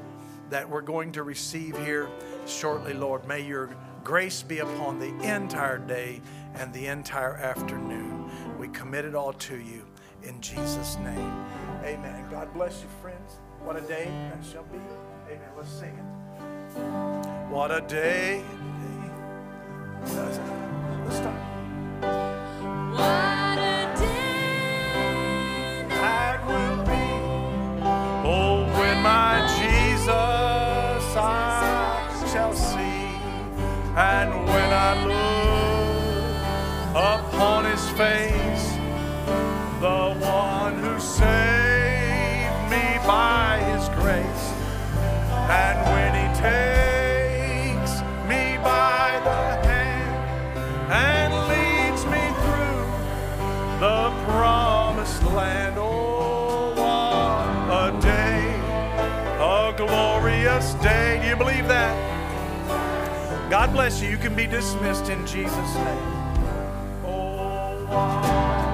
that we're going to receive here shortly, Lord. May your grace be upon the entire day and the entire afternoon. We commit it all to you. in Jesus' name. Amen. God bless you, friends. What a day that shall be. Amen. Let's sing it. What a day. Let's start. What a day that will be. Oh, when my Jesus I shall see, and when I look upon his face, the one who saved me by his grace, and when he takes me by the hand and leads me through the promised land. Oh, what a day, a glorious day. Do you believe that? God bless you. You can be dismissed in Jesus' name. Oh,